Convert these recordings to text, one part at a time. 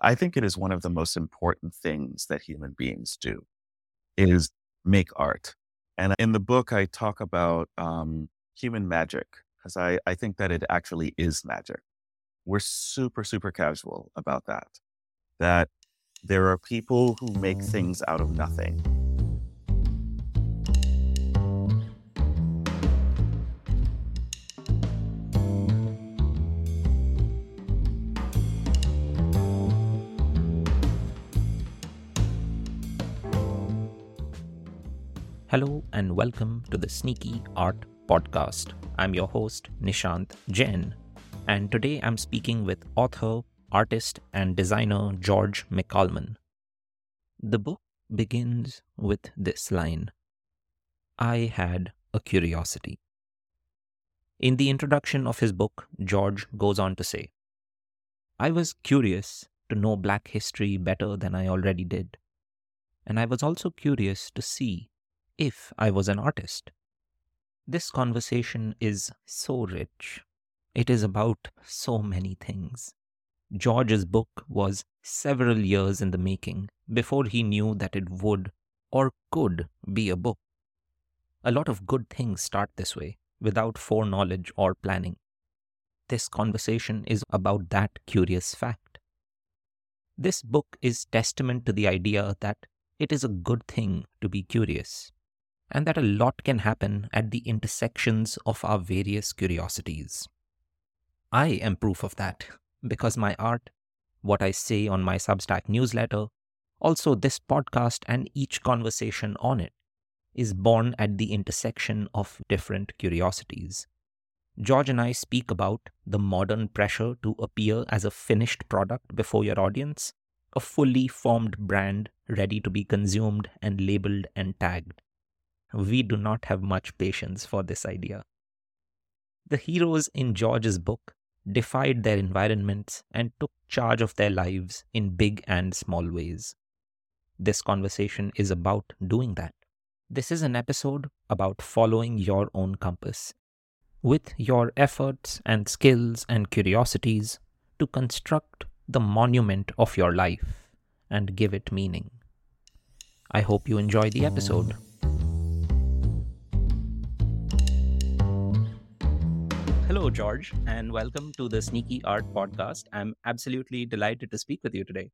I think it is one of the most important things that human beings do is make art. And in the book, I talk about um, human magic because I, I think that it actually is magic. We're super, super casual about that, that there are people who make things out of nothing. Hello and welcome to the Sneaky Art Podcast. I'm your host, Nishant Jain, and today I'm speaking with author, artist, and designer George McCalman. The book begins with this line I had a curiosity. In the introduction of his book, George goes on to say, I was curious to know black history better than I already did. And I was also curious to see if I was an artist. This conversation is so rich. It is about so many things. George's book was several years in the making before he knew that it would or could be a book. A lot of good things start this way, without foreknowledge or planning. This conversation is about that curious fact. This book is testament to the idea that it is a good thing to be curious and that a lot can happen at the intersections of our various curiosities. I am proof of that because my art, what I say on my Substack newsletter, also this podcast and each conversation on it, is born at the intersection of different curiosities. George and I speak about the modern pressure to appear as a finished product before your audience, a fully formed brand ready to be consumed and labeled and tagged we do not have much patience for this idea. The heroes in George's book defied their environments and took charge of their lives in big and small ways. This conversation is about doing that. This is an episode about following your own compass, with your efforts and skills and curiosities to construct the monument of your life and give it meaning. I hope you enjoy the episode. Hello, George, and welcome to the Sneaky Art Podcast. I'm absolutely delighted to speak with you today.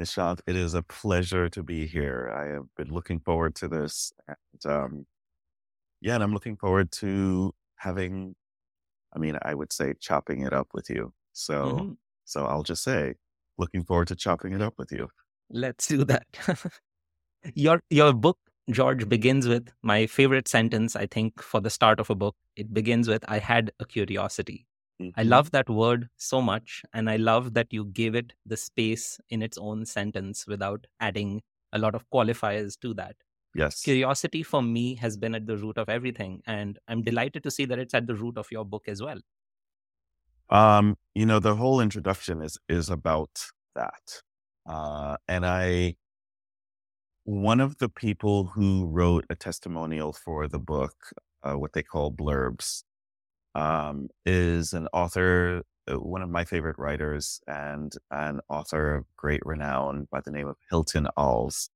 Nishant, it is a pleasure to be here. I have been looking forward to this. And um, yeah, and I'm looking forward to having, I mean, I would say chopping it up with you. So, mm-hmm. so I'll just say, looking forward to chopping it up with you. Let's do that. your your book George begins with my favorite sentence, I think, for the start of a book. It begins with, I had a curiosity. Mm-hmm. I love that word so much. And I love that you gave it the space in its own sentence without adding a lot of qualifiers to that. Yes. Curiosity for me has been at the root of everything. And I'm delighted to see that it's at the root of your book as well. Um, you know, the whole introduction is is about that. Uh, and I one of the people who wrote a testimonial for the book, uh, what they call blurbs, um, is an author, uh, one of my favorite writers, and an author of great renown by the name of Hilton Als.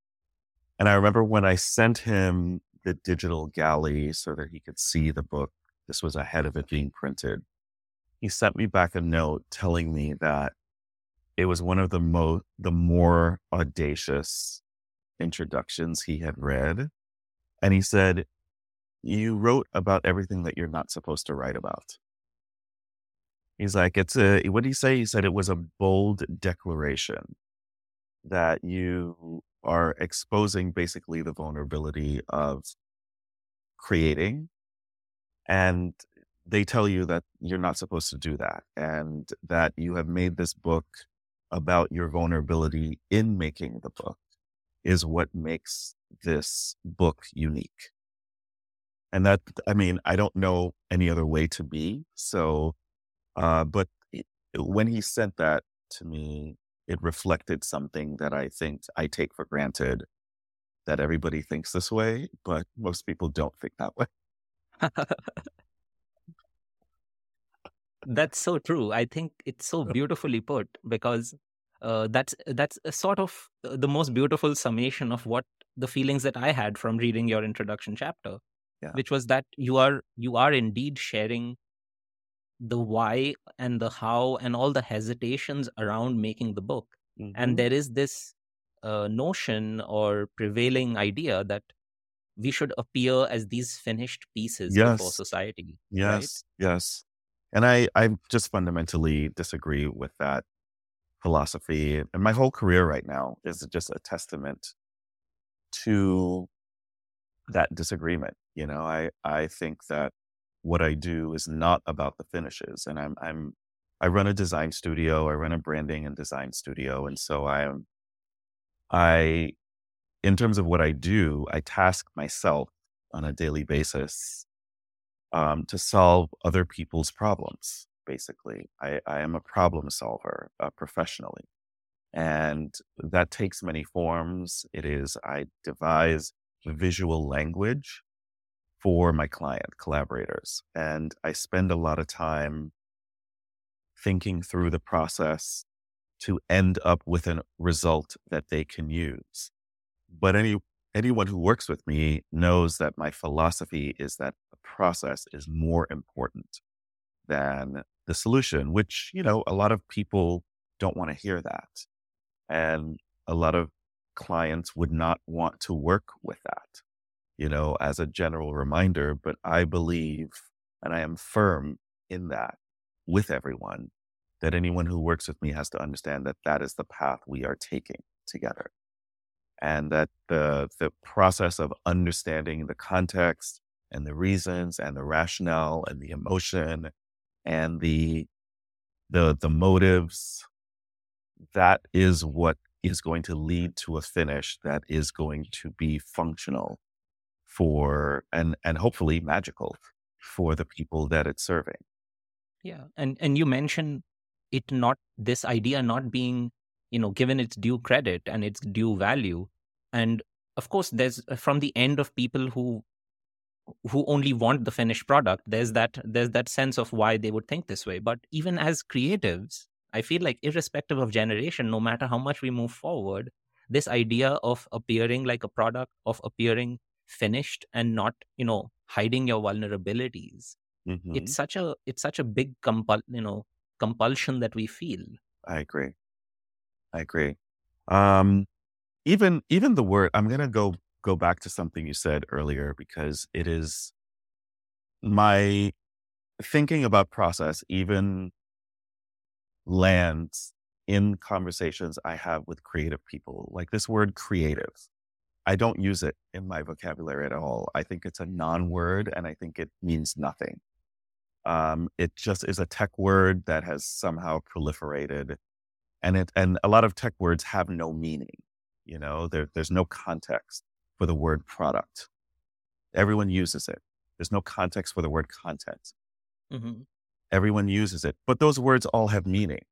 And I remember when I sent him the digital galley so that he could see the book, this was ahead of it being printed. He sent me back a note telling me that it was one of the most, the more audacious introductions he had read. And he said, You wrote about everything that you're not supposed to write about. He's like, It's a, what did he say? He said it was a bold declaration that you are exposing basically the vulnerability of creating. And they tell you that you're not supposed to do that and that you have made this book about your vulnerability in making the book is what makes this book unique. And that, I mean, I don't know any other way to be. So, uh, but it, when he sent that to me, it reflected something that I think I take for granted that everybody thinks this way, but most people don't think that way. That's so true. I think it's so beautifully put because uh, that's that's a sort of uh, the most beautiful summation of what the feelings that I had from reading your introduction chapter, Yeah. which was that you are you are indeed sharing the why and the how and all the hesitations around making the book, Mhm. and there is this uh, notion or prevailing idea that we should appear as these finished pieces before society. Yes, yes. And I, I just fundamentally disagree with that philosophy. And my whole career right now is just a testament to that disagreement. You know, I, I think that what I do is not about the finishes. And I'm, I'm, I run a design studio, I run a branding and design studio. And so I am, I, in terms of what I do, I task myself on a daily basis um, to solve other people's problems. Basically, I, I am a problem solver uh, professionally, and that takes many forms. It is I devise visual language for my client collaborators, and I spend a lot of time thinking through the process to end up with a result that they can use. But any anyone who works with me knows that my philosophy is that the process is more important than the solution, which, you know, a lot of people don't want to hear that. And a lot of clients would not want to work with that, you know, as a general reminder. But I believe, and I am firm in that with everyone, that anyone who works with me has to understand that that is the path we are taking together and that the the process of understanding the context and the reasons and the rationale and the emotion and the the the motives that is what is going to lead to a finish that is going to be functional for and and hopefully magical for the people that it's serving. Yeah, and and you mentioned it not this idea not being you know given its due credit and its due value, and of course there's uh, from the end of people who who only want the finished product. There's that there's that sense of why they would think this way. But even as creatives, I feel like irrespective of generation, no matter how much we move forward, this idea of appearing like a product, of appearing finished and not you know hiding your vulnerabilities Mhm. it's such a it's such a big compul you know compulsion that we feel I agree. I agree. Um, even even the word I'm gonna go go back to something you said earlier because it is my thinking about process even lands in conversations I have with creative people. Like this word creative. I don't use it in my vocabulary at all. I think it's a non-word and I think it means nothing. Um, it just is a tech word that has somehow proliferated and it and a lot of tech words have no meaning you know there, there's no context for the word product. Everyone uses it. There's no context for the word content. Mm-hmm. everyone uses it but those words all have meaning.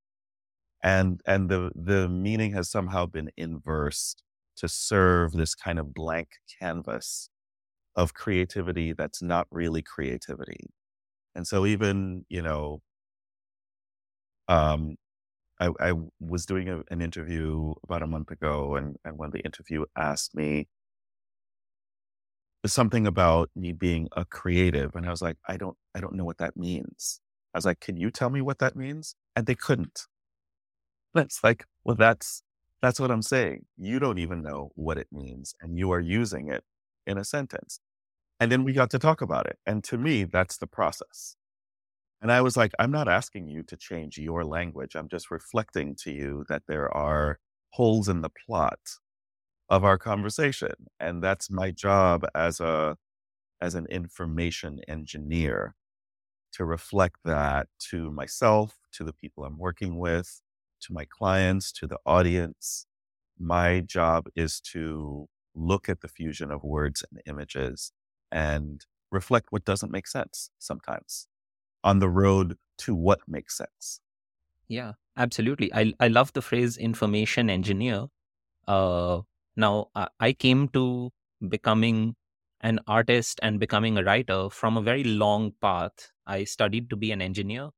And and the the meaning has somehow been inversed to serve this kind of blank canvas of creativity that's not really creativity. And so even you know um I, I was doing a, an interview about a month ago, and, and when the interview asked me something about me being a creative, and I was like, I don't, I don't know what that means. I was like, can you tell me what that means? And they couldn't. That's like, well, that's that's what I'm saying. You don't even know what it means, and you are using it in a sentence. And then we got to talk about it, and to me, that's the process. And I was like, I'm not asking you to change your language. I'm just reflecting to you that there are holes in the plot of our conversation. And that's my job as a as an information engineer to reflect that to myself, to the people I'm working with, to my clients, to the audience. My job is to look at the fusion of words and images and reflect what doesn't make sense sometimes on the road to what makes sense. yeah absolutely i i love the phrase information engineer uh now I, I came to becoming an artist and becoming a writer from a very long path i studied to be an engineer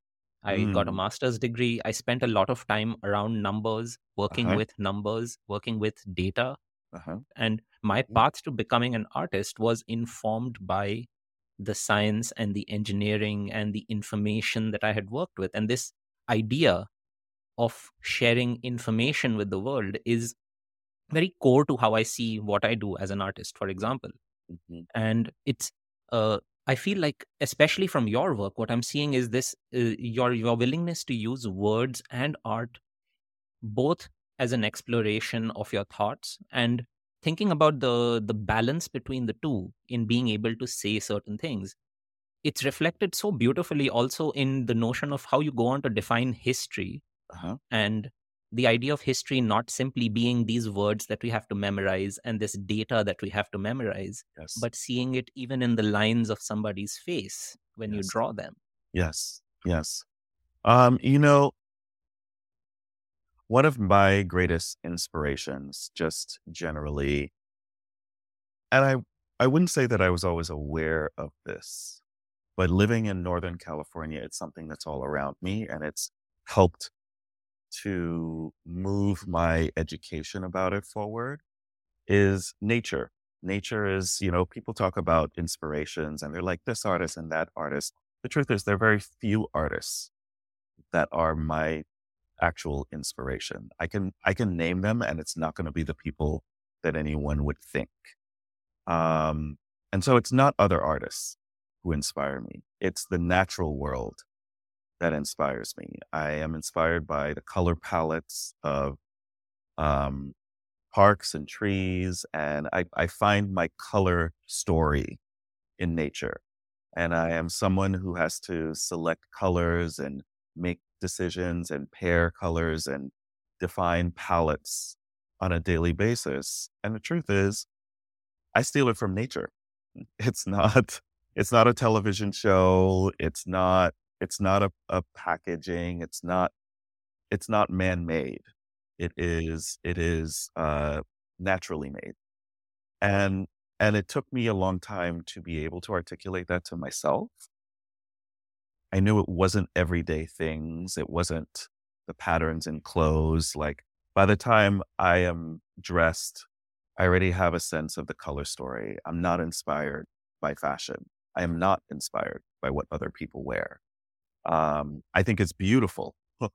I got a Mm. master's degree. I spent a lot of time around numbers, working Uh-huh. with numbers, working with data. Uh-huh. And my Mm. path to becoming an artist was informed by the science and the engineering and the information that I had worked with. And this idea of sharing information with the world is very core to how I see what I do as an artist, for example. Mhm. And it's, uh, I feel like, especially from your work, what I'm seeing is this: uh, your your willingness to use words and art both as an exploration of your thoughts and thinking about the the balance between the two in being able to say certain things it's reflected so beautifully also in the notion of how you go on to define history Uh-huh. and the idea of history not simply being these words that we have to memorize and this data that we have to memorize Yes. but seeing it even in the lines of somebody's face when you draw them Yes. Yes. Um, you know, one of my greatest inspirations, just generally, and I I wouldn't say that I was always aware of this, but living in Northern California, it's something that's all around me, and it's helped to move my education about it forward. Is nature. Nature is, you know, people talk about inspirations, and they're like this artist and that artist. The truth is, there are very few artists that are my actual inspiration. I can I can name them and it's not going to be the people that anyone would think. Um and so it's not other artists who inspire me. It's the natural world that inspires me. I am inspired by the color palettes of um parks and trees and I I find my color story in nature. And I am someone who has to select colors and make decisions and pair colors and define palettes on a daily basis. And the truth is, I steal it from nature. It's not it's not a television show. It's not it's not a, a packaging. It's not it's not man-made. It is it is uh naturally made. And and it took me a long time to be able to articulate that to myself. I knew it wasn't everyday things. It wasn't the patterns in clothes. Like by the time I am dressed, I already have a sense of the color story. I'm not inspired by fashion. I am not inspired by what other people wear. Um, I think it's beautiful.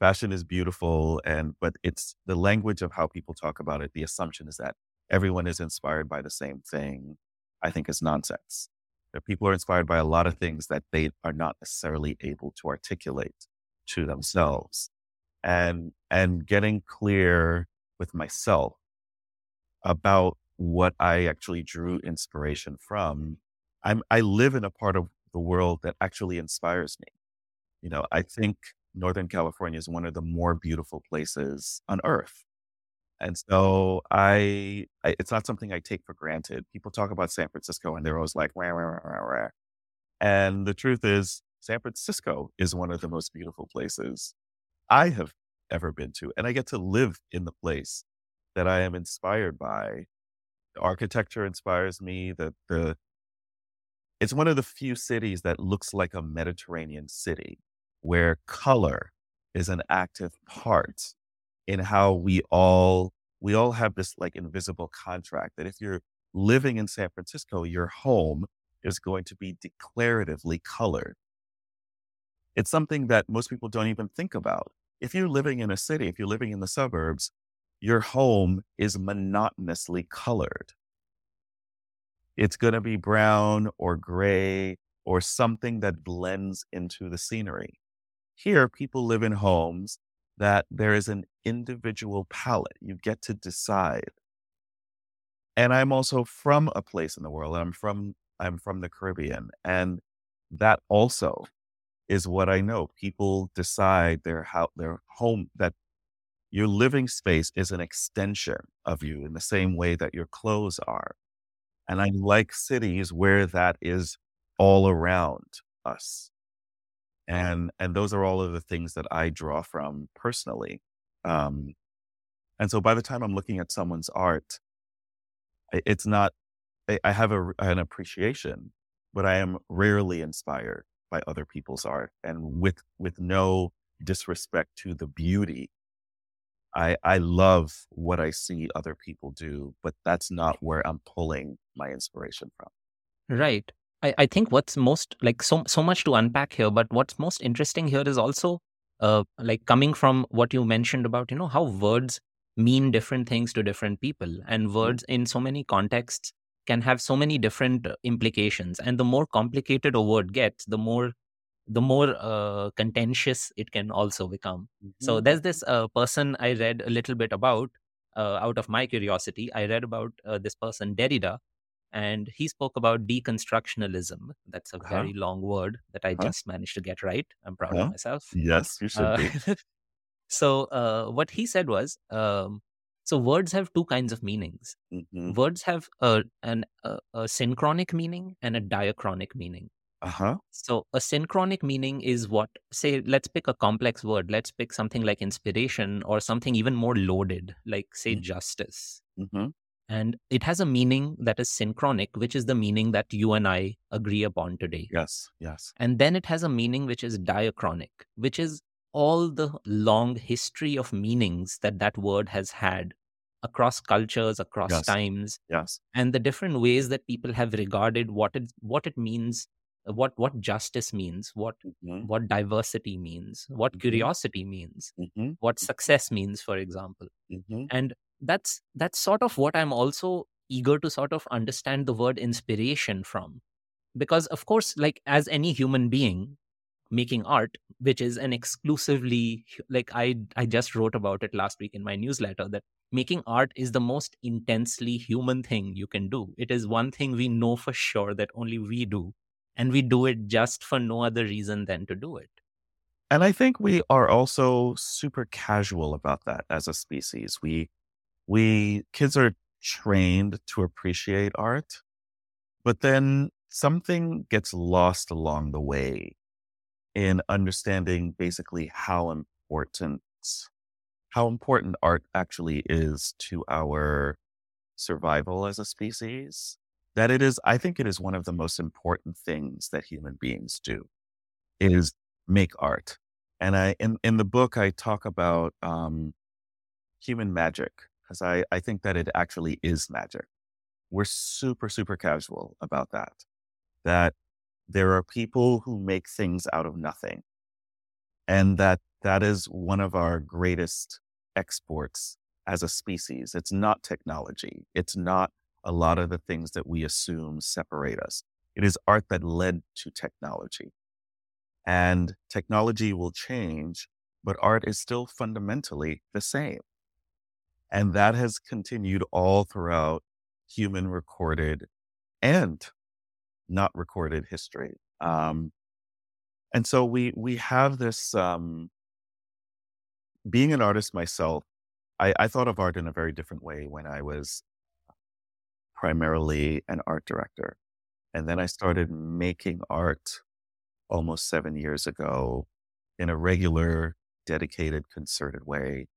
Fashion is beautiful, and but it's the language of how people talk about it. The assumption is that everyone is inspired by the same thing. I think is nonsense. That people are inspired by a lot of things that they are not necessarily able to articulate to themselves, and and getting clear with myself about what I actually drew inspiration from. I'm I live in a part of the world that actually inspires me. You know, I think Northern California is one of the more beautiful places on earth. And so I, I it's not something I take for granted. People talk about San Francisco and they're always like, wah, wah, wah, wah, and the truth is, San Francisco is one of the most beautiful places I have ever been to. And I get to live in the place that I am inspired by. The architecture inspires me. The the it's one of the few cities that looks like a Mediterranean city where color is an active part in how we all we all have this like invisible contract that if you're living in San Francisco, your home is going to be declaratively colored. It's something that most people don't even think about. If you're living in a city, if you're living in the suburbs, your home is monotonously colored. It's going to be brown or gray or something that blends into the scenery. Here, people live in homes that there is an individual palette. You get to decide. And I'm also from a place in the world. I'm from I'm from the Caribbean, and that also is what I know. People decide their how their home that your living space is an extension of you in the same way that your clothes are. And I like cities where that is all around us. And and those are all of the things that I draw from personally. Um, and so by the time I'm looking at someone's art, it's not I I have a, an appreciation, but I am rarely inspired by other people's art and with with no disrespect to the beauty i i love what i see other people do but that's not where i'm pulling my inspiration from right I, I think what's most like so so much to unpack here but what's most interesting here is also uh like coming from what you mentioned about you know how words mean different things to different people and Mm-hmm. words in so many contexts can have so many different uh, implications and the more complicated a word gets the more the more uh, contentious it can also become so Mhm. there's this uh, person i read a little bit about uh, out of my curiosity i read about uh, this person derrida and he spoke about deconstructionalism that's a Uh-huh. very long word that i Uh-huh. just managed to get right i'm proud Uh-huh. of myself yes you should uh, be so uh, what he said was um, so words have two kinds of meanings Mhm. words have a, an, a, a synchronic meaning and a diachronic meaning uh-huh so a synchronic meaning is what say let's pick a complex word let's pick something like inspiration or something even more loaded like say Mm. justice hmm and it has a meaning that is synchronic which is the meaning that you and i agree upon today. Yes yes. And then it has a meaning which is diachronic which is all the long history of meanings that that word has had across cultures across Yes. times yes. and the different ways that people have regarded what it what it means what what justice means what hmm what diversity means what Mhm. curiosity means hmm what success means for example. Hmm and that's that's sort of what i'm also eager to sort of understand the word inspiration from. Because of course like as any human being making art which is an exclusively like i i just wrote about it last week in my newsletter that making art is the most intensely human thing you can do. It is one thing we know for sure that only we do and we do it just for no other reason than to do it. And I think we are also super casual about that as a species. We we kids are trained to appreciate art, but then something gets lost along the way in understanding basically how important how important art actually is to our survival as a species. That it is, I think it is one of the most important things that human beings do is make art. And I in, in the book I talk about um, human magic because I, I think that it actually is magic. We're super, super casual about that. That there are people who make things out of nothing. And that that is one of our greatest exports as a species. It's not technology. It's not a lot of the things that we assume separate us. It is art that led to technology. And technology will change, but art is still fundamentally the same. And that has continued all throughout human recorded and not recorded history. Um, and so we we have this um, being an artist myself. I, I thought of art in a very different way when I was primarily an art director, and then I started making art almost seven years ago in a regular, dedicated, concerted way.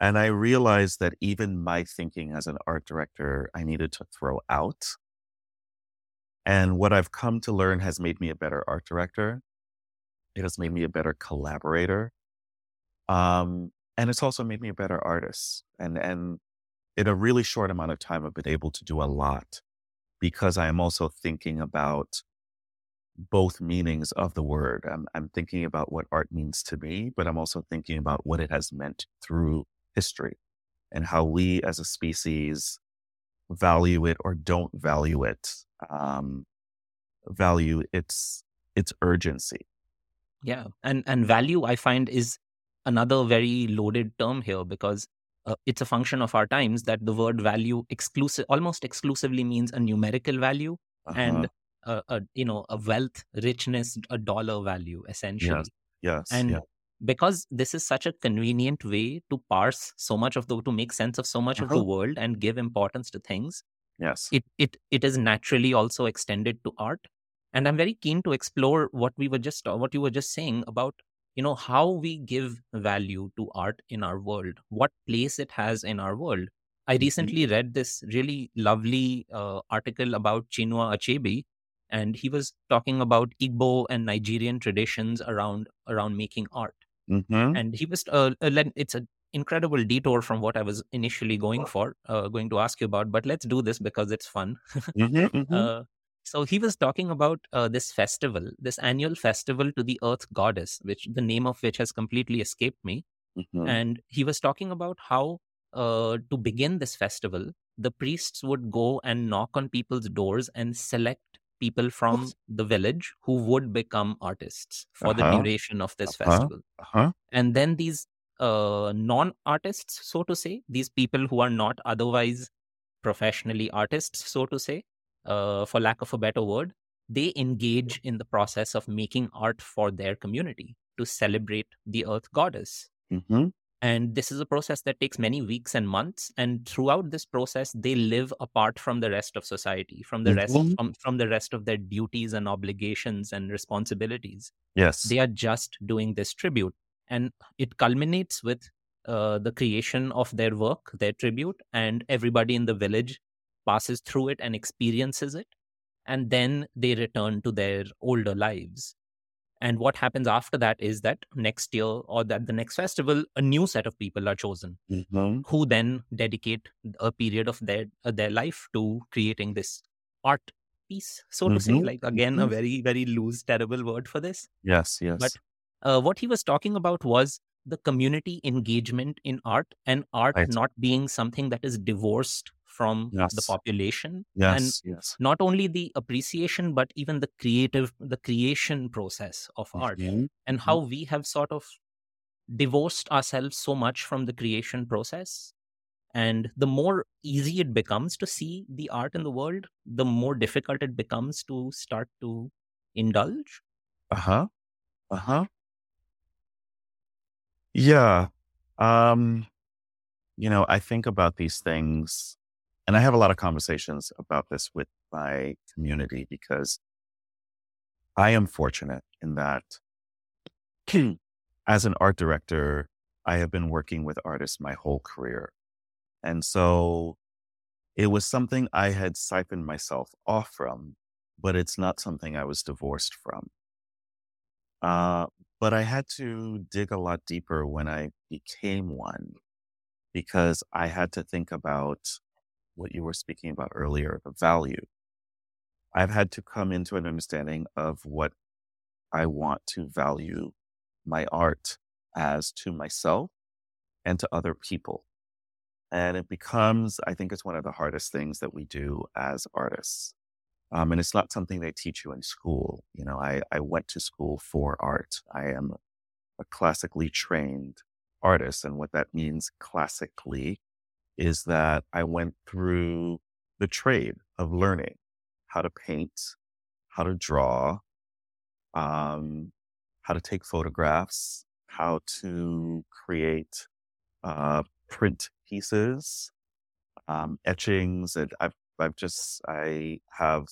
And I realized that even my thinking as an art director, I needed to throw out. And what I've come to learn has made me a better art director. It has made me a better collaborator. Um, and it's also made me a better artist. And, and in a really short amount of time, I've been able to do a lot because I am also thinking about both meanings of the word. I'm, I'm thinking about what art means to me, but I'm also thinking about what it has meant through history and how we as a species value it or don't value it, um, value its its urgency. yeah and and value i find is another very loaded term here because uh, it's a function of our times that the word value exclusive almost exclusively means a numerical value Uh-huh. and a, a you know a wealth richness a dollar value essentially yes, yes and because this is such a convenient way to parse so much of the to make sense of so much of the Uh-huh. world and give importance to things yes, it it it is naturally also extended to art and i'm very keen to explore what we were just what you were just saying about you know how we give value to art in our world what place it has in our world i Mhm. recently read this really lovely uh, article about chinua achebe and he was talking about Igbo and Nigerian traditions around around making art. Mm-hmm. And he was uh, uh it's an incredible detour from what I was initially going for, uh, going to ask you about. But let's do this because it's fun. mm-hmm, mm-hmm. Uh, so he was talking about uh, this festival, this annual festival to the Earth Goddess, which the name of which has completely escaped me. Mm-hmm. And he was talking about how uh, to begin this festival, the priests would go and knock on people's doors and select people from the village who would become artists for the Uh-huh. duration of this Uh-huh. festival. Uh-huh. And then these uh, non artists, so to say, these people who are not otherwise professionally artists, so to say, uh, for lack of a better word, they engage in the process of making art for their community to celebrate the earth goddess. Mm-hmm. And this is a process that takes many weeks and months. And throughout this process, they live apart from the rest of society, from the rest Mhm. from, from the rest of their duties and obligations and responsibilities. Yes. They are just doing this tribute, and it culminates with uh, the creation of their work, their tribute, and everybody in the village passes through it and experiences it, and then they return to their older lives. And what happens after that is that next year or that the next festival, a new set of people are chosen Mm-hmm. who then dedicate a period of their uh, their life to creating this art piece, so to say. Mhm, Like again, a mhm. very very loose, terrible word for this. Yes. Yes. But uh, what he was talking about was the community engagement in art and art Right. not being something that is divorced from the population yes. yes. not only the appreciation but even the creative the creation process of art Mhm. and how we have sort of divorced ourselves so much from the creation process and the more easy it becomes to see the art in the world the more difficult it becomes to start to indulge Uh-huh. Uh-huh. Yeah. Um, you know, I think about these things and I have a lot of conversations about this with my community because I am fortunate in that as an art director, I have been working with artists my whole career. And so it was something I had siphoned myself off from, but it's not something I was divorced from. Uh, but I had to dig a lot deeper when I became one because I had to think about what you were speaking about earlier, the value. I've had to come into an understanding of what I want to value my art as to myself and to other people. And it becomes, I think it's one of the hardest things that we do as artists. Um, and it's not something they teach you in school. You know, I, I went to school for art. I am a classically trained artist. And what that means classically is that I went through the trade of learning how to paint, how to draw, um, how to take photographs, how to create uh, print pieces, um, etchings. And I've, I've just, I have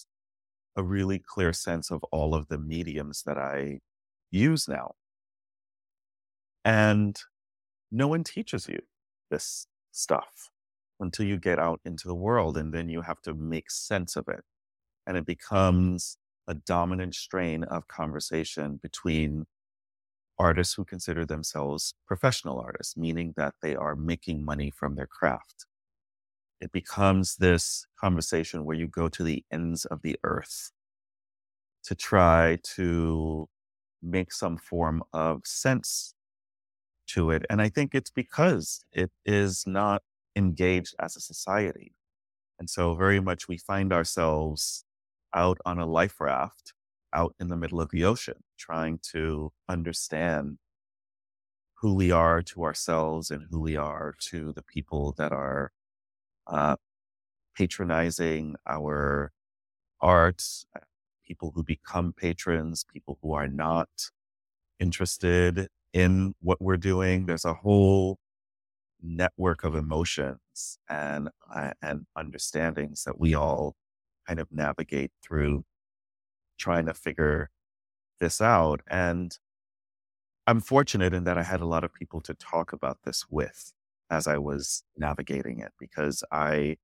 a really clear sense of all of the mediums that I use now. And no one teaches you this stuff until you get out into the world and then you have to make sense of it. And it becomes a dominant strain of conversation between artists who consider themselves professional artists, meaning that they are making money from their craft. It becomes this conversation where you go to the ends of the earth to try to make some form of sense to it. And I think it's because it is not engaged as a society. And so, very much, we find ourselves out on a life raft out in the middle of the ocean, trying to understand who we are to ourselves and who we are to the people that are uh, patronizing our art, people who become patrons, people who are not interested in what we're doing. There's a whole network of emotions and uh, and understandings that we all kind of navigate through trying to figure this out and i'm fortunate in that i had a lot of people to talk about this with as i was navigating it because i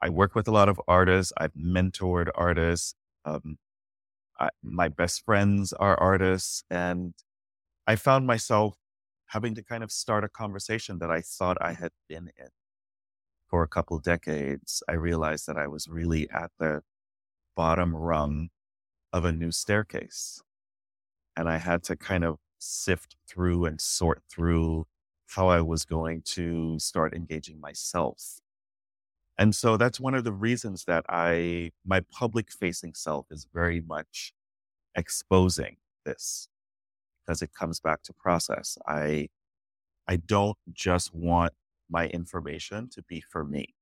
i work with a lot of artists i've mentored artists um, I, my best friends are artists. And I found myself having to kind of start a conversation that I thought I had been in for a couple decades. I realized that I was really at the bottom rung of a new staircase. And I had to kind of sift through and sort through how I was going to start engaging myself. And so that's one of the reasons that I, my public facing self is very much exposing this because it comes back to process. I, I don't just want my information to be for me.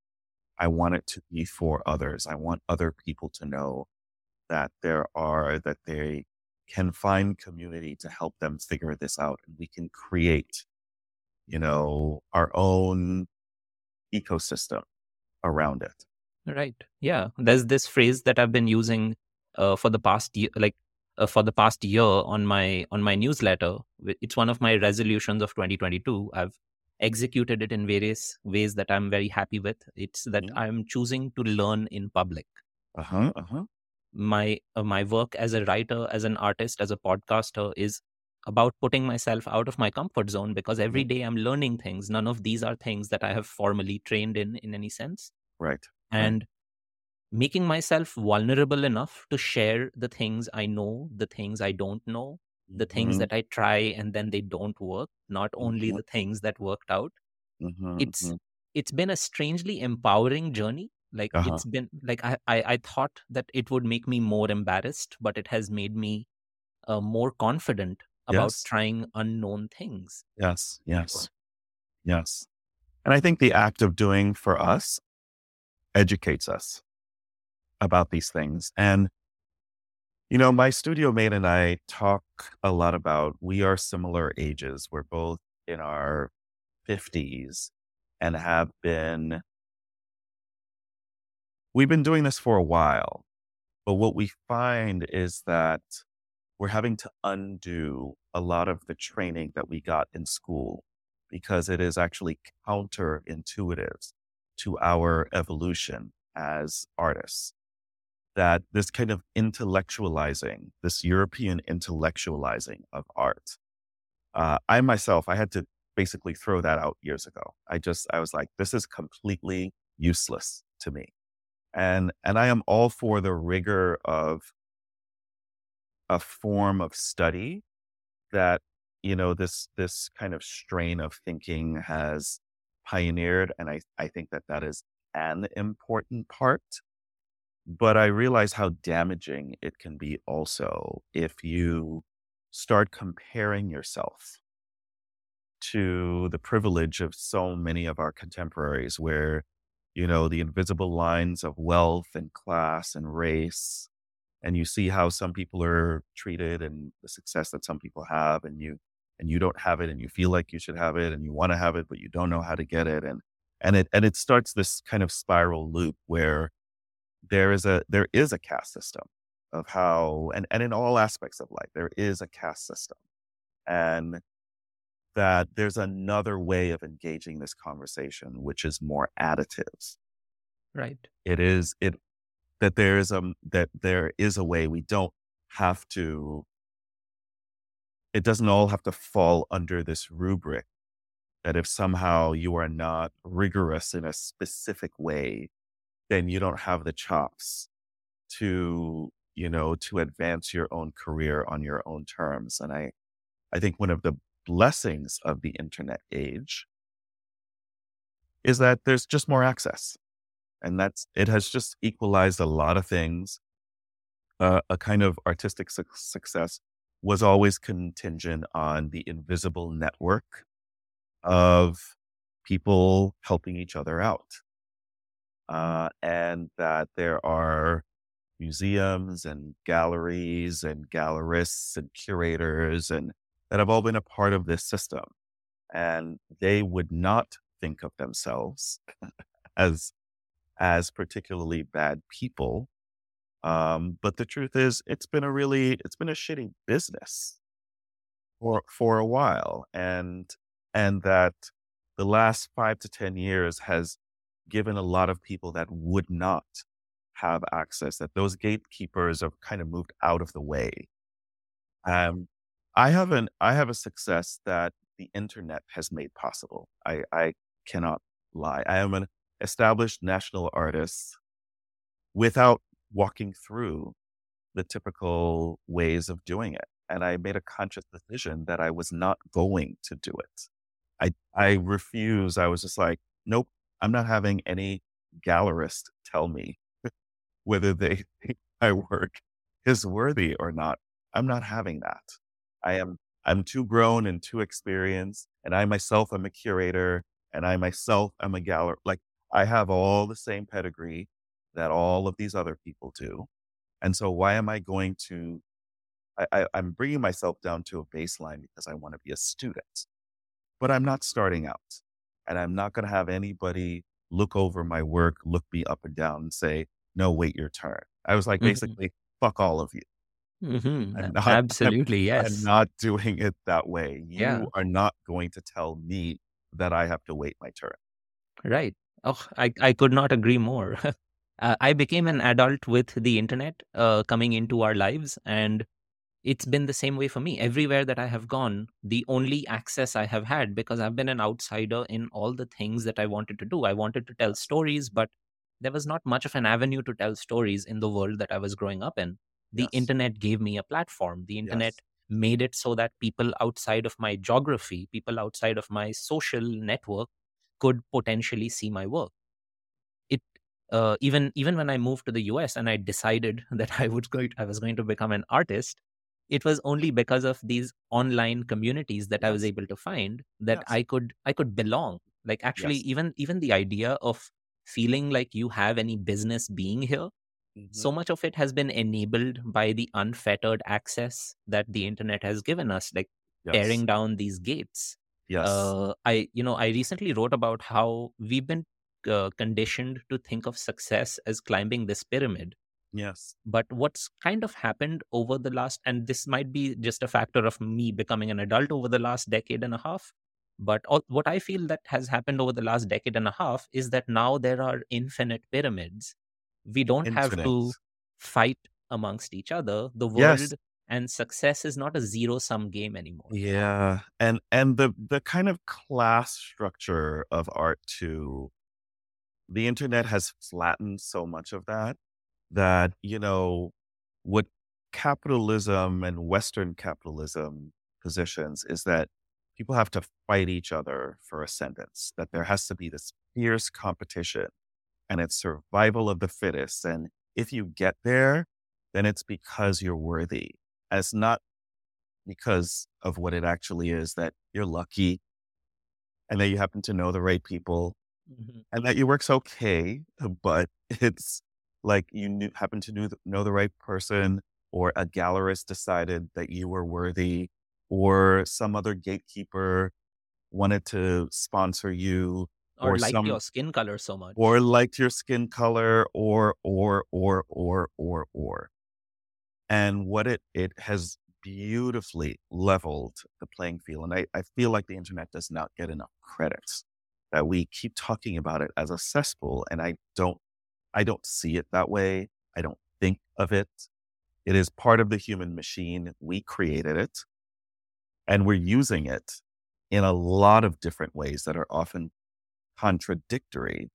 I want it to be for others. I want other people to know that there are, that they can find community to help them figure this out. And we can create, you know, our own ecosystem around it. Right. Yeah. There's this phrase that I've been using uh, for the past year, like uh, for the past year on my on my newsletter. It's one of my resolutions of 2022. I've executed it in various ways that I'm very happy with. It's that mm-hmm. I'm choosing to learn in public. Uh huh. Uh huh. My uh, my work as a writer, as an artist, as a podcaster is about putting myself out of my comfort zone because every mm-hmm. I'm learning things. None of these are things that I have formally trained in in any sense. Right. And. Making myself vulnerable enough to share the things I know, the things I don't know, the things mm-hmm. that I try and then they don't work, not only mm-hmm. the things that worked out. Mm-hmm. It's mm-hmm. it's been a strangely empowering journey. Like uh-huh. it's been like I, I I thought that it would make me more embarrassed, but it has made me uh, more confident about yes. trying unknown things. Yes, yes, yes. And I think the act of doing for us educates us about these things. And, you know, my studio mate and I talk a lot about we are similar ages. We're both in our 50s and have been, we've been doing this for a while. But what we find is that we're having to undo a lot of the training that we got in school because it is actually counterintuitive to our evolution as artists. That this kind of intellectualizing, this European intellectualizing of art, uh, I myself, I had to basically throw that out years ago. I just, I was like, this is completely useless to me. And, and I am all for the rigor of a form of study that, you know, this, this kind of strain of thinking has pioneered. And I, I think that that is an important part. But I realize how damaging it can be also if you start comparing yourself to the privilege of so many of our contemporaries, where, you know, the invisible lines of wealth and class and race, and you see how some people are treated and the success that some people have, and you and you don't have it and you feel like you should have it and you want to have it but you don't know how to get it and and it and it starts this kind of spiral loop where there is a there is a caste system of how and and in all aspects of life there is a caste system. And that there's another way of engaging this conversation which is more additive right. It is it that there is a that there is a way we don't have to it doesn't all have to fall under this rubric that if somehow you are not rigorous in a specific way, then you don't have the chops to, you know, to advance your own career on your own terms. And I, I think one of the blessings of the internet age is that there's just more access. And that's, it has just equalized a lot of things. Uh, a kind of artistic su- success was always contingent on the invisible network of people helping each other out. Uh, and that there are museums and galleries and gallerists and curators and that have all been a part of this system. And they would not think of themselves as as particularly bad people um, but the truth is, it's been a really, it's been a shitty business for for a while, and and that the last five to ten years has given a lot of people that would not have access, that those gatekeepers have kind of moved out of the way. Um, I have an I have a success that the internet has made possible. I, I cannot lie. I am an established national artist without walking through the typical ways of doing it. And I made a conscious decision that I was not going to do it. I I refuse. I was just like, nope, I'm not having any gallerist tell me whether they think my work is worthy or not. I'm not having that. I am I'm too grown and too experienced, and I myself am a curator, and I myself am a galler. Like I have all the same pedigree that all of these other people do, and so why am I going to? I, I, I'm bringing myself down to a baseline because I want to be a student, but I'm not starting out, and I'm not going to have anybody look over my work, look me up and down, and say, "No, wait your turn." I was like, Mhm. basically, fuck all of you. Mhm. I'm A- not- I'm- Absolutely, I'm yes. not doing it that way. You Yeah. are not going to tell me that I have to wait my turn. Right. Oh, I, I could not agree more. uh, I became an adult with the internet uh, coming into our lives, and it's been the same way for me. Everywhere that I have gone, the only access I have had, because I've been an outsider in all the things that I wanted to do. I wanted to tell stories, but there was not much of an avenue to tell stories in the world that I was growing up in. The Yes. internet gave me a platform. The internet Yes. made it so that people outside of my geography, people outside of my social network, could potentially see my work. It uh, even even when I moved to the US and I decided that I would go, I was going to become an artist, it was only because of these online communities that I was able to find that Yes. I could I could belong. Like actually, Yes. even even the idea of feeling like you have any business being here Mhm. so much of it has been enabled by the unfettered access that the internet has given us like yes. tearing down these gates Yes. uh, i you know i recently wrote about how we've been uh, conditioned to think of success as climbing this pyramid yes. but what's kind of happened over the last and this might be just a factor of me becoming an adult over the last decade and a half but all, what i feel that has happened over the last decade and a half is that now there are infinite pyramids we don't have to fight amongst each other the Yes. world and success is not a zero sum game anymore Yeah. And and the the kind of class structure of art too, the internet has flattened so much of that that, you know, what capitalism and Western capitalism positions is that people have to fight each other for ascendance, that there has to be this fierce competition and it's survival of the fittest. And if you get there, then it's because you're worthy. And it's not because of what it actually is that you're lucky and that you happen to know the right people Mhm. and that your work's okay, but it's like you knew, happen to know the, know the right person or a gallerist decided that you were worthy or some other gatekeeper wanted to sponsor you or, Or like some- your skin color so much. or liked your skin color or or or or or or. And what it it has beautifully leveled the playing field and I, I feel like the internet does not get enough credit that we keep talking about it as a cesspool and i don't i don't see it that way. I don't think of it. It is part of the human machine. We created it and we're using it in a lot of different ways that are often contradictory.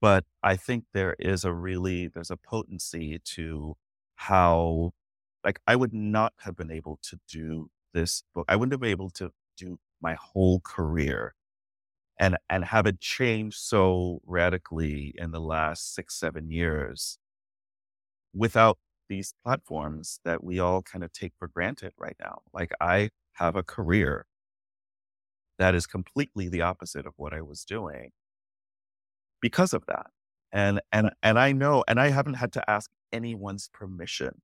But i think there is a really there's a potency to how like i would not have been able to do this book. I wouldn't have been able to do my whole career and and have it changed so radically in the last six seven years without these platforms that we all kind of take for granted right now like i have a career that is completely the opposite of what i was doing because of that. And and and I know, and I haven't had to ask anyone's permission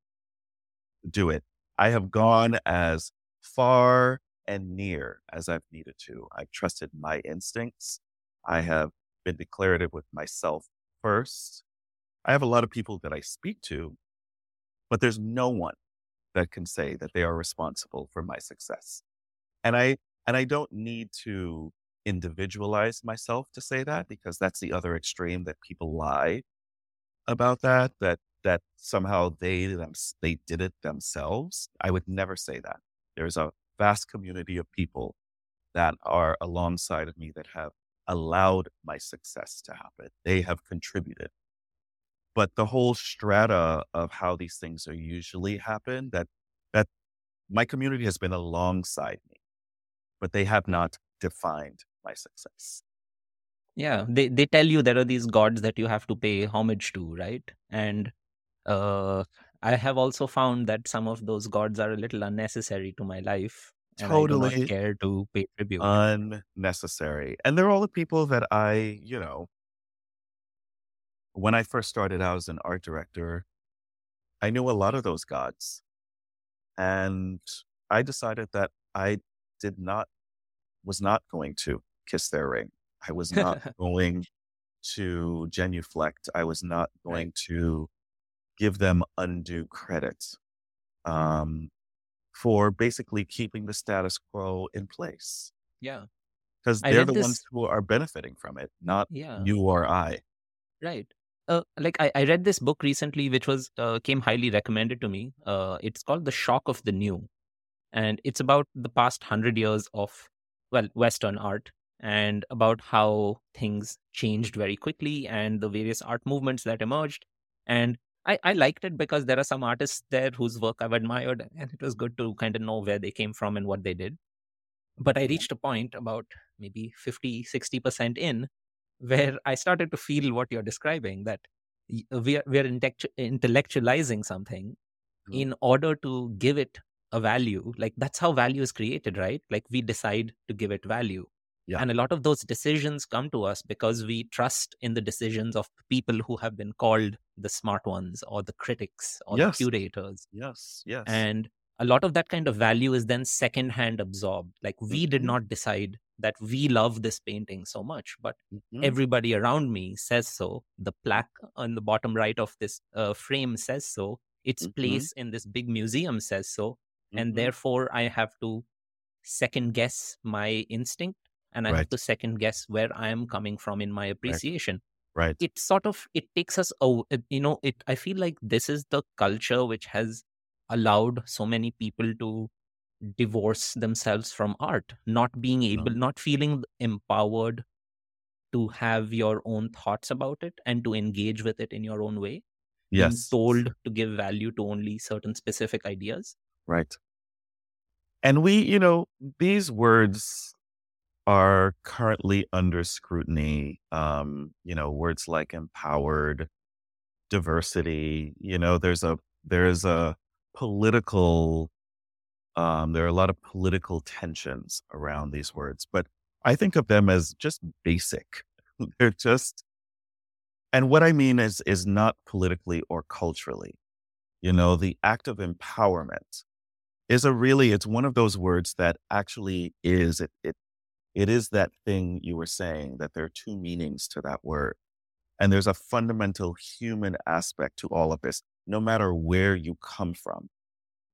to do it. I have gone as far and near as I've needed to. I've trusted my instincts. I have been declarative with myself first. I have a lot of people that I speak to, but there's no one that can say that they are responsible for my success. And I and I don't need to individualize myself to say that because that's the other extreme that people lie about that, that that somehow they them, they did it themselves. I would never say that. There's a vast community of people that are alongside of me that have allowed my success to happen. They have contributed. But the whole strata of how these things are usually happen, that that my community has been alongside me, but they have not defined my success. Yeah, they they tell you there are these gods that you have to pay homage to, right? And uh, I have also found that some of those gods are a little unnecessary to my life, and I do Totally care to pay tribute. unnecessary. And they're all the people that I, you know, when I first started out as an art director, I knew a lot of those gods. And I decided that I did not, was not going to kiss their ring. I was not going to genuflect. I was not Right. going to give them undue credit um, for basically keeping the status quo in place Yeah. because they're the ones who are benefiting from it, not Yeah. you or I. Right. Uh, like I, I read this book recently, which was uh, came highly recommended to me. Uh, it's called The Shock of the New, and it's about the past hundred years of well Western art and about how things changed very quickly and the various art movements that emerged. And I, I liked it because there are some artists there whose work I've admired, and it was good to kind of know where they came from and what they did. But I reached a point about maybe 50, 60% in where I started to feel what you're describing that uh, we are, we are intellectualizing something Mhm. in order to give it a value. Like that's how value is created, right? Like we decide to give it value. Yeah. And a lot of those decisions come to us because we trust in the decisions of people who have been called the smart ones or the critics or the curators Yes. Yes. and a lot of that kind of value is then secondhand absorbed like we did Mhm. not decide that we love this painting so much but Mhm. everybody around me says so the plaque on the bottom right of this uh, frame says so its Mhm. place in this big museum says so and Mhm. therefore i have to second guess my instinct and i have to second guess where i am coming from in my appreciation Right. it sort of it takes us oh you know it i feel like this is the culture which has allowed so many people to divorce themselves from art not being able Um, not feeling empowered to have your own thoughts about it and to engage with it in your own way yes. told to give value to only certain specific ideas Right. And we, you know, these words are currently under scrutiny. Um, you know, words like empowered, diversity, you know, there's a there's a political um there are a lot of political tensions around these words, but I think of them as just basic. They're just and what I mean is is not politically or culturally. You know, the act of empowerment is a really it's one of those words that actually is it it it is that thing you were saying that there are two meanings to that word and there's a fundamental human aspect to all of this no matter where you come from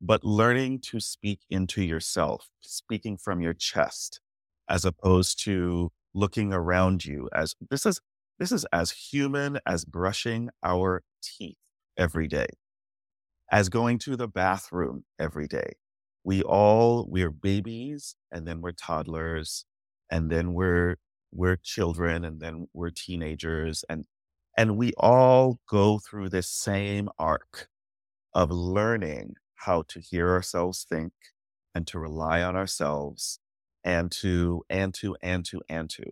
but learning to speak into yourself speaking from your chest as opposed to looking around you as this is this is as human as brushing our teeth every day as going to the bathroom every day. We all we're babies and then we're toddlers and then we're we're children and then we're teenagers and and we all go through this same arc of learning how to hear ourselves think and to rely on ourselves and to and to and to and to.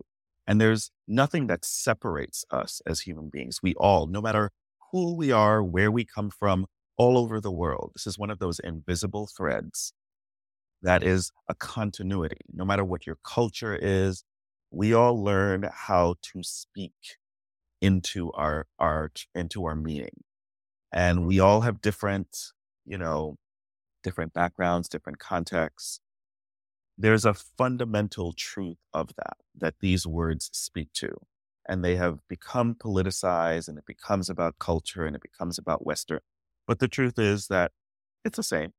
And there's nothing that separates us as human beings. We all no matter who we are where we come from all over the world. This is one of those invisible threads that is a continuity no matter what your culture is we all learn how to speak into our art into our meaning and we all have different you know different backgrounds different contexts there's a fundamental truth of that that these words speak to and they have become politicized and it becomes about culture and it becomes about western but the truth is that it's the same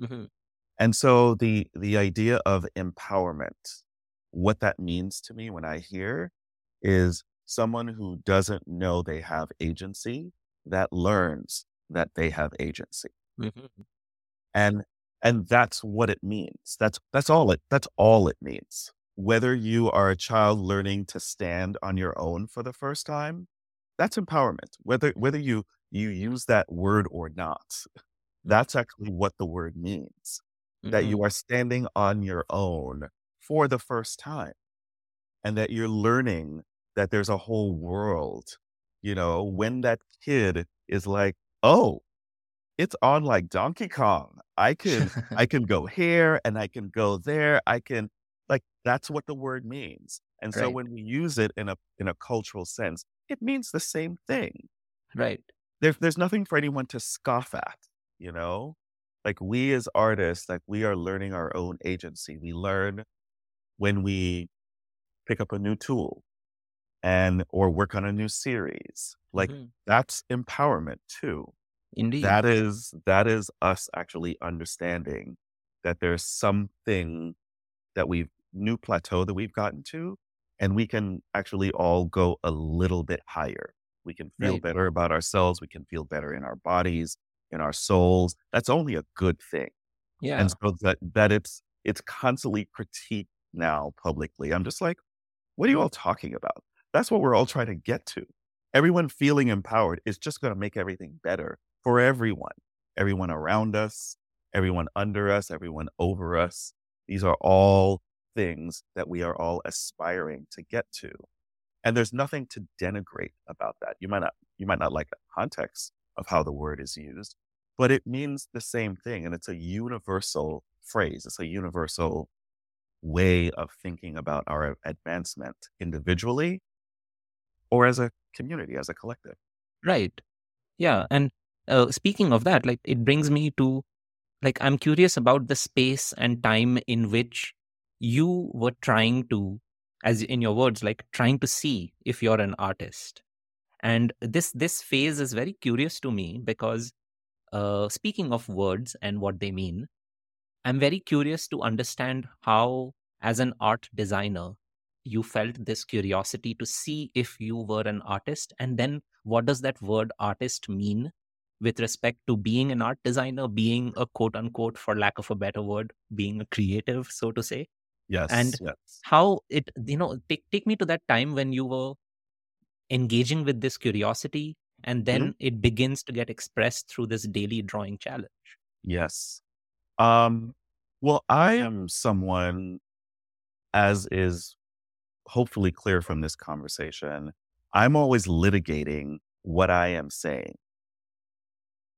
Mhm. And so the the idea of empowerment what that means to me when i hear is someone who doesn't know they have agency that learns that they have agency. Mm-hmm. And and that's what it means. That's that's all it that's all it means. Whether you are a child learning to stand on your own for the first time, that's empowerment. Whether whether you you use that word or not, that's actually what the word means. That Mm-hmm. you are standing on your own for the first time and that you're learning that there's a whole world. You know, when that kid is like, "Oh, it's on like Donkey Kong. I can I can go here and I can go there. I can like that's what the word means. And so when we use it in a in a cultural sense, it means the same thing. Right. There's there's nothing for anyone to scoff at, you know? Like we as artists, like we are learning our own agency. We learn when we pick up a new tool and or work on a new series. Like Mhm. that's empowerment too. Indeed. That is that is us actually understanding that there's something that we've new plateau that we've gotten to, and we can actually all go a little bit higher. We can feel Right. better about ourselves. We can feel better in our bodies, in our souls. That's only a good thing. yeah. And so that that it's it's constantly critiqued now publicly. I'm just like, what are you all talking about? That's what we're all trying to get to. Everyone feeling empowered is just going to make everything better for everyone. Everyone around us, everyone under us, everyone over us. These are all things that we are all aspiring to get to. And there's nothing to denigrate about that. You might not you might not like the context of how the word is used, but it means the same thing and it's a universal phrase. It's a universal way of thinking about our advancement individually or as a community, as a collective. Right. Yeah. And uh, speaking of that, like it brings me to like I'm curious about the space and time in which you were trying to, as in your words, like trying to see if you're an artist. And this this phase is very curious to me because uh, speaking of words and what they mean, I'm very curious to understand how, as an art designer, you felt this curiosity to see if you were an artist. And then what does that word artist mean with respect to being an art designer, being a quote unquote, for lack of a better word, being a creative, so to say? Yes. And yes. How it, you know, take, take me to that time when you were engaging with this curiosity and then Mhm. it begins to get expressed through this daily drawing challenge. Yes. Um, well, I am someone, as is hopefully clear from this conversation, I'm always litigating what I am saying.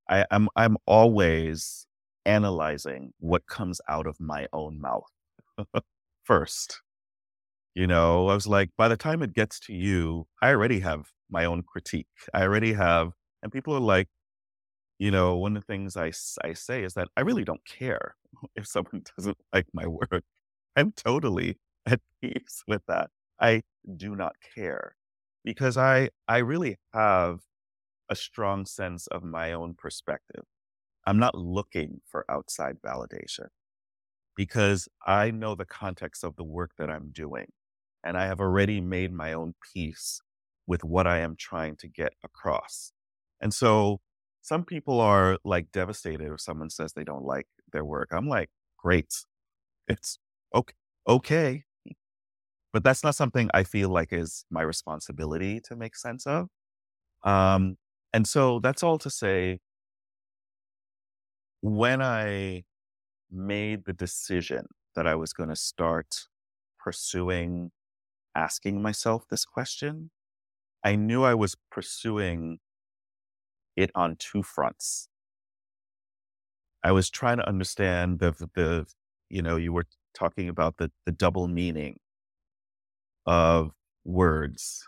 I, I'm I'm always analyzing what comes out of my own mouth first. You know, I was like, by the time it gets to you, I already have my own critique. I already have, and people are like, you know, one of the things I, I say is that I really don't care if someone doesn't like my work. I'm totally at peace with that. I do not care because I I really have a strong sense of my own perspective. I'm not looking for outside validation because I know the context of the work that I'm doing and I have already made my own peace with what I am trying to get across. And so some people are like devastated if someone says they don't like their work. I'm like, great. It's okay. Okay. But that's not something I feel like is my responsibility to make sense of. Um, and so that's all to say when I made the decision that I was going to start pursuing asking myself this question, I knew I was pursuing it on two fronts. I was trying to understand the the you know you were talking about the the double meaning of words,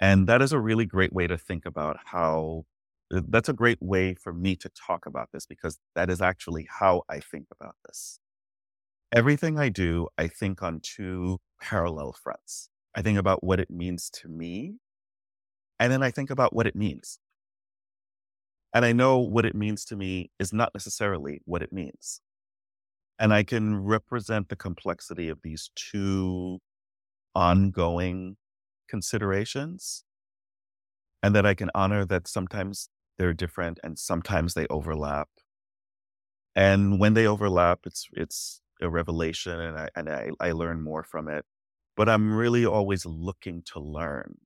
and that is a really great way to think about how. That's a great way for me to talk about this because that is actually how I think about this. Everything I do, I think on two parallel fronts. I think about what it means to me, and then I think about what it means. And I know what it means to me is not necessarily what it means. And I can represent the complexity of these two ongoing considerations and that I can honor that sometimes they're different and sometimes they overlap. And when they overlap, it's it's a revelation and I and I, I learn more from it. But I'm really always looking to learn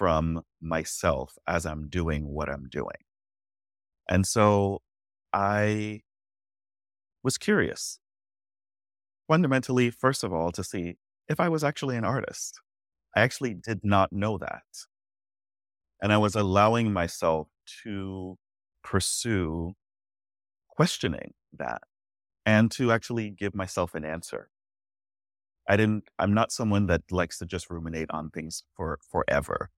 from myself as I'm doing what I'm doing. And so I was curious, fundamentally, first of all, to see if I was actually an artist. I actually did not know that. And I was allowing myself to pursue questioning that and to actually give myself an answer. I didn't, I'm not someone that likes to just ruminate on things for forever.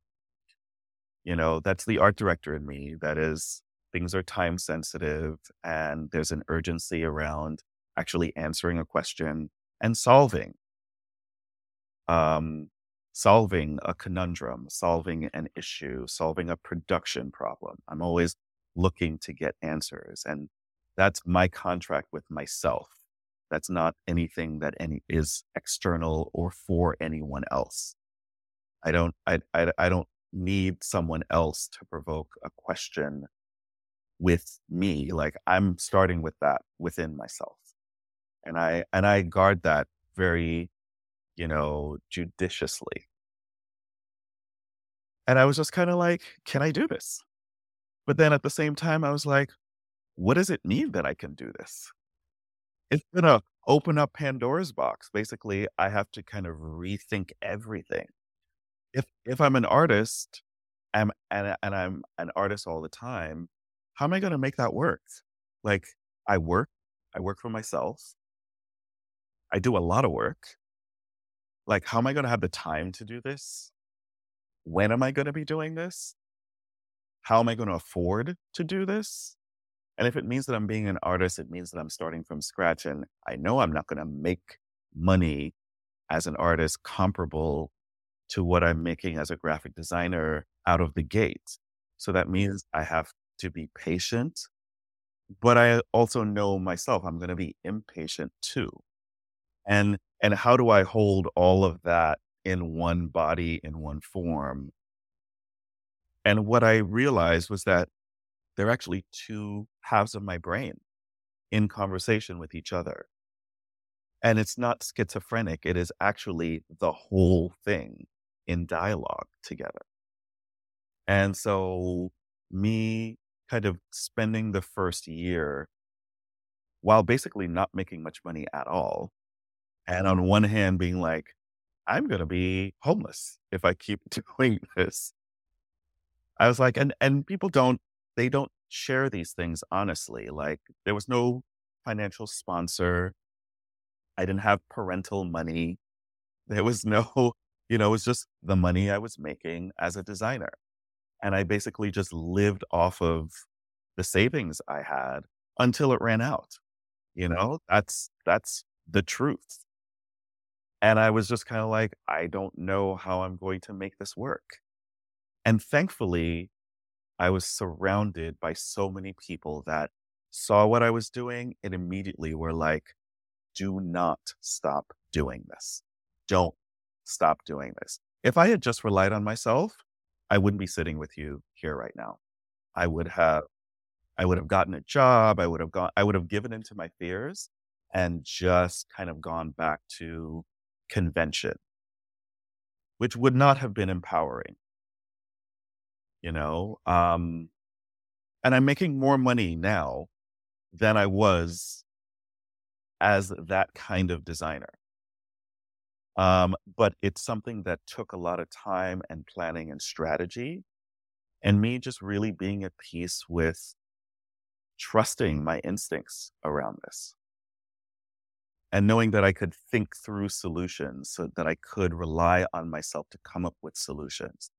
You know, that's the art director in me. That is, things are time sensitive and there's an urgency around actually answering a question and solving. Um, solving a conundrum, solving an issue, solving a production problem. I'm always looking to get answers. And that's my contract with myself. That's not anything that any is external or for anyone else. I don't, I, I, I don't need someone else to provoke a question with me. Like I'm starting with that within myself. And I, and I guard that very, you know, judiciously. And I was just kind of like, can I do this? But then at the same time, I was like, what does it mean that I can do this? It's going to open up Pandora's box. Basically, I have to kind of rethink everything if if I'm an artist I'm, and and I'm an artist all the time, how am I going to make that work? Like I work, I work for myself. I do a lot of work. Like how am I going to have the time to do this? When am I going to be doing this? How am I going to afford to do this? And if it means that I'm being an artist, it means that I'm starting from scratch. And I know I'm not going to make money as an artist comparable to what I'm making as a graphic designer out of the gate. So that means I have to be patient, but I also know myself I'm going to be impatient too. And and how do I hold all of that in one body in one form? And what I realized was that they're actually two halves of my brain in conversation with each other. And it's not schizophrenic. It is actually the whole thing in dialogue together. And so, me kind of spending the first year while basically not making much money at all. And on one hand, being like, I'm going to be homeless if I keep doing this. I was like, and, and people don't, they don't share these things honestly. Like, there was no financial sponsor. I didn't have parental money. There was no you know, it was just the money I was making as a designer. And I basically just lived off of the savings I had until it ran out. You know, that's that's the truth. And I was just kind of like, I don't know how I'm going to make this work. And thankfully, I was surrounded by so many people that saw what I was doing and immediately were like, do not stop doing this. Don't stop doing this. If I had just relied on myself, I wouldn't be sitting with you here right now. I would have I would have gotten a job, I would have gone I would have given into my fears and just kind of gone back to convention, which would not have been empowering. You know, um and I'm making more money now than I was as that kind of designer. Um, but it's something that took a lot of time and planning and strategy. And me just really being at peace with trusting my instincts around this and knowing that I could think through solutions so that I could rely on myself to come up with solutions,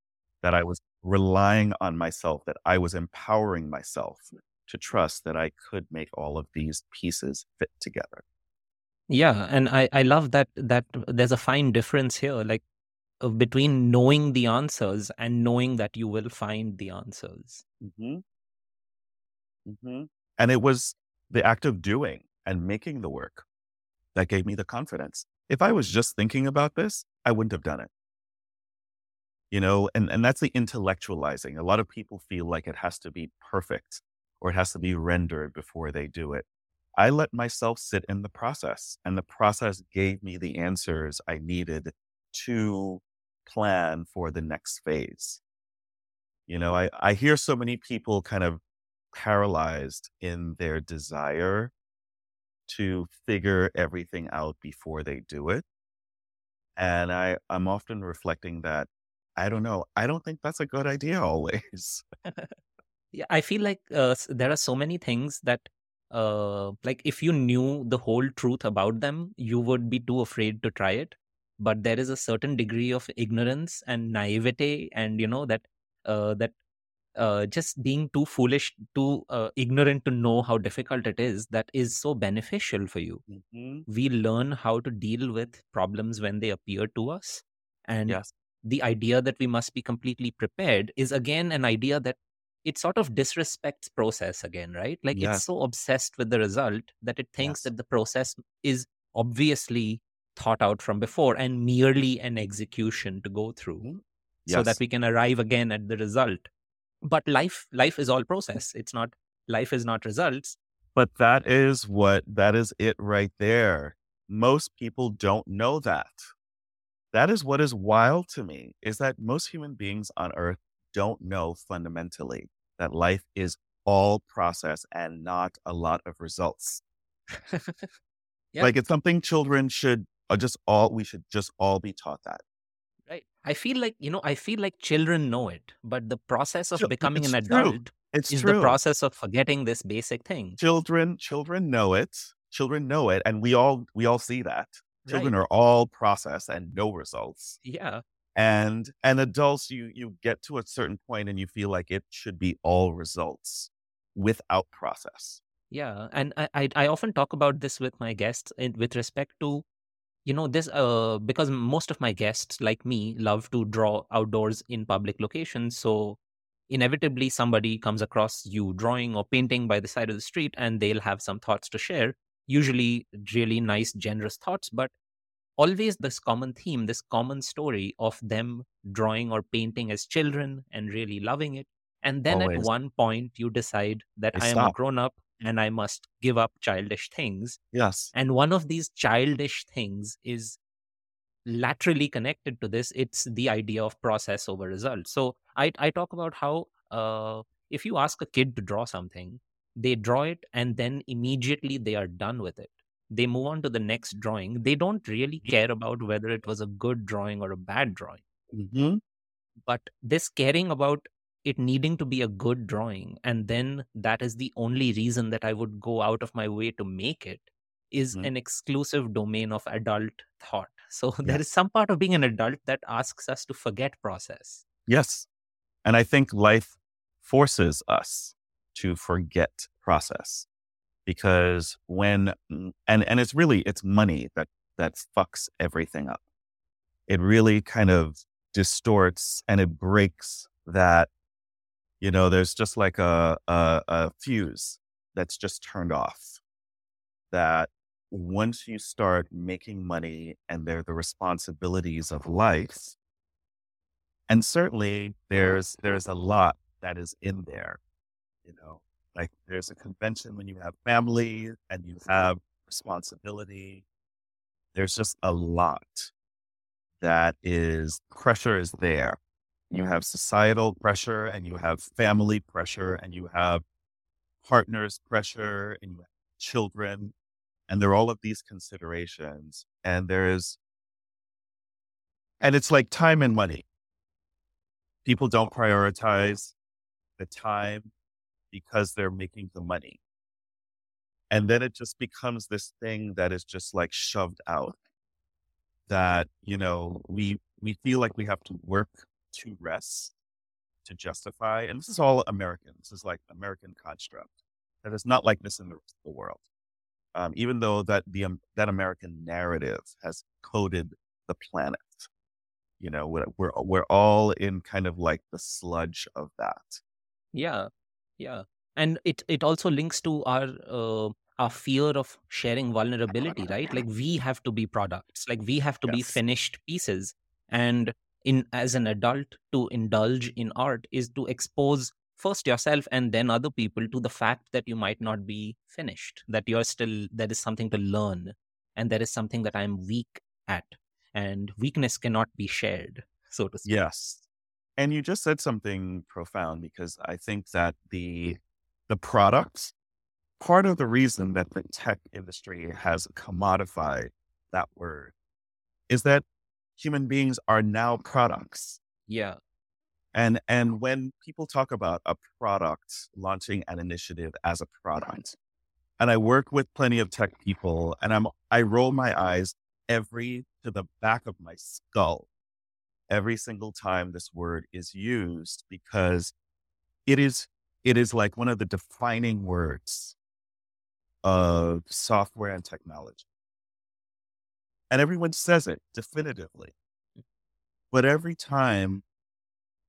that I was relying on myself, that I was empowering myself to trust that I could make all of these pieces fit together. Yeah, and I I love that that there's a fine difference here, like uh, between knowing the answers and knowing that you will find the answers. hmm hmm And it was the act of doing and making the work that gave me the confidence. If I was just thinking about this, I wouldn't have done it. you know, and, and that's the intellectualizing. A lot of people feel like it has to be perfect or it has to be rendered before they do it. I let myself sit in the process, and the process gave me the answers I needed to plan for the next phase. You know, I, I hear so many people kind of paralyzed in their desire to figure everything out before they do it. And I, I'm often reflecting that I don't know. I don't think that's a good idea always. yeah, I feel like uh, there are so many things that, uh, like, if you knew the whole truth about them, you would be too afraid to try it. But there is a certain degree of ignorance and naivete, and you know that uh, that uh, just being too foolish, too uh, ignorant to know how difficult it is, that is so beneficial for you. Mm-hmm. We learn how to deal with problems when they appear to us. And yes. the idea that we must be completely prepared is again an idea that it sort of disrespects process again, right? Like yes. it's so obsessed with the result that it thinks yes. that the process is obviously thought out from before and merely an execution to go through mm-hmm. so that we can arrive again at the result but life life is all process it's not life is not results but that is what that is it right there most people don't know that that is what is wild to me is that most human beings on earth don't know fundamentally that life is all process and not a lot of results. Yep. like it's something children should uh, just all we should just all be taught that. Right. I feel like you know i feel like children know it but the process of becoming an adult It's is true. the process of forgetting this basic thing. Children children know it. Children know it and we all we all see that. Children right. are all process and no results. Yeah and and adults you you get to a certain point and you feel like it should be all results without process. Yeah and i i, I often talk about this with my guests in, with respect to you know this uh, because most of my guests like me love to draw outdoors in public locations so inevitably somebody comes across you drawing or painting by the side of the street and they'll have some thoughts to share usually really nice generous thoughts but always this common theme this common story of them drawing or painting as children and really loving it and then always. at one point you decide that i am a grown up and I must give up childish things. Yes. And one of these childish things is laterally connected to this. It's the idea of process over result. So I, I talk about how uh, if you ask a kid to draw something, they draw it and then immediately they are done with it. They move on to the next drawing. They don't really care about whether it was a good drawing or a bad drawing. Mm-hmm. But this caring about it needing to be a good drawing and then that is the only reason that i would go out of my way to make it is mm. an exclusive domain of adult thought so there is some part of being an adult that asks us to forget process yes and i think life forces us to forget process because when mm, and and it's really it's money that that fucks everything up it really kind of distorts and it breaks that you know, there's just like a, a, a fuse that's just turned off. That once you start making money and they're the responsibilities of life, and certainly there's there's a lot that is in there. You know, like there's a convention when you have family and you have responsibility. There's just a lot that is pressure is there you have societal pressure and you have family pressure and you have partners pressure and you have children and there are all of these considerations and there's and it's like time and money people don't prioritize the time because they're making the money and then it just becomes this thing that is just like shoved out that you know we we feel like we have to work to rest to justify, and this is all American. This is like American construct that is not like this in the rest of the world. Um, even though that the um, that American narrative has coded the planet, you know, we're, we're we're all in kind of like the sludge of that. Yeah, yeah, and it it also links to our uh, our fear of sharing vulnerability, right? Like we have to be products, like we have to yes. be finished pieces, and in as an adult to indulge in art is to expose first yourself and then other people to the fact that you might not be finished that you're still there is something to learn and there is something that i'm weak at and weakness cannot be shared so to speak Yes. And you just said something profound because I think that the mm. the products, part of the reason that the tech industry has commodified that word is that human beings are now products. yeah And and when people talk about a product, launching an initiative as a product, and I work with plenty of tech people and I'm I roll my eyes every to the back of my skull every single time this word is used because it is it is like one of the defining words of software and technology. And everyone says it definitively. But every time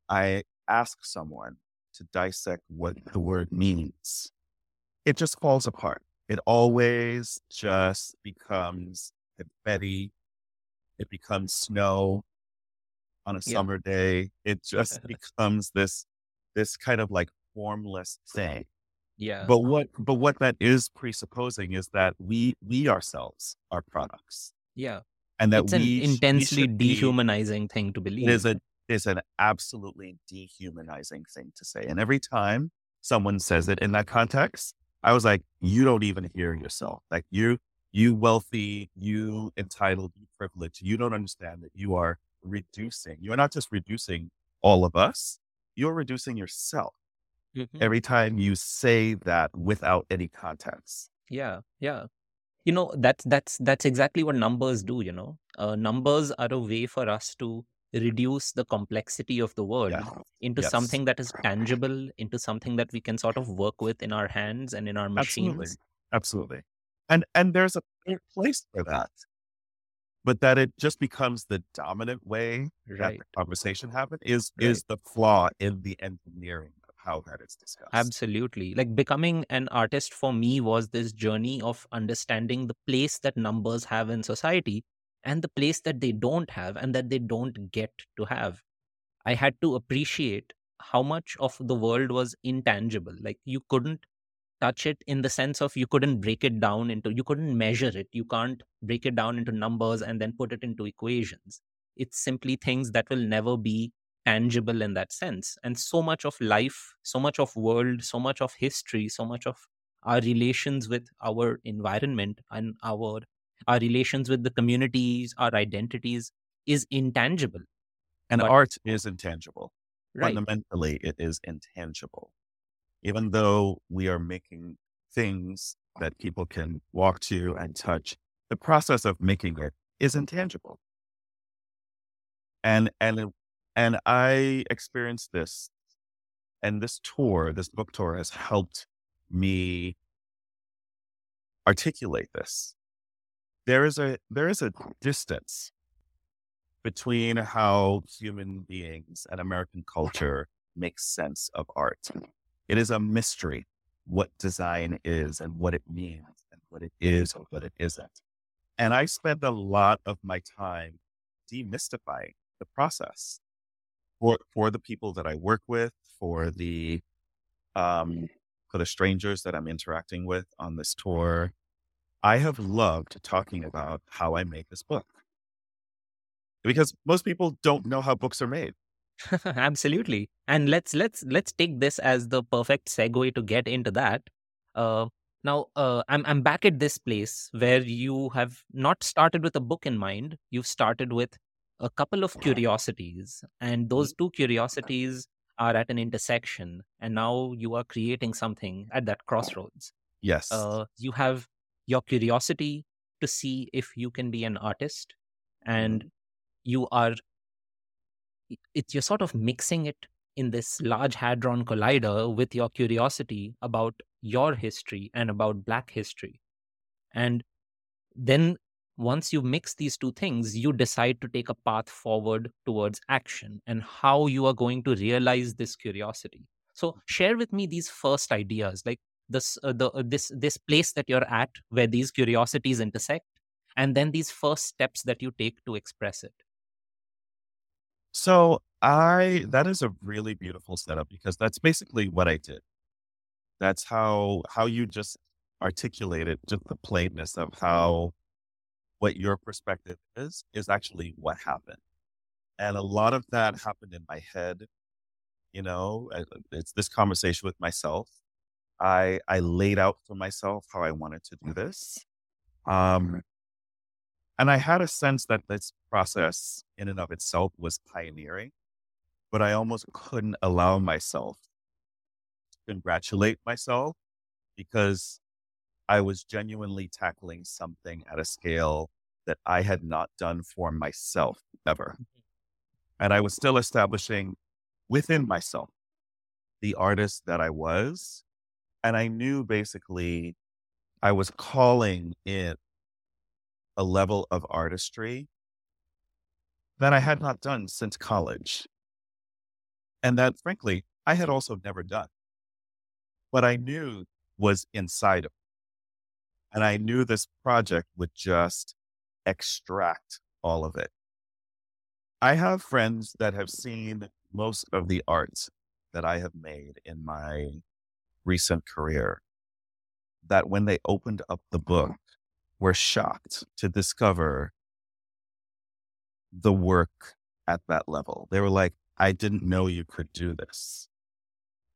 I ask someone to dissect what the word means, it just falls apart. It always just becomes confetti. It becomes snow on a Yeah. summer day. It just becomes this this kind of like formless thing. yeah But what but what that is presupposing is that we we ourselves are products. yeah And that it's we an sh- we intensely be- dehumanizing thing to believe It is a is an absolutely dehumanizing thing to say. And every time someone says it in that context, I was like, you don't even hear yourself. Like you, you wealthy, you entitled, you privileged, you don't understand that you are reducing. You're not just reducing all of us, you're reducing yourself Mhm. every time you say that without any context. yeah yeah you know that's that's that's exactly what numbers do you know uh, numbers are a way for us to reduce the complexity of the world Yeah. into Yes. something that is tangible into something that we can sort of work with in our hands and in our machines. Absolutely. machines Absolutely. And and there's a place for that. But that it just becomes the dominant way that the conversation happen is Right. is the flaw in the engineering of how that is discussed. absolutely like becoming an artist for me was this journey of understanding the place that numbers have in society and the place that they don't have and that they don't get to have I had to appreciate how much of the world was intangible. Like you couldn't touch it in the sense of you couldn't break it down into, you couldn't measure it. You can't break it down into numbers and then put it into equations. It's simply things that will never be tangible in that sense. And so much of life, so much of world, so much of history, so much of our relations with our environment and our our relations with the communities, our identities is intangible. and but- art is intangible. Right. Fundamentally, it is intangible. Even though we are making things that people can walk to and touch, the process of making it is intangible. And and and I experienced this, and this tour, this book tour, has helped me articulate this. There is a there is a distance between how human beings and American culture make sense of art. It is a mystery what design is and what it means and what it is or what it isn't. And I spend a lot of my time demystifying the process for for the people that I work with, for the um, for the strangers that I'm interacting with on this tour. I have loved talking about how I make this book because most people don't know how books are made. absolutely. And let's let's let's take this as the perfect segue to get into that. Uh now uh, I'm, I'm back at this place where you have not started with a book in mind. You've started with a couple of curiosities and those two curiosities are at an intersection and now you are creating something at that crossroads. Yes. uh, you have your curiosity to see if you can be an artist and you are it's you're sort of mixing it in this large hadron collider with your curiosity about your history and about black history. And then once you mix these two things you decide to take a path forward towards action and how you are going to realize this curiosity. So share with me these first ideas like this uh, the uh, this this place that you're at where these curiosities intersect and then these first steps that you take to express it So I that is a really beautiful setup because that's basically what I did. That's how how you just articulated just the plainness of how what your perspective is is actually what happened. And a lot of that happened in my head. You know, uh, it's this conversation with myself. I I laid out for myself how I wanted to do this. Um, and I had a sense that this process in and of itself was pioneering, but I almost couldn't allow myself to congratulate myself because I was genuinely tackling something at a scale that I had not done for myself ever. Mm-hmm. And I was still establishing within myself the artist that I was. And I knew basically I was calling in a level of artistry that I had not done since college. And that, frankly, I had also never done. But I knew was inside of me. And I knew this project would just extract all of it. I have friends that have seen most of the art that I have made in my recent career that when they opened up the book, were shocked to discover the work at that level. They were like, I didn't know you could do this.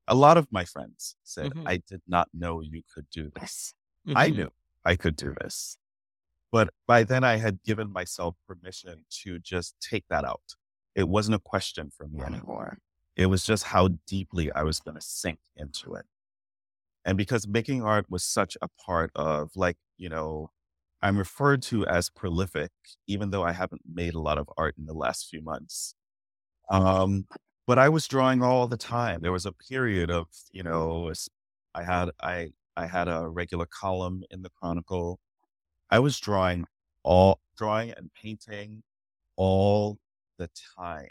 A lot of my friends said, mm-hmm. I did not know you could do this. Mm-hmm. I knew I could do this. But by then I had given myself permission to just take that out. It wasn't a question for me anymore. It was just how deeply I was going to sink into it. And because making art was such a part of like, you know, I'm referred to as prolific, even though I haven't made a lot of art in the last few months. Um, but I was drawing all the time. There was a period of, you know, I had I I had a regular column in the Chronicle. I was drawing all drawing and painting all the time.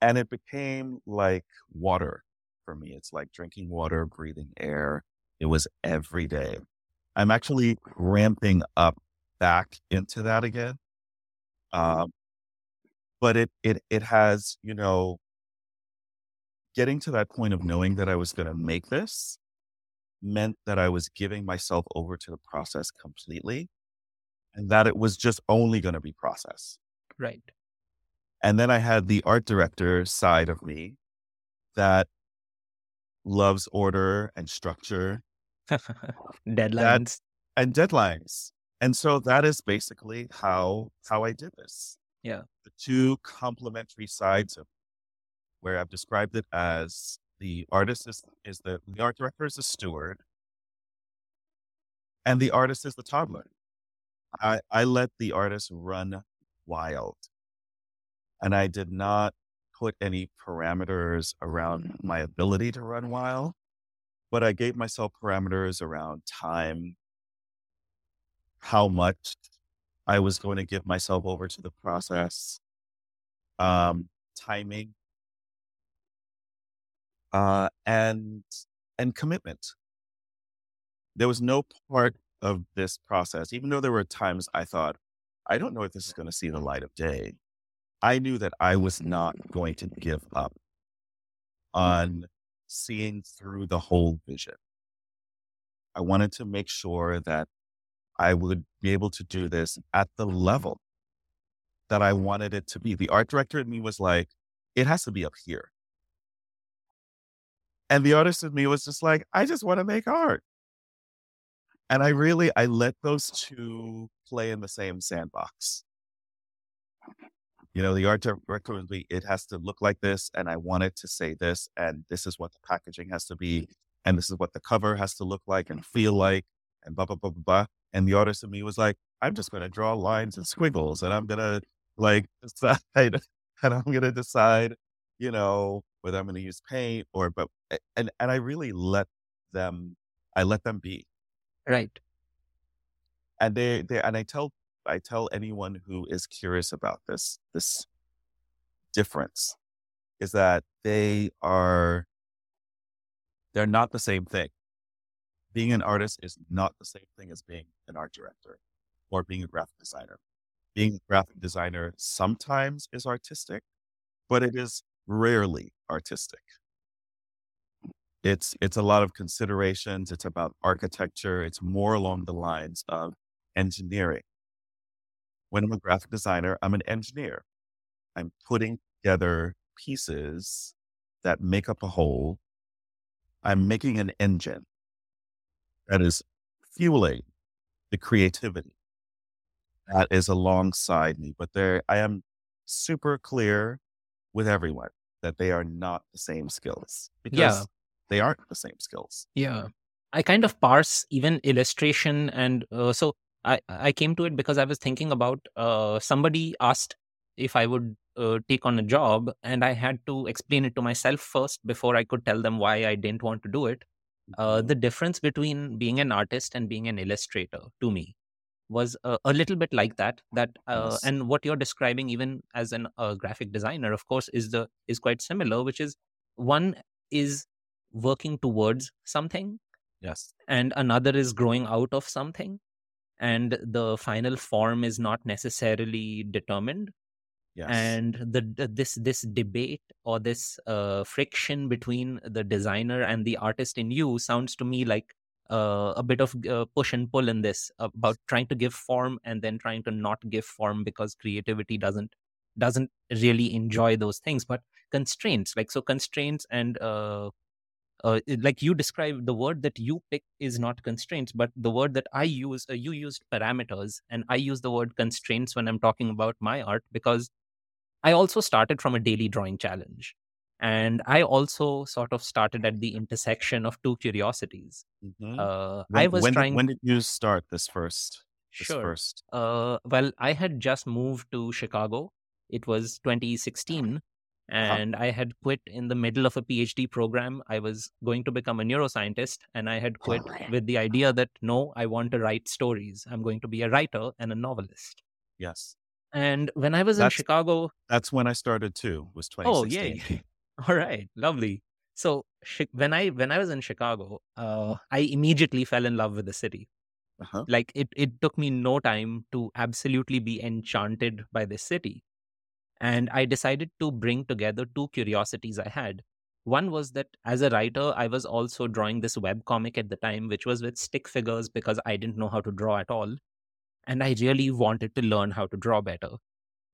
And it became like water for me. It's like drinking water, breathing air. It was every day. I'm actually ramping up back into that again. Um, but it it it has, you know, getting to that point of knowing that I was going to make this meant that I was giving myself over to the process completely and that it was just only going to be process. Right. And then I had the art director side of me that loves order and structure deadlines and deadlines. And so that is basically how how I did this. Yeah. The two complementary sides of where I've described it as the artist is, is the the art director is the steward and the artist is the toddler. I, I let the artist run wild. And I did not put any parameters around mm. my ability to run wild but I gave myself parameters around time, how much I was going to give myself over to the process, um, timing, uh, and and commitment. There was no part of this process, even though there were times I thought, I don't know if this is going to see the light of day. I knew that I was not going to give up on seeing through the whole vision. I wanted to make sure that I would be able to do this at the level that I wanted it to be. The art director in me was like, it has to be up here. And the artist in me was just like, I just want to make art. And I really, I let those two play in the same sandbox. You know, the art director would be, it has to look like this, and I want it to say this, and this is what the packaging has to be, and this is what the cover has to look like and feel like, and blah, blah, blah, blah, blah. And the artist in me was like, I'm just going to draw lines and squiggles, and I'm going to like decide, and I'm going to decide, you know, whether I'm going to use paint or, but, and, and I really let them, I let them be. Right. And they, they, and I tell I tell anyone who is curious about this this difference is that they are they're not the same thing. Being an artist is not the same thing as being an art director or being a graphic designer. being a graphic designer sometimes is artistic, but it is rarely artistic. It's it's a lot of considerations. It's about architecture. It's more along the lines of engineering. When I'm a graphic designer, I'm an engineer. I'm putting together pieces that make up a whole. I'm making an engine that is fueling the creativity that is alongside me. But there, I am super clear with everyone that they are not the same skills because Yeah. they aren't the same skills. Yeah. I kind of parse even illustration and uh, so I I came to it because I was thinking about uh, somebody asked if I would uh, take on a job and I had to explain it to myself first before I could tell them why I didn't want to do it. Uh, Mhm. the difference between being an artist and being an illustrator to me was a, a little bit like that that uh, Yes. and what you're describing even as an uh, graphic designer of course is the is quite similar which is one is working towards something Yes. and another is growing out of something and the final form is not necessarily determined Yes. and the, this this debate or this uh, friction between the designer and the artist in you sounds to me like uh, a bit of uh, push and pull in this about trying to give form and then trying to not give form because creativity doesn't doesn't really enjoy those things but constraints like so constraints and uh, uh, like you described the word that you pick is not constraints but the word that i use uh, you used parameters and i use the word constraints when i'm talking about my art because i also started from a daily drawing challenge and i also sort of started at the intersection of two curiosities Mhm. uh, When, i was when, trying did, when did you start this first? This sure first. uh, well, I had just moved to Chicago. It was 2016, Uh-huh. and I had quit in the middle of a PhD program. I was going to become a neuroscientist, and I had quit with the idea that no, I want to write stories. I'm going to be a writer and a novelist. Yes. And when I was in Chicago, that's when I started too. Was oh 2016. yay! All right, lovely. So when I when I was in Chicago, uh, I immediately fell in love with the city. Uh-huh. like it it took me no time to absolutely be enchanted by this city and i decided to bring together two curiosities i had. One was that as a writer i was also drawing this web comic at the time which was with stick figures because i didn't know how to draw at all and i really wanted to learn how to draw better.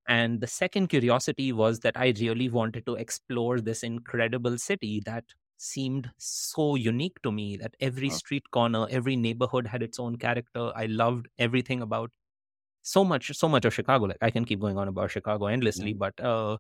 And the second curiosity was that i really wanted to explore this incredible city that seemed so unique to me that every street corner every neighborhood had its own character. I loved everything about so much so much of chicago like i can keep going on about chicago endlessly but uh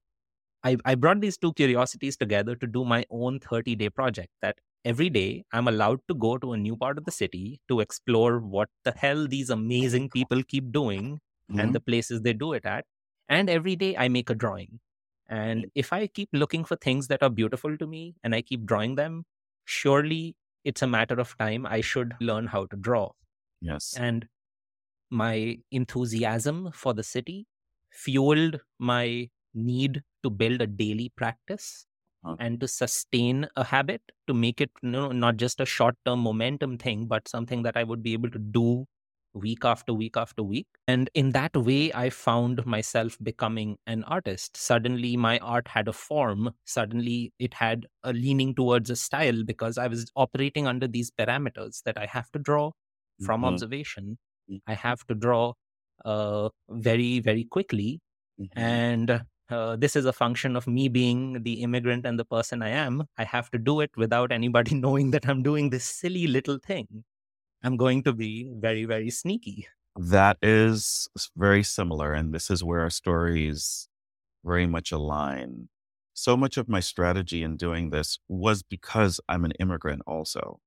I, I brought these two curiosities together to do my own 30 day project that every day i'm allowed to go to a new part of the city to explore what the hell these amazing people keep doing and Mhm. the places they do it at and every day i make a drawing and if i keep looking for things that are beautiful to me and i keep drawing them surely it's a matter of time i should learn how to draw Yes. and my enthusiasm for the city fueled my need to build a daily practice Huh. and to sustain a habit to make it you know, not just a short term momentum thing but something that i would be able to do week after week after week and in that way i found myself becoming an artist suddenly my art had a form suddenly it had a leaning towards a style because i was operating under these parameters that i have to draw from Mhm. observation. I have to draw uh, very very quickly Mhm. and uh, this is a function of me being the immigrant and the person i am i have to do it without anybody knowing that i'm doing this silly little thing i'm going to be very very sneaky That is very similar. And this is where our stories very much align. So much of my strategy in doing this was because I'm an immigrant also.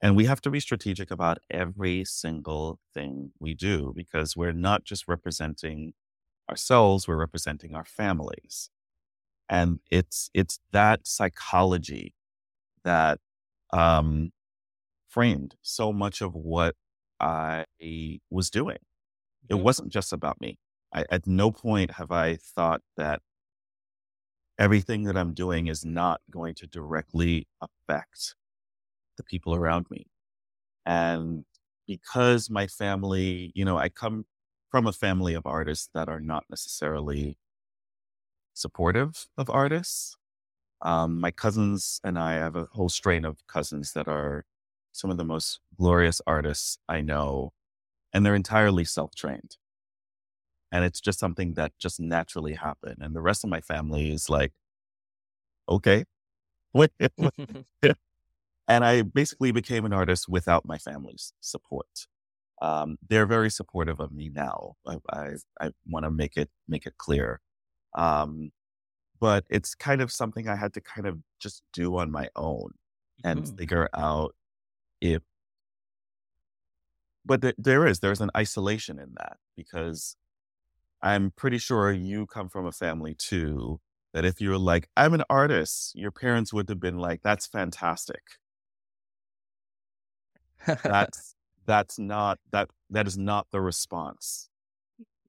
And we have to be strategic about every single thing we do because we're not just representing ourselves, we're representing our families. And it's it's that psychology that um framed so much of what I was doing. It Mhm. wasn't just about me. I, at no point have I thought that everything that I'm doing is not going to directly affect the people around me. And because my family, you know, I come from a family of artists that are not necessarily supportive of artists. Um, my cousins and I have a whole strain of cousins that are some of the most glorious artists I know, and they're entirely self trained. And it's just something that just naturally happened. And the rest of my family is like, okay. and I basically became an artist without my family's support. Um, they're very supportive of me now. I, I, I want to make it make it clear. Um, but it's kind of something I had to kind of just do on my own and mm-hmm. figure out if. But th- there is there's an isolation in that because I'm pretty sure you come from a family too that if you're like I'm an artist, your parents would have been like, "That's fantastic." That's that's not that that is not the response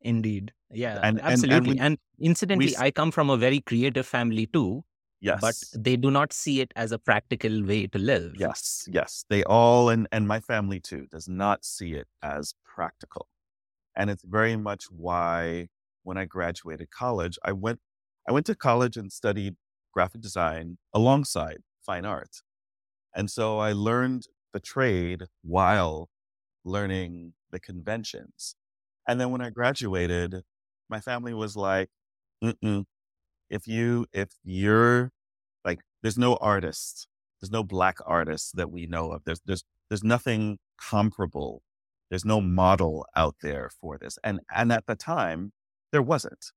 Indeed. Yeah, and, absolutely. And, and, we, and incidentally, we, I come from a very creative family too. Yes. But they do not see it as a practical way to live. Yes. Yes. They all, and, and my family too, does not see it as practical. And it's very much why when I graduated college, I went, I went to college and studied graphic design alongside fine art. And so I learned the trade while learning the conventions. And then when I graduated, my family was like, Mm-mm. if you, if you're like, there's no artist, there's no black artists that we know of. There's, there's, there's nothing comparable. There's no model out there for this. And, and at the time there wasn't.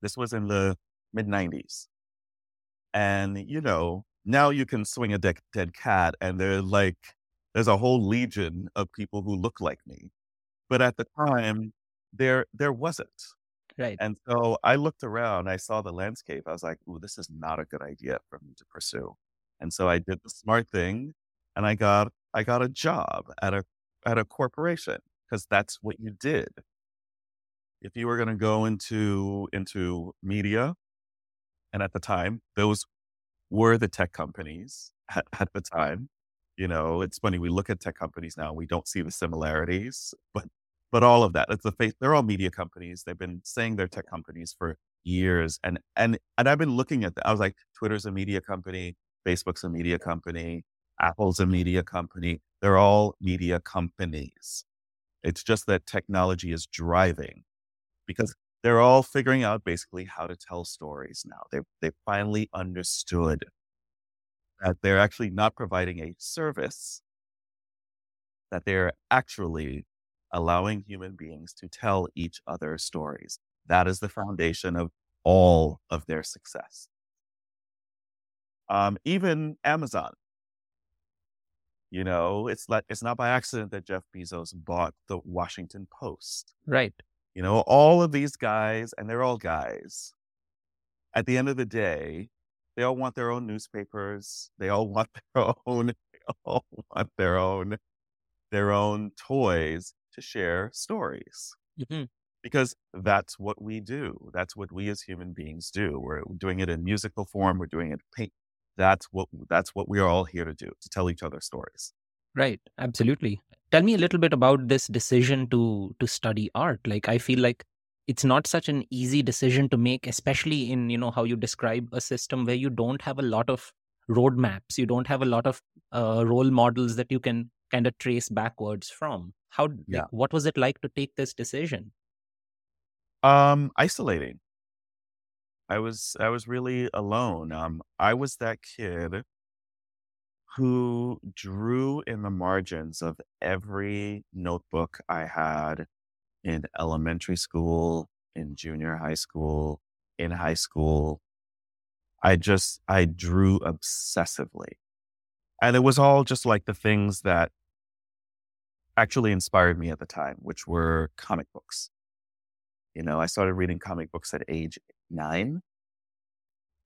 This was in the mid nineties. And, you know, now you can swing a de- dead cat and they're like, there's a whole legion of people who look like me. But at the time, there there wasn't. Right. And so I looked around, I saw the landscape. I was like, ooh, this is not a good idea for me to pursue. And so I did the smart thing and I got I got a job at a at a corporation because that's what you did. If you were going to go into into media, and at the time, those were the tech companies at, at the time. You know, it's funny. We look at tech companies now, we don't see the similarities, but but all of that. It's the face. They're all media companies. They've been saying they're tech companies for years, and and and I've been looking at that. I was like, Twitter's a media company, Facebook's a media company, Apple's a media company. They're all media companies. It's just that technology is driving because they're all figuring out basically how to tell stories now. They they finally understood that they're actually not providing a service, that they're actually allowing human beings to tell each other stories. That is the foundation of all of their success. Um, even Amazon, you know, it's like it's not by accident that Jeff Bezos bought the Washington Post. Right. You know, all of these guys, and they're all guys. At the end of the day, they all want their own newspapers. They all want their own. They all want their own. Their own toys to share stories. Mm-hmm. Because that's what we do. That's what we as human beings do. We're doing it in musical form. We're doing it in paint. That's what that's what we are all here to do, to tell each other stories. Right. Absolutely. Tell me a little bit about this decision to to study art. Like I feel like it's not such an easy decision to make especially in you know how you describe a system where you don't have a lot of roadmaps. You don't have a lot of uh, role models that you can kind of trace backwards from. How yeah. like, what was it like to take this decision? Um isolating. I was i was really alone. Um i was that kid who drew in the margins of every notebook i had in elementary school, in junior high school, in high school. I just, I drew obsessively. And it was all just like the things that actually inspired me at the time, which were comic books. You know, I started reading comic books at age nine.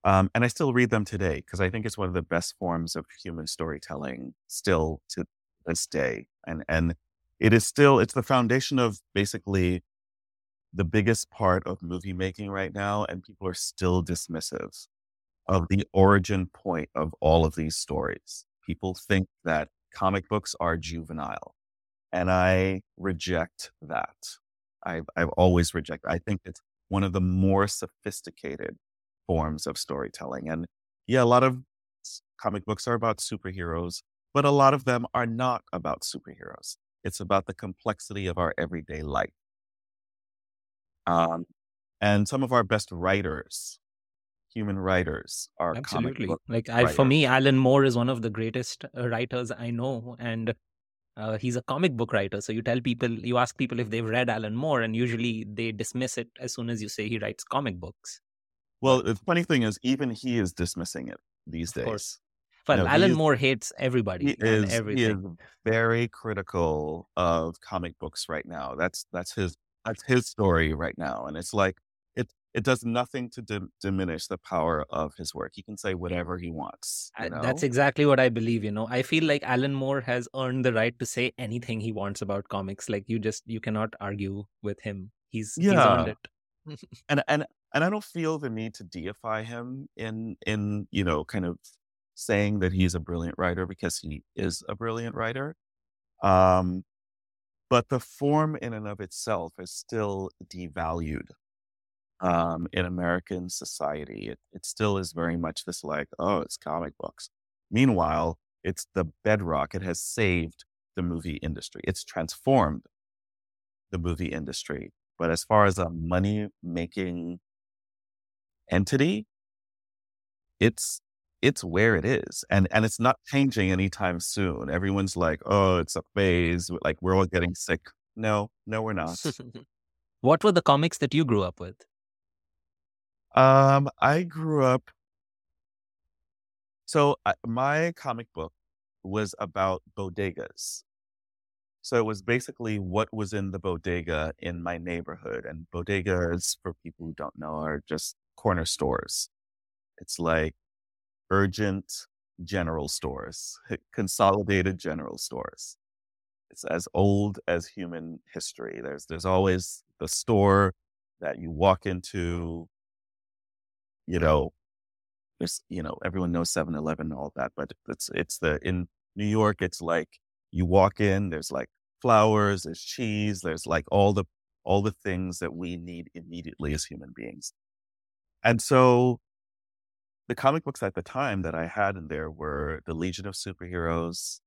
Um, and I still read them today because I think it's one of the best forms of human storytelling still to this day. And, and it is still it's the foundation of basically the biggest part of movie making right now and people are still dismissive of the origin point of all of these stories people think that comic books are juvenile and i reject that I've, I've always rejected. I think it's one of the more sophisticated forms of storytelling. And yeah, a lot of comic books are about superheroes, but a lot of them are not about superheroes. It's about the complexity of our everyday life. Um, and some of our best writers, human writers, are absolutely like I, for me, Alan Moore is one of the greatest uh, writers I know, and uh, he's a comic book writer. So you tell people, you ask people if they've read Alan Moore, and usually they dismiss it as soon as you say he writes comic books. Well, the funny thing is, even he is dismissing it these days. Of Course. Well, no, Alan Moore hates everybody he is, everything. He is very critical of comic books right now. That's that's his that's his story right now, and it's like it it does nothing to di- diminish the power of his work. He can say whatever he wants. Know? That's exactly what I believe. You know, I feel like Alan Moore has earned the right to say anything he wants about comics. Like you just you cannot argue with him. He's yeah. he's earned it. and and and I don't feel the need to deify him in in you know kind of saying that he's a brilliant writer because he is a brilliant writer. Um, but the form in and of itself is still devalued um, in American society. It, it still is very much this like, oh, it's comic books. Meanwhile, it's the bedrock. It has saved the movie industry. It's transformed the movie industry. But as far as a money making entity, it's it's where it is and and it's not changing anytime soon. Everyone's like oh it's a phase like we're all getting sick. No no we're not. What were the comics that you grew up with? Um i grew up so I, my comic book was about bodegas. So it was basically what was in the bodega in my neighborhood and bodegas for people who don't know are just corner stores it's like urgent general stores, consolidated general stores. It's as old as human history. There's there's always the store that you walk into, you know, there's you know, everyone knows 7-Eleven and all that, but it's it's the in New York, it's like you walk in, there's like flowers, there's cheese, there's like all the all the things that we need immediately as human beings. And so the comic books at the time that I had in there were the Legion of Superheroes,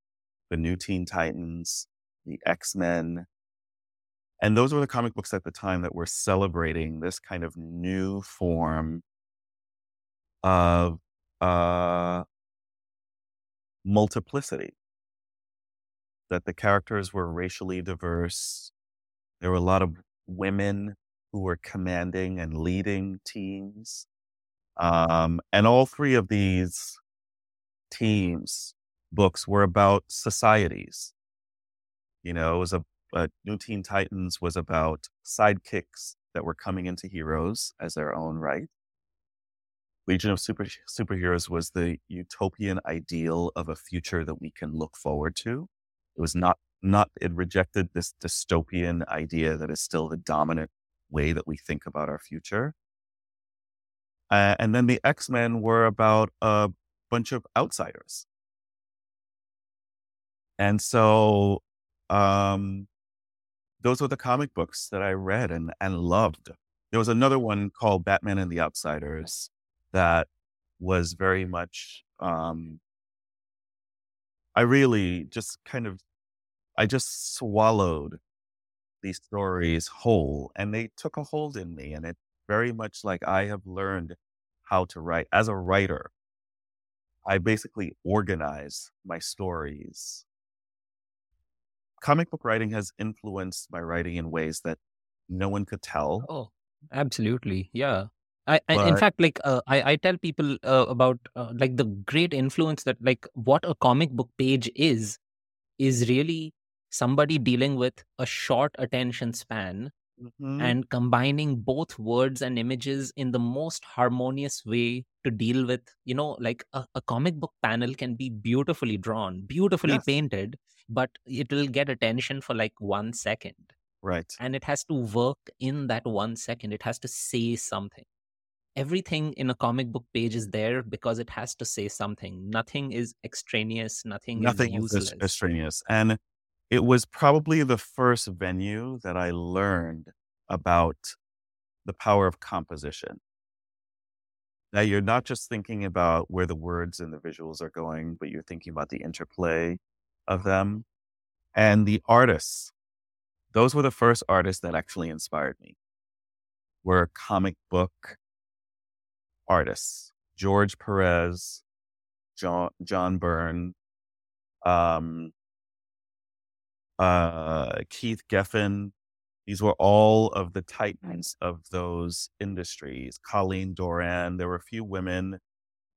the New Teen Titans, the X Men. And those were the comic books at the time that were celebrating this kind of new form of uh, multiplicity. That the characters were racially diverse. There were a lot of women who were commanding and leading teams. Um, and all three of these teams books were about societies. You know, it was a, a New Teen Titans was about sidekicks that were coming into heroes as their own right. Legion of Super, Superheroes was the utopian ideal of a future that we can look forward to. It was not not it rejected this dystopian idea that is still the dominant way that we think about our future. Uh, and then the X Men were about a bunch of outsiders. And so um, those were the comic books that I read and, and loved. There was another one called Batman and the Outsiders that was very much, um, I really just kind of, I just swallowed these stories whole and they took a hold in me and it very much like I have learned how to write. As a writer, I basically organize my stories. Comic book writing has influenced my writing in ways that no one could tell. Oh, absolutely. Yeah. I, I in fact, like uh, I, I tell people uh, about uh, like the great influence that like what a comic book page is, is really somebody dealing with a short attention span mm-hmm. and combining both words and images in the most harmonious way to deal with you know like a, a comic book panel can be beautifully drawn beautifully yes. painted but it will get attention for like one second. Right. And it has to work in that one second. It has to say something. Everything in a comic book page is there because it has to say something. Nothing is extraneous. Nothing, nothing is useless. extraneous. And it was probably the first venue that I learned about the power of composition. Now, you're not just thinking about where the words and the visuals are going, but you're thinking about the interplay of them. And the artists, those were the first artists that actually inspired me, were comic book artists. George Perez, John, John Byrne, um, uh, Keith Giffen. These were all of the titans of those industries. Colleen Doran. There were a few women,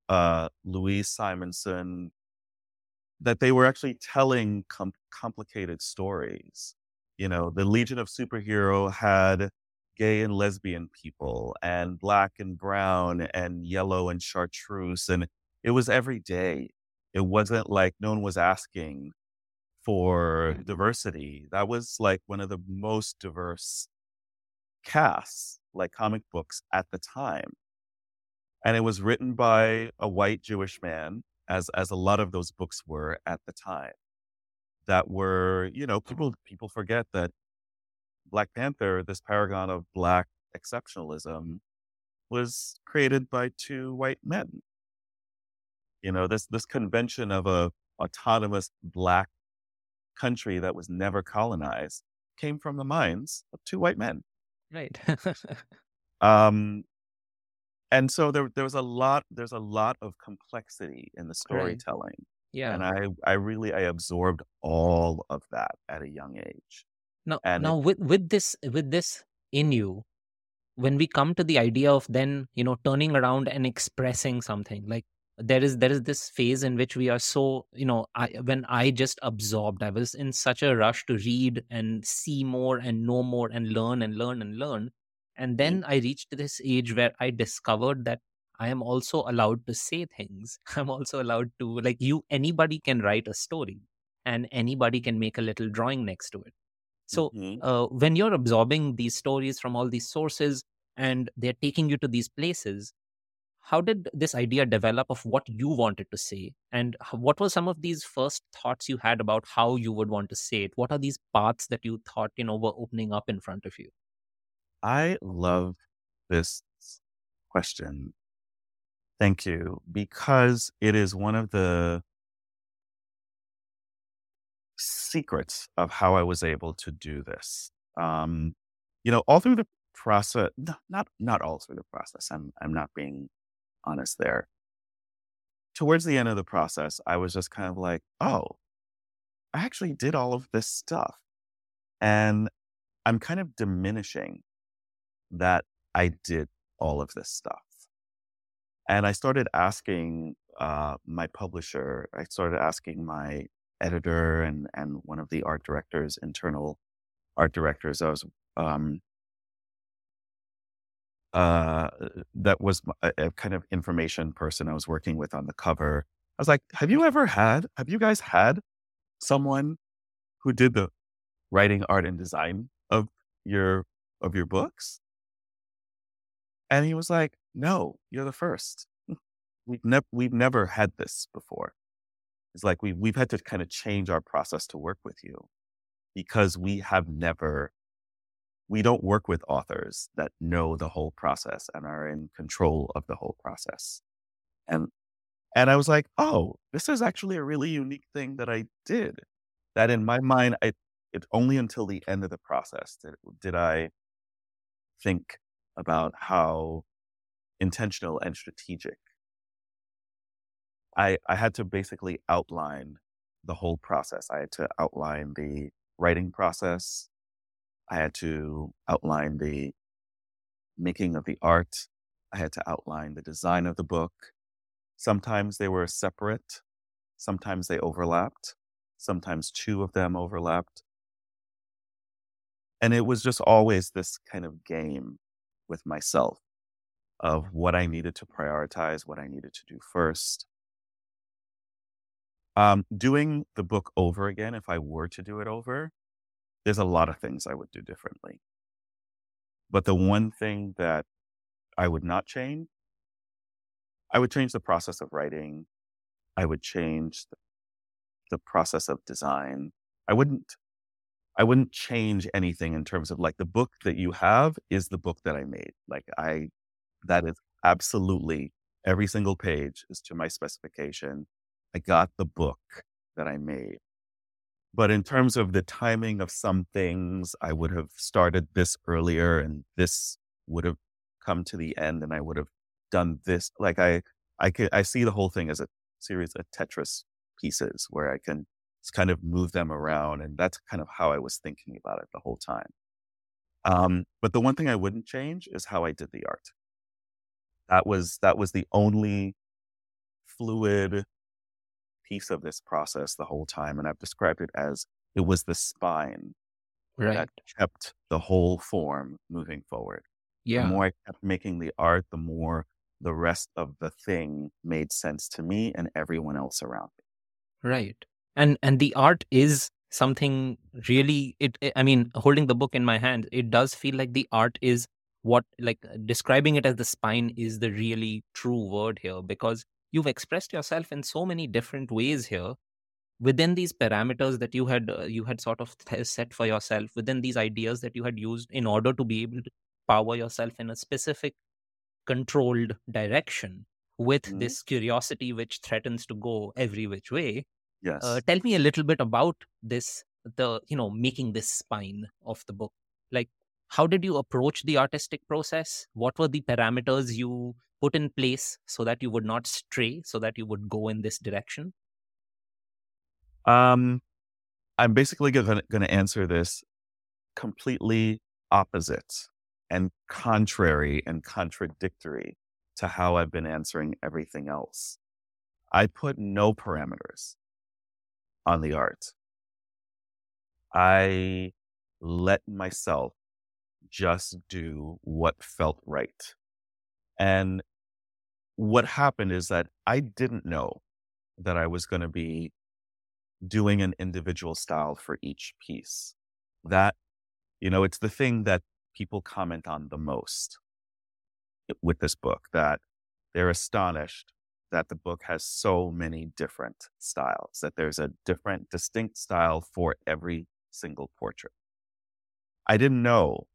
uh, Louise Simonson, that they were actually telling com- complicated stories. You know, the Legion of Superhero had gay and lesbian people, and black and brown, and yellow and chartreuse, and it was every day. It wasn't like no one was asking for diversity. That was like one of the most diverse casts, like comic books at the time. And it was written by a white Jewish man, as as a lot of those books were at the time. That were, you know, people people forget that Black Panther, this paragon of black exceptionalism, was created by two white men. You know, this this convention of a autonomous black country that was never colonized came from the minds of two white men. Right. um, and so there there was a lot there's a lot of complexity in the storytelling. Right. Yeah. And I I really I absorbed all of that at a young age. Now and now it, with with this with this in you, when we come to the idea of then, you know, turning around and expressing something like there is there is this phase in which we are so you know I, when i just absorbed i was in such a rush to read and see more and know more and learn and learn and learn. And then i reached this age where i discovered that i am also allowed to say things. I'm also allowed to like you anybody can write a story and anybody can make a little drawing next to it. So mm-hmm. uh, when you're absorbing these stories from all these sources and they're taking you to these places how did this idea develop of what you wanted to say? And what were some of these first thoughts you had about how you would want to say it? What are these paths that you thought you know were opening up in front of you? I love this question. Thank you because it is one of the secrets of how i was able to do this. Um you know all through the process not not all through the process i'm i'm not being honest there. Towards the end of the process, I was just kind of like, oh, I actually did all of this stuff. And I'm kind of diminishing that I did all of this stuff. And I started asking uh, my publisher, I started asking my editor and, and one of the art directors, internal art directors. I was um, uh, that was a, a, kind of information person I was working with on the cover. I was like, "Have you ever had? Have you guys had someone who did the writing, art, and design of your of your books?" And he was like, "No, you're the first. We've never we've never had this before. It's like we we've had to kind of change our process to work with you because we have never we don't work with authors that know the whole process and are in control of the whole process. And and I was like, oh, this is actually a really unique thing that I did. That in my mind, I it only until the end of the process did, did I think about how intentional and strategic. I I had to basically outline the whole process. I had to outline the writing process, I had to outline the making of the art. I had to outline the design of the book. Sometimes they were separate. Sometimes they overlapped. Sometimes two of them overlapped. And it was just always this kind of game with myself of what I needed to prioritize, what I needed to do first. Um, doing the book over again, if I were to do it over, there's a lot of things I would do differently. But the one thing that I would not change, I would change the process of writing. I would change the, process of design. I wouldn't, I wouldn't change anything in terms of like the book that you have is the book that I made. Like I, that is absolutely every single page is to my specification. I got the book that I made. But in terms of the timing of some things, I would have started this earlier and this would have come to the end and I would have done this. Like I, I could, I see the whole thing as a series of Tetris pieces where I can kind of move them around. And that's kind of how I was thinking about it the whole time. Um, but the one thing I wouldn't change is how I did the art. That was, that was the only fluid piece of this process the whole time. And I've described it as it was the spine Right. that kept the whole form moving forward. Yeah. The more I kept making the art, the more the rest of the thing made sense to me and everyone else around me. Right. And and the art is something really it it- I mean holding the book in my hand it does feel like the art is what like uh, describing it as the spine is the really true word here because you've expressed yourself in so many different ways here within these parameters that you had uh, you had sort of set for yourself within these ideas that you had used in order to be able to power yourself in a specific controlled direction with Mhm. this curiosity which threatens to go every which way Yes. uh, tell me a little bit about this the you know making this spine of the book like how did you approach the artistic process what were the parameters you put in place so that you would not stray so that you would go in this direction Um, I'm basically going to answer this completely opposite and contrary and contradictory to how I've been answering everything else. I put no parameters on the art. I let myself just do what felt right. And what happened is that I didn't know that I was going to be doing an individual style for each piece. That, you know, it's the thing that people comment on the most with this book that they're astonished that the book has so many different styles, that there's a different, distinct style for every single portrait. I didn't know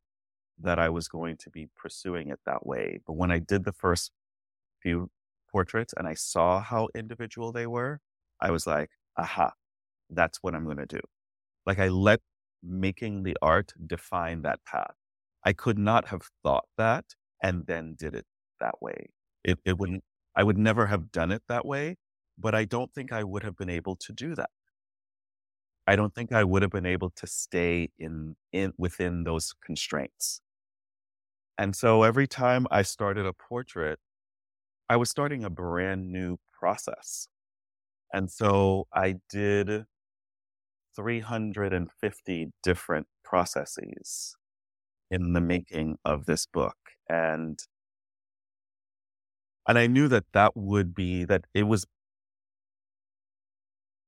that I was going to be pursuing it that way. But when I did the first few portraits and I saw how individual they were, I was like, aha, that's what I'm going to do. Like I let making the art define that path. I could not have thought that and then did it that way. It, it wouldn't, I would never have done it that way, but I don't think I would have been able to do that. I don't think I would have been able to stay in, in within those constraints. And so every time I started a portrait, I was starting a brand new process. And so I did 350 different processes in the making of this book. And and I knew that that would be that it was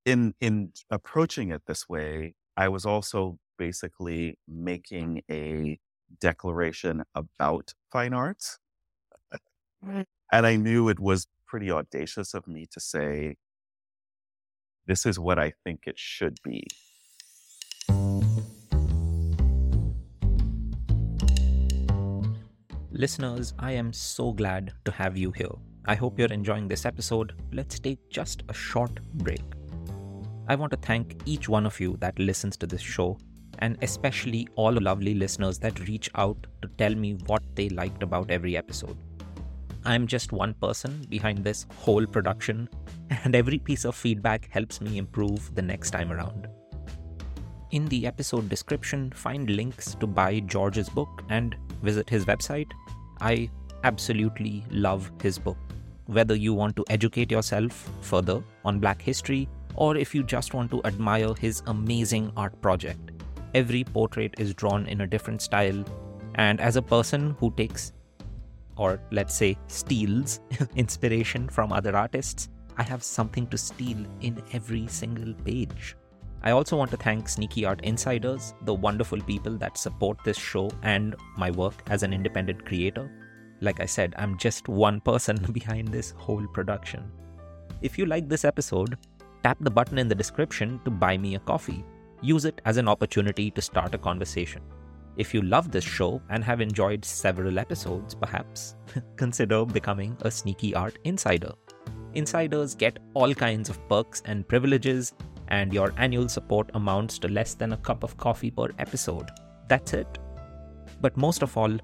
in in approaching it this way, I was also basically making a declaration about fine arts. And I knew it was pretty audacious of me to say, this is what I think it should be. Listeners, I am so glad to have you here. I hope you're enjoying this episode. Let's take just a short break. I want to thank each one of you that listens to this show, and especially all the lovely listeners that reach out to tell me what they liked about every episode. I'm just one person behind this whole production, and every piece of feedback helps me improve the next time around. In the episode description, find links to buy George's book and visit his website. I absolutely love his book. Whether you want to educate yourself further on Black history or if you just want to admire his amazing art project, every portrait is drawn in a different style. And as a person who takes, or let's say steals, inspiration from other artists, I have something to steal in every single page. I also want to thank SneakyArt Insiders, the wonderful people that support this show and my work as an independent creator. Like I said, I'm just one person behind this whole production. If you like this episode, tap the button in the description to buy me a coffee. Use it as an opportunity to start a conversation. If you love this show and have enjoyed several episodes, perhaps consider becoming a SneakyArt Insider. Insiders get all kinds of perks and privileges, and your annual support amounts to less than a cup of coffee per episode. That's it. But most of all,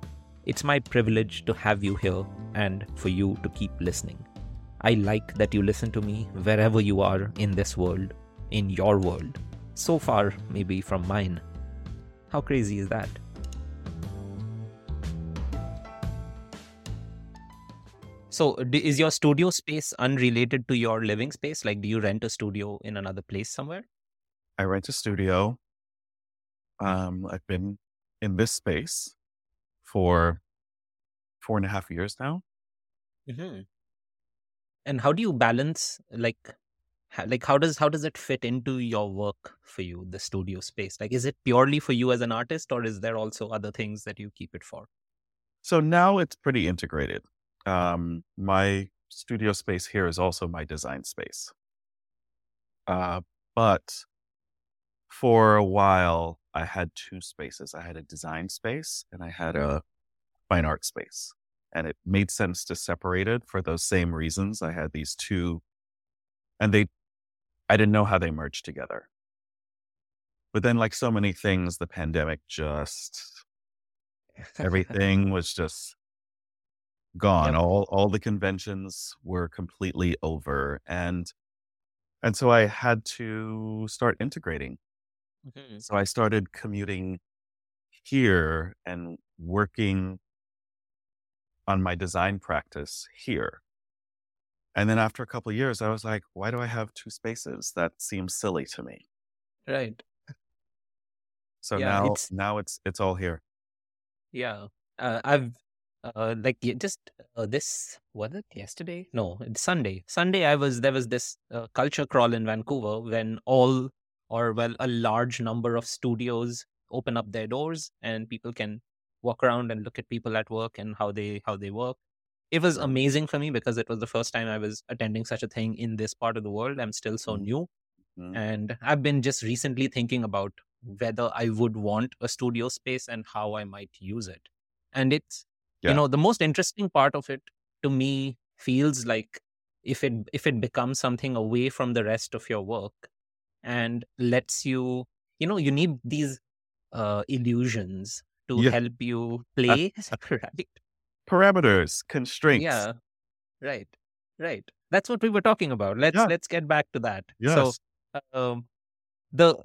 it's my privilege to have you here and for you to keep listening. I like that you listen to me wherever you are in this world, in your world. So far, maybe from mine. How crazy is that? So, is your studio space unrelated to your living space? Like, do you rent a studio in another place somewhere? I rent a studio. Um, I've been in this space for four and a half years now. Mm-hmm. And how do you balance like like how does how does it fit into your work for you the studio space? Like is it purely for you as an artist or is there also other things that you keep it for? So now it's pretty integrated. Um my studio space here is also my design space. Uh but for a while i had two spaces. I had a design space and i had a fine art space. And it made sense to separate it for those same reasons. I had these two, and they, I didn't know how they merged together. But then, like so many things, the pandemic just, everything was just gone. Yep. All all the conventions were completely over, and and so I had to start integrating. Mm-hmm. So I started commuting here and working on my design practice here. And then after a couple of years, I was like, why do I have two spaces? That seems silly to me. Right. So yeah, now, it's, now it's it's all here. Yeah, uh, I've uh, like just uh, this was it yesterday? No, it's Sunday. Sunday, I was there was this uh, culture crawl in Vancouver when all or well a large number of studios open up their doors and people can walk around and look at people at work and how they how they work it was amazing for me because it was the first time i was attending such a thing in this part of the world i'm still so mm-hmm. new mm-hmm. and i've been just recently thinking about whether i would want a studio space and how i might use it and it's yeah. you know the most interesting part of it to me feels like if it if it becomes something away from the rest of your work and lets you you know you need these uh, illusions to yeah. help you play, right? Parameters, constraints. Yeah. Right. Right. That's what we were talking about. Let's yeah. let's get back to that. Yes. So um the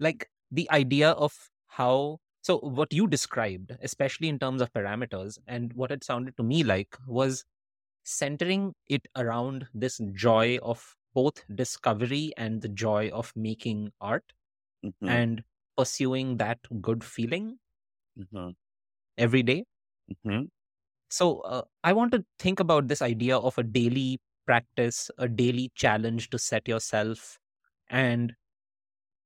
like the idea of how so what you described, especially in terms of parameters, and what it sounded to me like was centering it around this joy of both discovery and the joy of making art mm-hmm. and pursuing that good feeling mm-hmm. every day. Mm-hmm. So uh, I want to think about this idea of a daily practice, a daily challenge to set yourself, and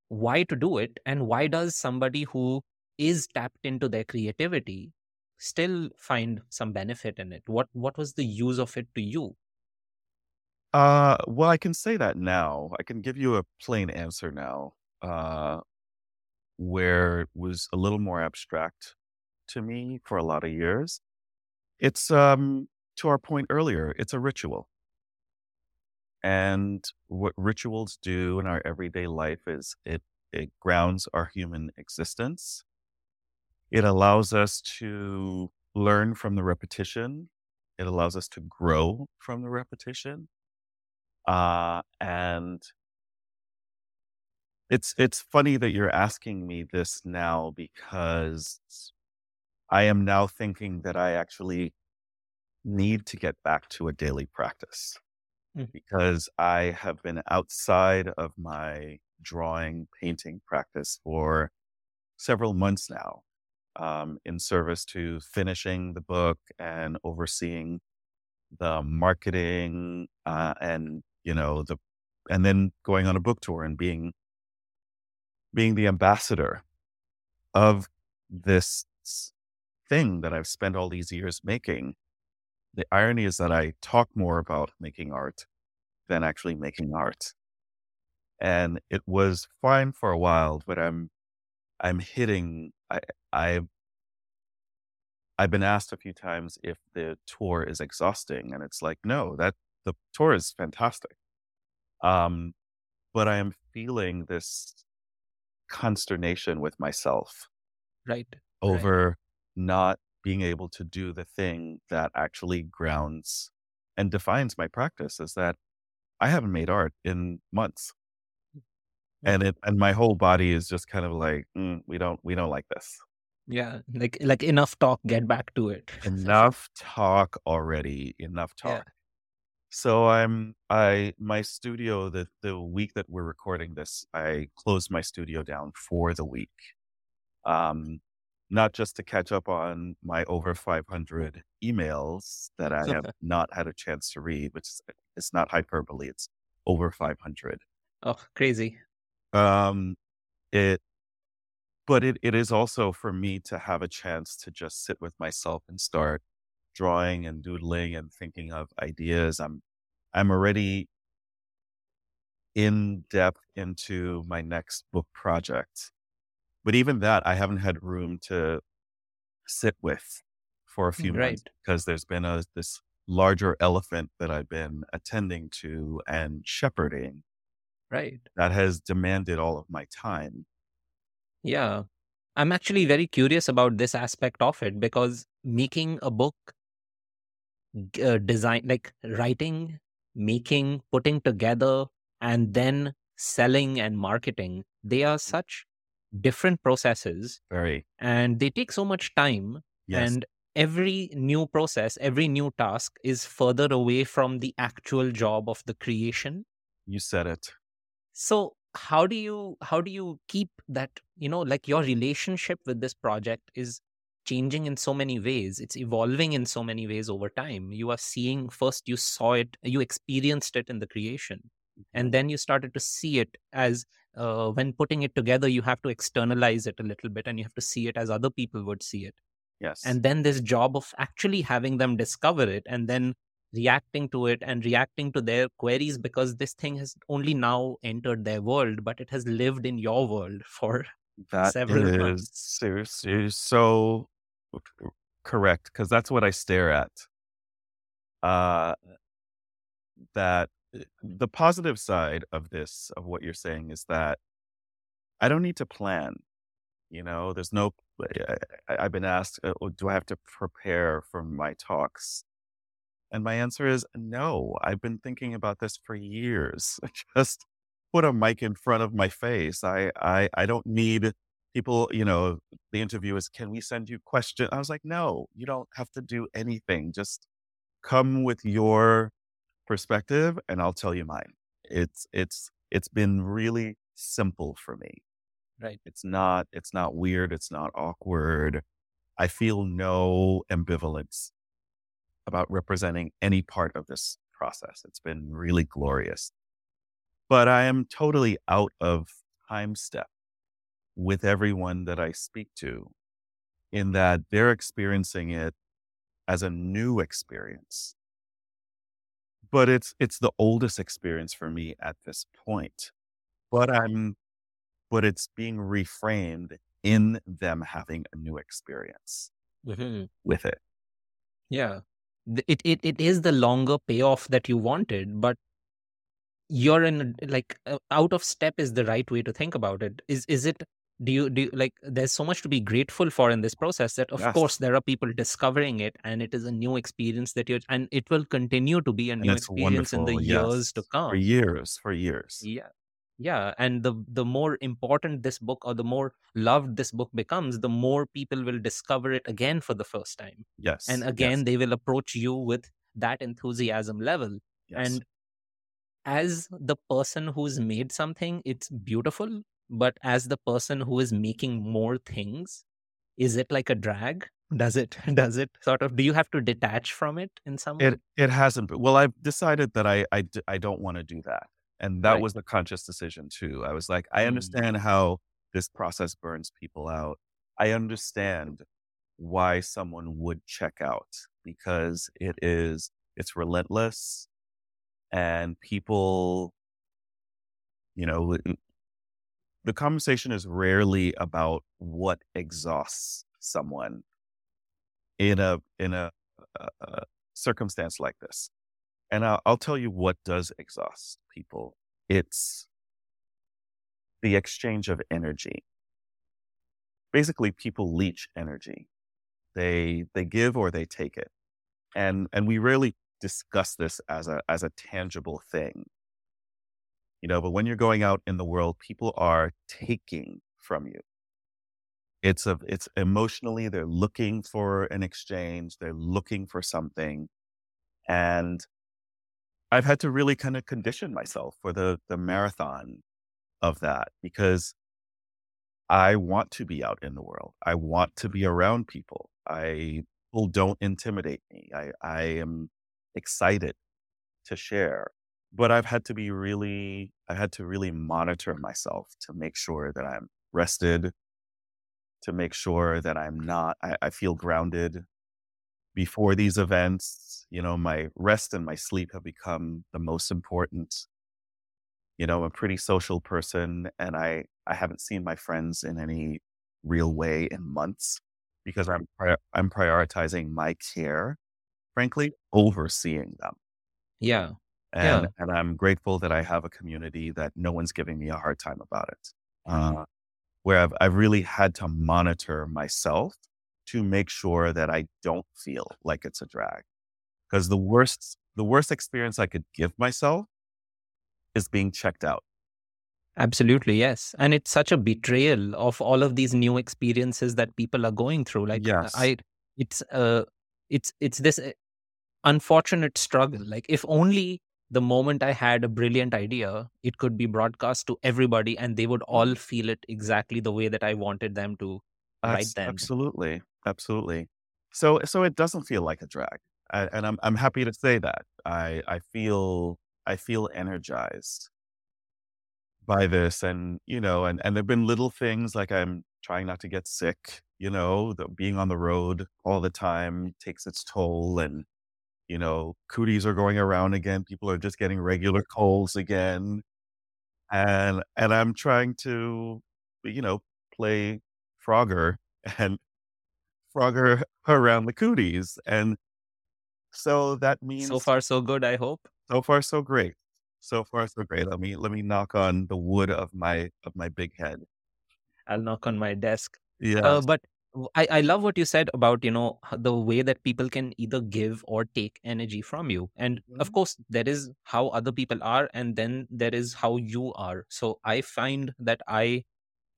why to do it, and why does somebody who is tapped into their creativity still find some benefit in it? What what was the use of it to you? Uh, well, I can say that now. I can give you a plain answer now. Uh, where it was a little more abstract to me for a lot of years. It's um to our point earlier, it's a ritual. And what rituals do in our everyday life is it it grounds our human existence. It allows us to learn from the repetition. It allows us to grow from the repetition. Uh, and it's it's funny that you're asking me this now because I am now thinking that I actually need to get back to a daily practice mm. because I have been outside of my drawing painting practice for several months now um, in service to finishing the book and overseeing the marketing uh, and you know the and then going on a book tour and being being the ambassador of this thing that I've spent all these years making. The irony is that I talk more about making art than actually making art. and it was fine for a while, but I'm I'm hitting I I I've been asked a few times if the tour is exhausting, and it's like, no, that the tour is fantastic. Um, but I am feeling this consternation with myself Right. Right. Not being able to do the thing that actually grounds and defines my practice is that I haven't made art in months. And Mm. it and my whole body is just kind of like, "Mm, we don't we don't like this. Yeah. Like like enough talk, get back to it. Enough talk already, enough Yeah. talk. So I'm I my studio the the week that we're recording this, I closed my studio down for the week. Um not just to catch up on my over 500 emails that I have not had a chance to read, which is it's not hyperbole, it's over 500. Oh, crazy. Um it but it, it is also for me to have a chance to just sit with myself and start drawing and doodling and thinking of ideas. I'm I'm already in depth into my next book project. But even that I haven't had room to sit with for a few months because there's been a this larger elephant that I've been attending to and shepherding Right. that has demanded all of my time. Yeah. I'm actually very curious about this aspect of it because making a book, uh, design, like writing, making, putting together, and then selling and marketing, they are such different processes Very and they take so much time. yes. And every new process, every new task is further away from the actual job of the creation. you said it. so how do you how do you keep that you know like your relationship with this project is changing in so many ways it's evolving in so many ways over time you are seeing first you saw it you experienced it in the creation and then you started to see it as uh, when putting it together you have to externalize it a little bit and you have to see it as other people would see it Yes. and then this job of actually having them discover it and then reacting to it and reacting to their queries because this thing has only now entered their world but it has lived in your world for That several is months. so, so, so correct because that's what I stare at. Uh, that the positive side of this, of what you're saying, is that I don't need to plan. You know, there's no. I, I- I've been asked, uh, "Oh, do I have to prepare for my talks? And my answer is no. I've been thinking about this for years. Just put a mic in front of my face. I, I, I don't need people, you know, the interview is, can we send you questions? I was like, no, you don't have to do anything. Just come with your perspective and I'll tell you mine. It's, it's, it's been really simple for me. right It's not, it's not weird. It's not awkward. I feel no ambivalence about representing any part of this process. It's been really glorious. But I am totally out of time step with everyone that I speak to in that they're experiencing it as a new experience. But it's it's the oldest experience for me at this point. But I'm but it's being reframed in them having a new experience Mhm. with it. yeah it, it it is the longer payoff that you wanted but you're in like uh, out of step is the right way to think about it is is it do you do you, like there's so much to be grateful for in this process that of Yes. course there are people discovering it and it is a new experience that you're and it will continue to be a And new experience in the wonderful. years Yes. to For come years, for years. yeah yeah and the the more important this book or the more loved this book becomes the more people will discover it again for the first time Yes. and yes, again they will approach you with that enthusiasm level yes. and as the person who's made something it's beautiful but as the person who is making more things is it like a drag does it does it sort of do you have to detach from it in some way It it hasn't been. Well, I've decided that i i, I don't want to do that, and that Right. was the conscious decision too. I was like, I Mm. understand how this process burns people out. I understand why someone would check out because it is it's relentless, and people You know, the conversation is rarely about what exhausts someone in a in a, a, a circumstance like this. And I'll, I'll tell you what does exhaust people. It's the exchange of energy. Basically, people leech energy. They they give or they take it, and and we rarely discuss this as a as a tangible thing. You know, but when you're going out in the world, people are taking from you. It's a it's emotionally they're looking for an exchange, they're looking for something. And I've had to really kind of condition myself for the the marathon of that because I want to be out in the world. I want to be around people. I people don't intimidate me. I I am excited to share. But I've had to be really I had to really monitor myself to make sure that I'm rested, to make sure that I'm not I, I feel grounded before these events. You know, my rest and my sleep have become the most important you know, I'm a pretty social person and I, I haven't seen my friends in any real way in months because I'm, I'm prioritizing my care, frankly, overseeing them. Yeah. And, yeah. and I'm grateful that I have a community that no one's giving me a hard time about it. Uh, where I've, I've really had to monitor myself to make sure that I don't feel like it's a drag. Because the worst, the worst experience I could give myself is being checked out. Absolutely, yes. And it's such a betrayal of all of these new experiences that people are going through. Like yes. I it's uh it's it's this uh, unfortunate struggle. Like if only the moment I had a brilliant idea, it could be broadcast to everybody and they would all mm-hmm. feel it exactly the way that I wanted them to right then. Absolutely. Absolutely. So so it doesn't feel like a drag. I, and I'm I'm happy to say that. I I feel I feel energized by this. And, you know, and, and there've been little things like I'm trying not to get sick, you know, the, being on the road all the time takes its toll. And, you know, cooties are going around again. People are just getting regular colds again. And, and I'm trying to, you know, play Frogger and Frogger around the cooties. And so that means so far so good, I hope. So far, so great. So far, so great. Let me let me knock on the wood of my of my big head. I'll knock on my desk. Yeah. Uh, but I, I love what you said about you know the way that people can either give or take energy from you and mm-hmm. of course there is how other people are and then there is how you are so i find that i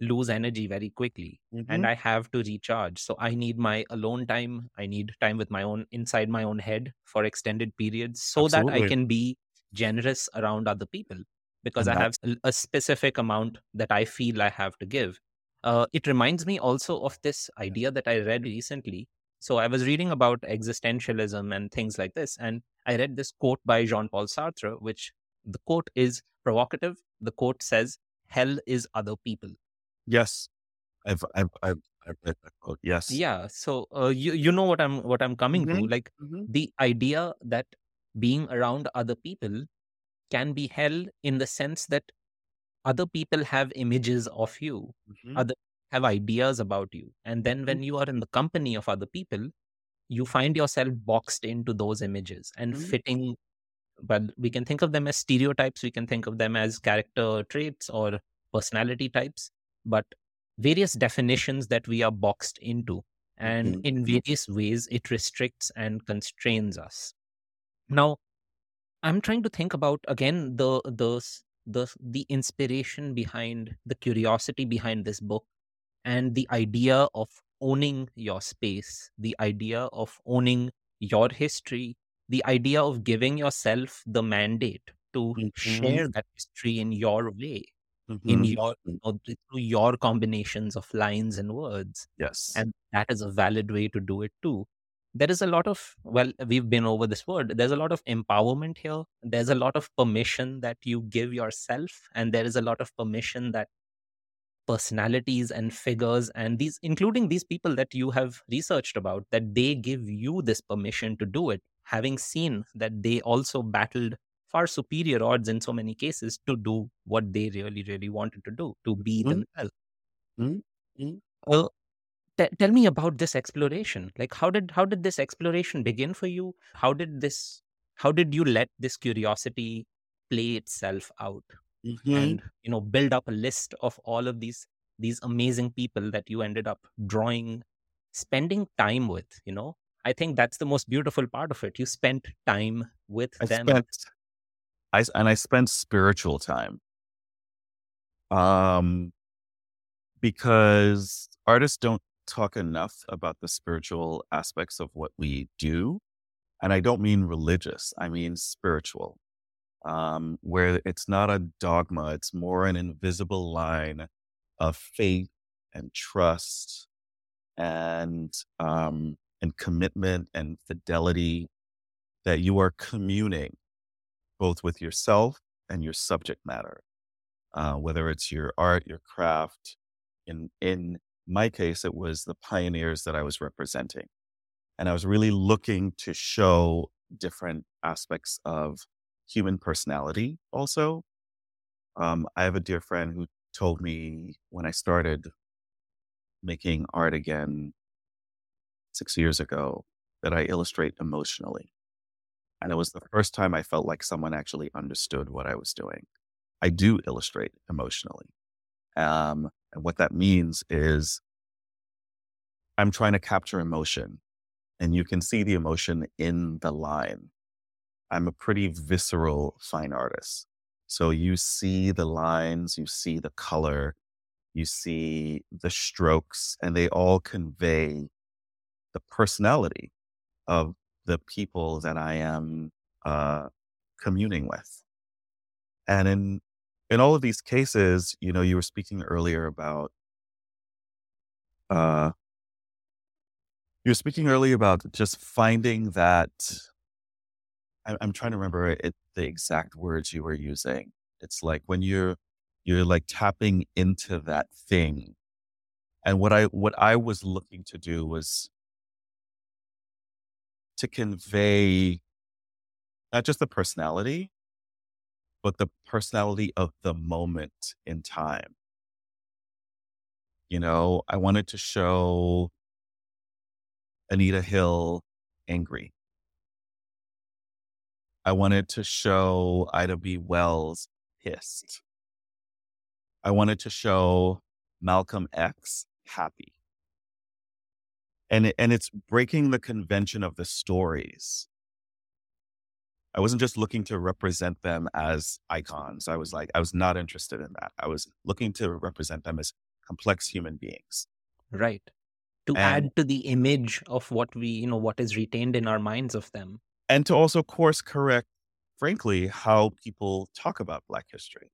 lose energy very quickly mm-hmm. and i have to recharge so i need my alone time i need time with my own inside my own head for extended periods so Absolutely. that i can be generous around other people because and i have a specific amount that i feel i have to give uh, it reminds me also of this idea that i read recently. So i was reading about existentialism and things like this and i read this quote by jean-paul sartre which the quote is provocative. The quote says hell is other people. Yes. I've I've I've, I've read that quote. Yes. yeah. So uh, you you know what i'm what i'm coming to? Hmm like hmm the idea that being around other people can be held in the sense that other people have images of you hmm other have ideas about you and then hmm when you are in the company of other people you find yourself boxed into those images and hmm fitting well we can think of them as stereotypes we can think of them as character traits or personality types but various definitions that we are boxed into. And hmm in various ways, it restricts and constrains us. Now, I'm trying to think about again the the the the inspiration behind the curiosity behind this book and the idea of owning your space, the idea of owning your history, the idea of giving yourself the mandate to hmm share that history in your way in hmm your you know, through your combinations of lines and words. Yes. and that is a valid way to do it too there is a lot of well we've been over this word there's a lot of empowerment here there's a lot of permission that you give yourself and there is a lot of permission that personalities and figures and these including these people that you have researched about that they give you this permission to do it having seen that they also battled far superior odds in so many cases to do what they really, really wanted to do, to be Mhm. themselves. Mhm. Mhm. Well, te- tell me about this exploration. Like, how did how did this exploration begin for you? How did this? How did you let this curiosity play itself out, Mhm. and you know, build up a list of all of these these amazing people that you ended up drawing, spending time with? You know, I think that's the most beautiful part of it. You spent time with I them. spent I and I spent spiritual time. Um because artists don't talk enough about the spiritual aspects of what we do. And I don't mean religious, I mean spiritual. Um, where it's not a dogma, it's more an invisible line of faith and trust and um and commitment and fidelity that you are communing both with yourself and your subject matter, uh, whether it's your art, your craft. In in my case, it was the pioneers that I was representing, and I was really looking to show different aspects of human personality. Also, um, I have a dear friend who told me when I started making art again six years ago that I illustrate emotionally. And it was the first time I felt like someone actually understood what I was doing. I do illustrate emotionally. Um, and what that means is I'm trying to capture emotion, and you can see the emotion in the line. I'm a pretty visceral fine artist. So you see the lines, you see the color, you see the strokes, and they all convey the personality of the people that I am uh, communing with. And in in all of these cases, you know, you were speaking earlier about uh, you were speaking earlier about just finding that. I, I'm trying to remember it, the exact words you were using. It's like when you're you're like tapping into that thing. And what I what I was looking to do was to convey not just the personality, but the personality of the moment in time. You know, I wanted to show Anita Hill angry. I wanted to show Ida B. Wells pissed. I wanted to show Malcolm X happy. And and it's breaking the convention of the stories. I wasn't just looking to represent them as icons. I was like, I was not interested in that. I was looking to represent them as complex human beings. right to And add to the image of what we you know what is retained in our minds of them and to also course correct, frankly, how people talk about Black history.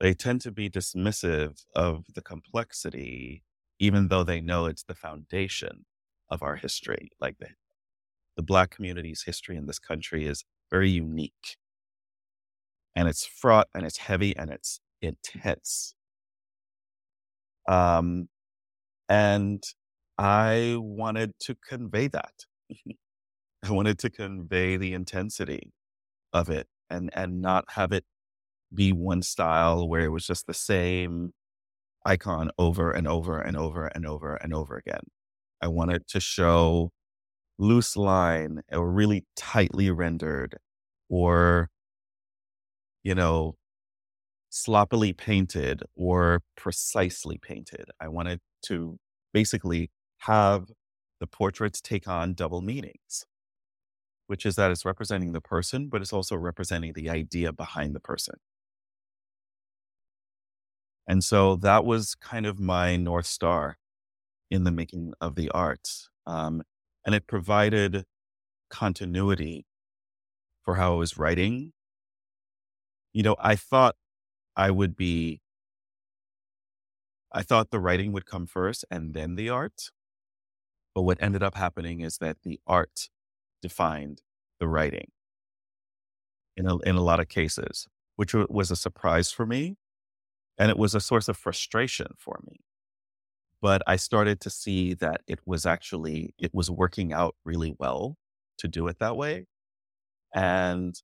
They tend to be dismissive of the complexity, even though they know it's the foundation of our history. Like the, the Black community's history in this country is very unique and it's fraught and it's heavy and it's intense. Um, and I wanted to convey that. I wanted to convey the intensity of it and and not have it be one style where it was just the same icon over and over and over and over and over again. I wanted to show loose line or really tightly rendered or you know sloppily painted or precisely painted. I wanted to basically have the portraits take on double meanings which is that it's representing the person, but it's also representing the idea behind the person. And so that was kind of my North Star in the making of the art. Um, and it provided continuity for how I was writing. You know, I thought I would be, I thought the writing would come first and then the art. But what ended up happening is that the art defined the writing in a, in a lot of cases, which was a surprise for me. And it was a source of frustration for me. But I started to see that it was actually, it was working out really well to do it that way. And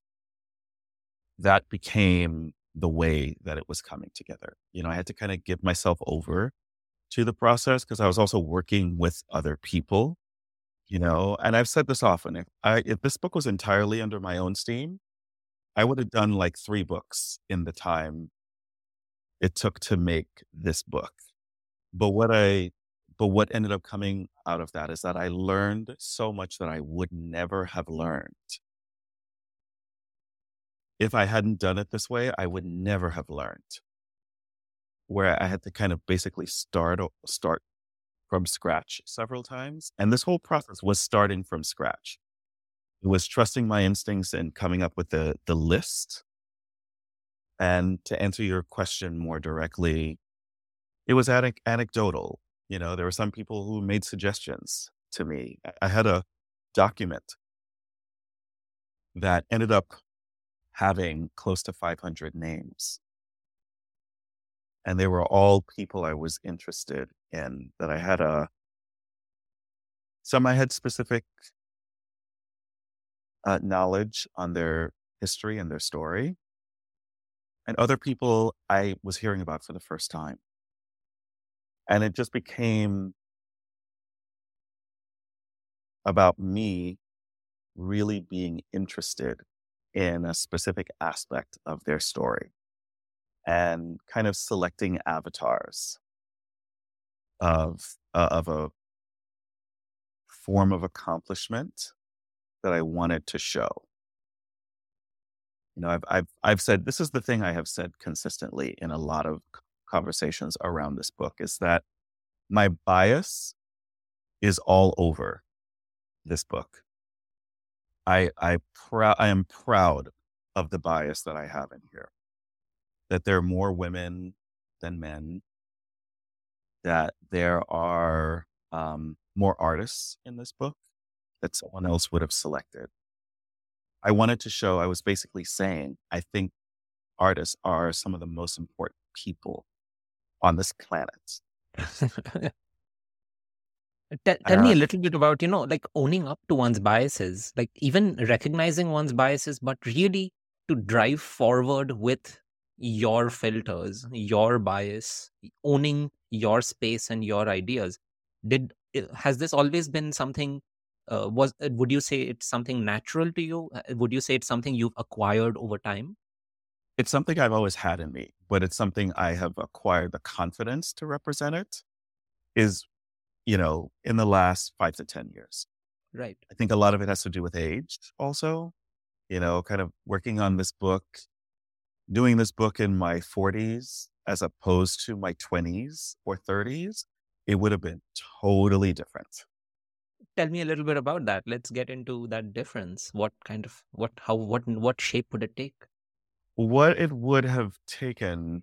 that became the way that it was coming together. You know, I had to kind of give myself over to the process because I was also working with other people, you know, and I've said this often. If I if this book was entirely under my own steam, I would have done like three books in the time it took to make this book. But what I but what ended up coming out of that is that I learned so much that I would never have learned. If I hadn't done it this way, I would never have learned. Where I had to kind of basically start start from scratch several times. And this whole process was starting from scratch. It was trusting my instincts and coming up with the the list. And to answer your question more directly, it was anecdotal. You know, there were some people who made suggestions to me. I had a document that ended up having close to 500 names. And they were all people I was interested in, that I had a, some I had specific uh, knowledge on their history and their story. And other people I was hearing about for the first time. And it just became about me really being interested in a specific aspect of their story and kind of selecting avatars of uh, of a form of accomplishment that I wanted to show. You know, I've I've I've said this is the thing I have said consistently in a lot of conversations around this book is that my bias is all over this book. I I proud I am proud of the bias that I have in here. That there are more women than men. That there are um, more artists in this book that someone else would have selected. I wanted to show. I was basically saying I think artists are some of the most important people on this planet. Tell, tell me a little bit about, you know, like owning up to one's biases, like even recognizing one's biases, but really to drive forward with your filters, your bias, owning your space and your ideas. Did has this always been something? Uh, was uh, would you say it's something natural to you? Uh, would you say it's something you've acquired over time? It's something I've always had in me, but it's something I have acquired the confidence to represent it. Is you know, in the last five to 10 years. Right. I think a lot of it has to do with age also, you know, kind of working on this book, doing this book in my 40s as opposed to my 20s or 30s, it would have been totally different. Tell me a little bit about that. Let's get into that difference. What kind of, what, how, what, what shape would it take? What it would have taken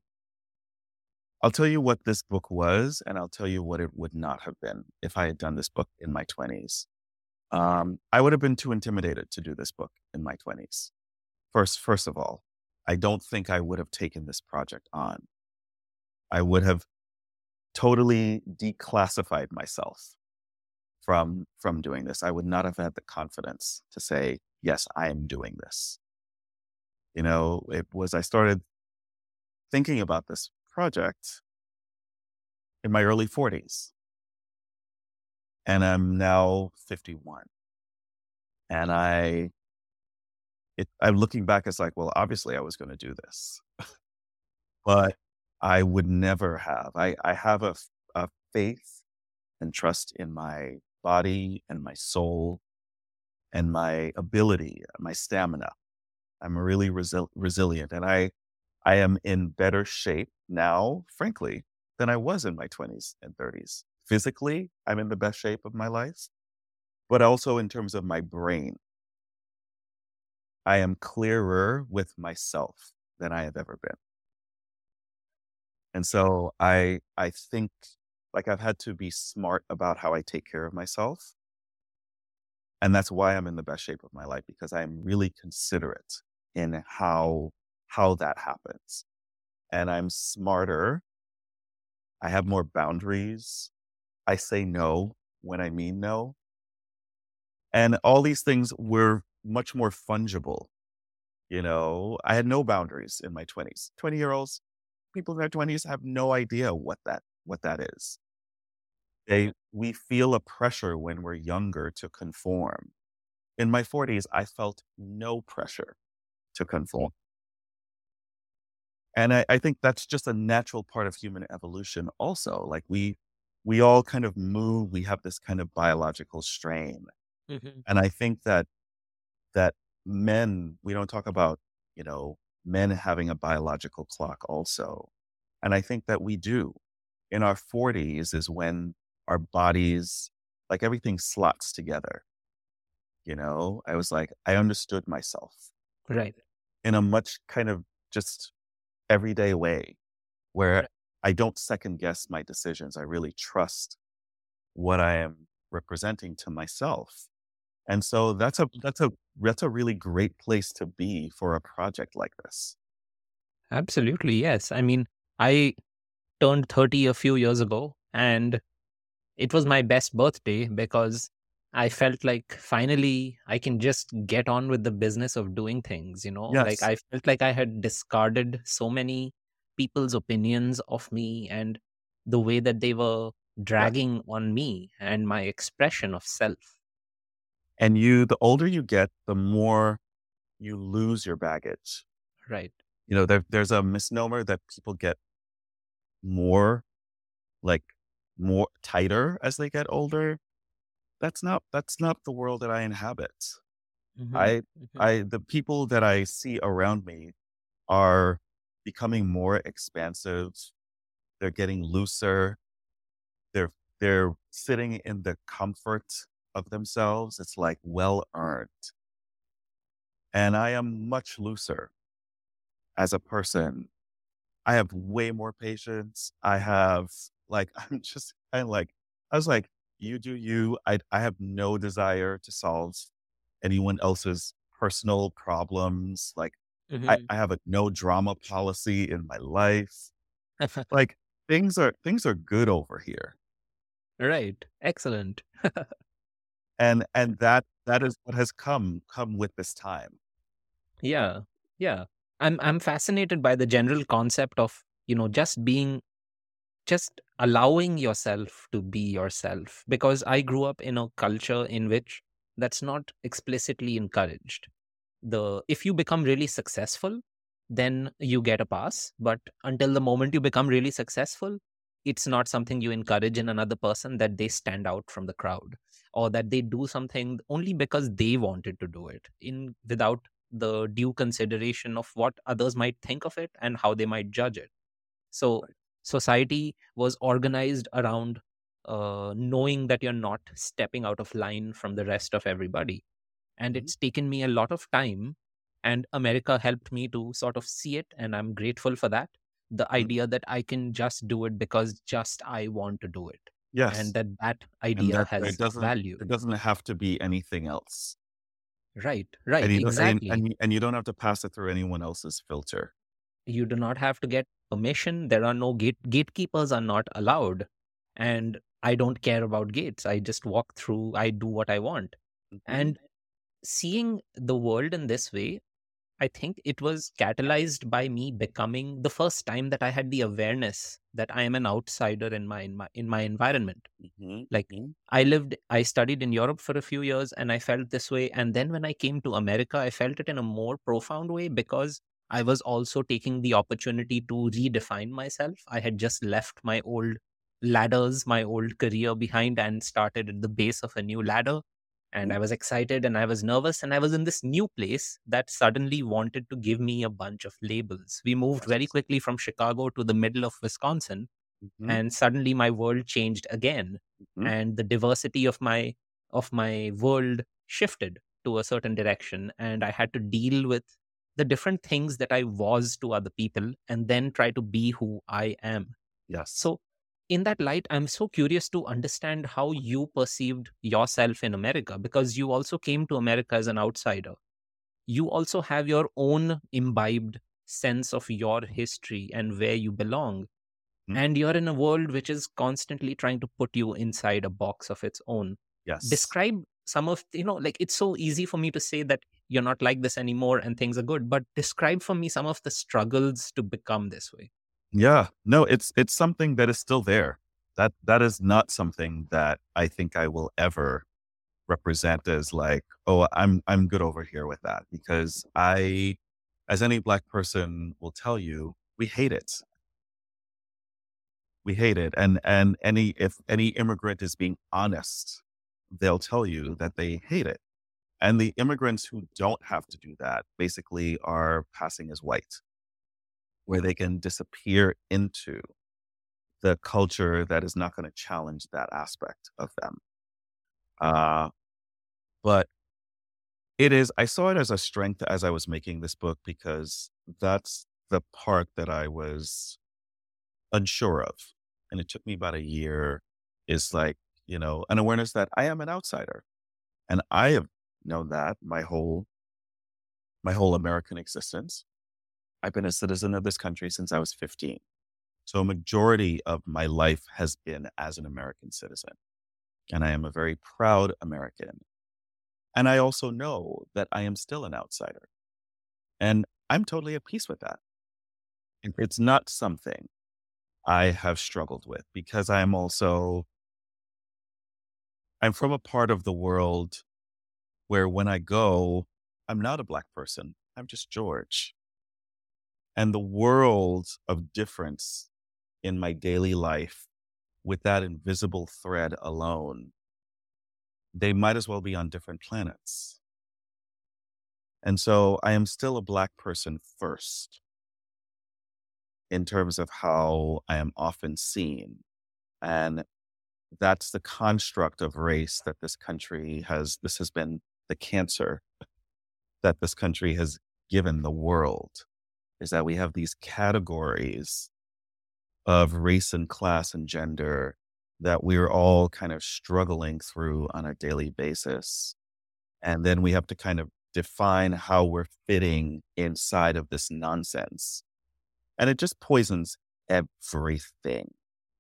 I'll tell you what this book was, and I'll tell you what it would not have been if I had done this book in my 20s. Um, I would have been too intimidated to do this book in my 20s. First, first of all, I don't think I would have taken this project on. I would have totally declassified myself from from doing this. I would not have had the confidence to say, yes, I am doing this. You know, it was I started thinking about this project in my early 40s. And I'm now 51. And I, it, I'm looking back, it's like, well, obviously I was going to do this, but I would never have. I, I have a, a faith and trust in my body and my soul and my ability, my stamina. I'm really resi- resilient and I, I am in better shape now, frankly, than I was in my 20s and 30s. Physically, I'm in the best shape of my life, but also in terms of my brain. I am clearer with myself than I have ever been. And so I I think like I've had to be smart about how I take care of myself. And that's why I'm in the best shape of my life because I'm really considerate in how how that happens and I'm smarter. I have more boundaries. I say no when I mean no. And all these things were much more fungible You know, I had no boundaries in my 20s. 20 year olds, people in their 20s have no idea what that what that is. They we feel a pressure when we're younger to conform. In my 40s, I felt no pressure to conform. And I, I think that's just a natural part of human evolution also. Like we we all kind of move, we have this kind of biological strain. hmm And I think that that men, we don't talk about, you know, men having a biological clock also. And I think that we do. In our 40s is when our bodies, like everything slots together. You know, I was like, I understood myself Right. In a much kind of just everyday way where I don't second guess my decisions. I really trust what I am representing to myself. And so that's a that's a that's a really great place to be for a project like this. Absolutely. Yes. I mean, I turned 30 a few years ago and it was my best birthday because I felt like finally I can just get on with the business of doing things, you know? Like I felt like I had discarded so many people's opinions of me and the way that they were Yes. dragging on me and my expression of self. And you the older you get, the more you lose your baggage. Right. You know, there, there's a misnomer that people get more like more tighter as they get older. That's not that's not the world that I inhabit. hmm I I the people that I see around me are becoming more expansive. They're getting looser. They're they're sitting in the comfort of themselves. It's like well earned. And I am much looser as a person. I have way more patience. I have like I'm just kind of like I was like, you do you. I I have no desire to solve anyone else's personal problems. Like I, hmm I have a no drama policy in my life. Like things are things are good over here. right. Excellent. And and that that is what has come come with this time. Yeah. Yeah. I'm I'm fascinated by the general concept of, you know, just being just allowing yourself to be yourself because I grew up in a culture in which that's not explicitly encouraged. The if you become really successful, then you get a pass, but until the moment you become really successful, it's not something you encourage in another person that they stand out from the crowd or that they do something only because they wanted to do it in without the due consideration of what others might think of it and how they might judge it so. Society was organized around uh, knowing that you're not stepping out of line from the rest of everybody. And Mhm. it's taken me a lot of time. And America helped me to sort of see it. And I'm grateful for that. The Mhm. idea that I can just do it because just I want to do it. Yes. And that that idea that it has doesn't value. it doesn't have to be anything else. Right, right, and, exactly. and and you don't have to pass it through anyone else's filter. You do not have to get permission. There are no gate gatekeepers are not allowed. And I don't care about gates. I just walk through, I do what I want. Mhm. And seeing the world in this way, I think it was catalyzed by me becoming the first time that I had the awareness that I am an outsider in my in my, in my environment. Mhm. Like Mhm. I lived, I studied in Europe for a few years and I felt this way. And then when I came to America, I felt it in a more profound way because I was also taking the opportunity to redefine myself. I had just left my old ladders, my old career behind and started at the base of a new ladder. And. I was excited and I was nervous. And I was in this new place that suddenly wanted to give me a bunch of labels. We moved very quickly from Chicago to the middle of Wisconsin Mhm. and suddenly my world changed again Mhm. and the diversity of my of my world shifted to a certain direction and i had to deal with the different things that i was to other people and then try to be who i am Yes. so in that light i'm so curious to understand how you perceived yourself in america because you also came to america as an outsider you also have your own imbibed sense of your history and where you belong Mhm. and you're in a world which is constantly trying to put you inside a box of its own Yes. describe some of you know like it's so easy for me to say that you're not like this anymore and things are good. But describe for me some of the struggles to become this way. Yeah. No it's it's something that is still there. That that is not something that i think i will ever represent as like oh i'm i'm good over here with that. Because i as any black person will tell you we hate it. We hate it. And and any if any immigrant is being honest they'll tell you that they hate it and the immigrants who don't have to do that basically are passing as white, where they can disappear into the culture that is not going to challenge that aspect of them. Uh, but it is, I saw it as a strength as I was making this book because that's the part that I was unsure of. And it took me about a year, is like, you know, an awareness that I am an outsider. And I have known that my whole my whole American existence. I've been a citizen of this country since I was 15. So a majority of my life has been as an American citizen. And I am a very proud American. And I also know that I am still an outsider. And I'm totally at peace with that. It's not something I have struggled with because I'm also I'm from a part of the world where when I go, I'm not a black person. I'm just George. And the world of difference in my daily life with that invisible thread alone, they might as well be on different planets. And so I am still a black person first in terms of how I am often seen. And that's the construct of race that this country has, this has been the cancer that this country has given the world is that we have these categories of race and class and gender that we're all kind of struggling through on a daily basis. And then we have to kind of define how we're fitting inside of this nonsense. And it just poisons everything.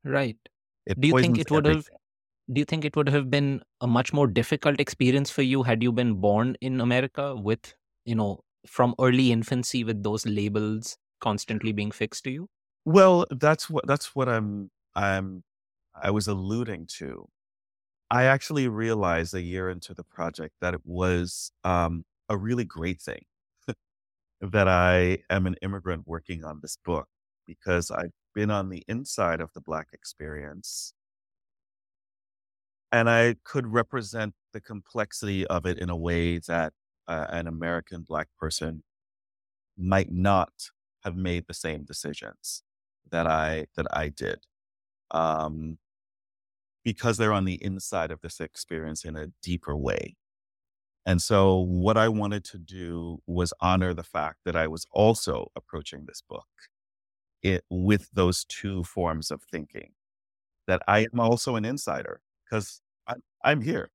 Right. It Do you think it would have do you think it would have been a much more difficult experience for you had you been born in America with, you know, from early infancy with those labels constantly being fixed to you? Well, that's what that's what I'm I'm I was alluding to. I actually realized a year into the project that it was um, a really great thing that I am an immigrant working on this book because I've been on the inside of the Black experience and I could represent the complexity of it in a way that uh, an American Black person might not have made the same decisions that I that I did, um, because they're on the inside of this experience in a deeper way. And so, what I wanted to do was honor the fact that I was also approaching this book it, with those two forms of thinking. That I am also an insider because I'm, here.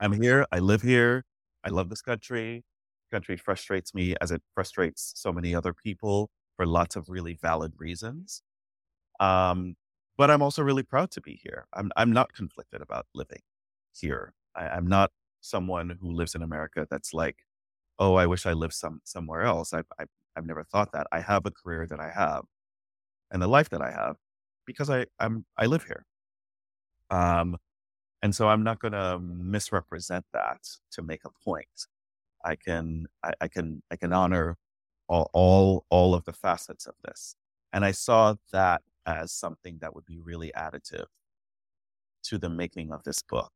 I'm here. I live here. I love this country. country frustrates me as it frustrates so many other people for lots of really valid reasons. Um, but I'm also really proud to be here. I'm I'm not conflicted about living here. I, I'm not someone who lives in America that's like, oh, I wish I lived some somewhere else. I've, I've I've never thought that. I have a career that I have, and the life that I have, because I I'm I live here. Um, and so I'm not going to misrepresent that to make a point. I can, I, I can, I can honor all, all, all of the facets of this. And I saw that as something that would be really additive to the making of this book.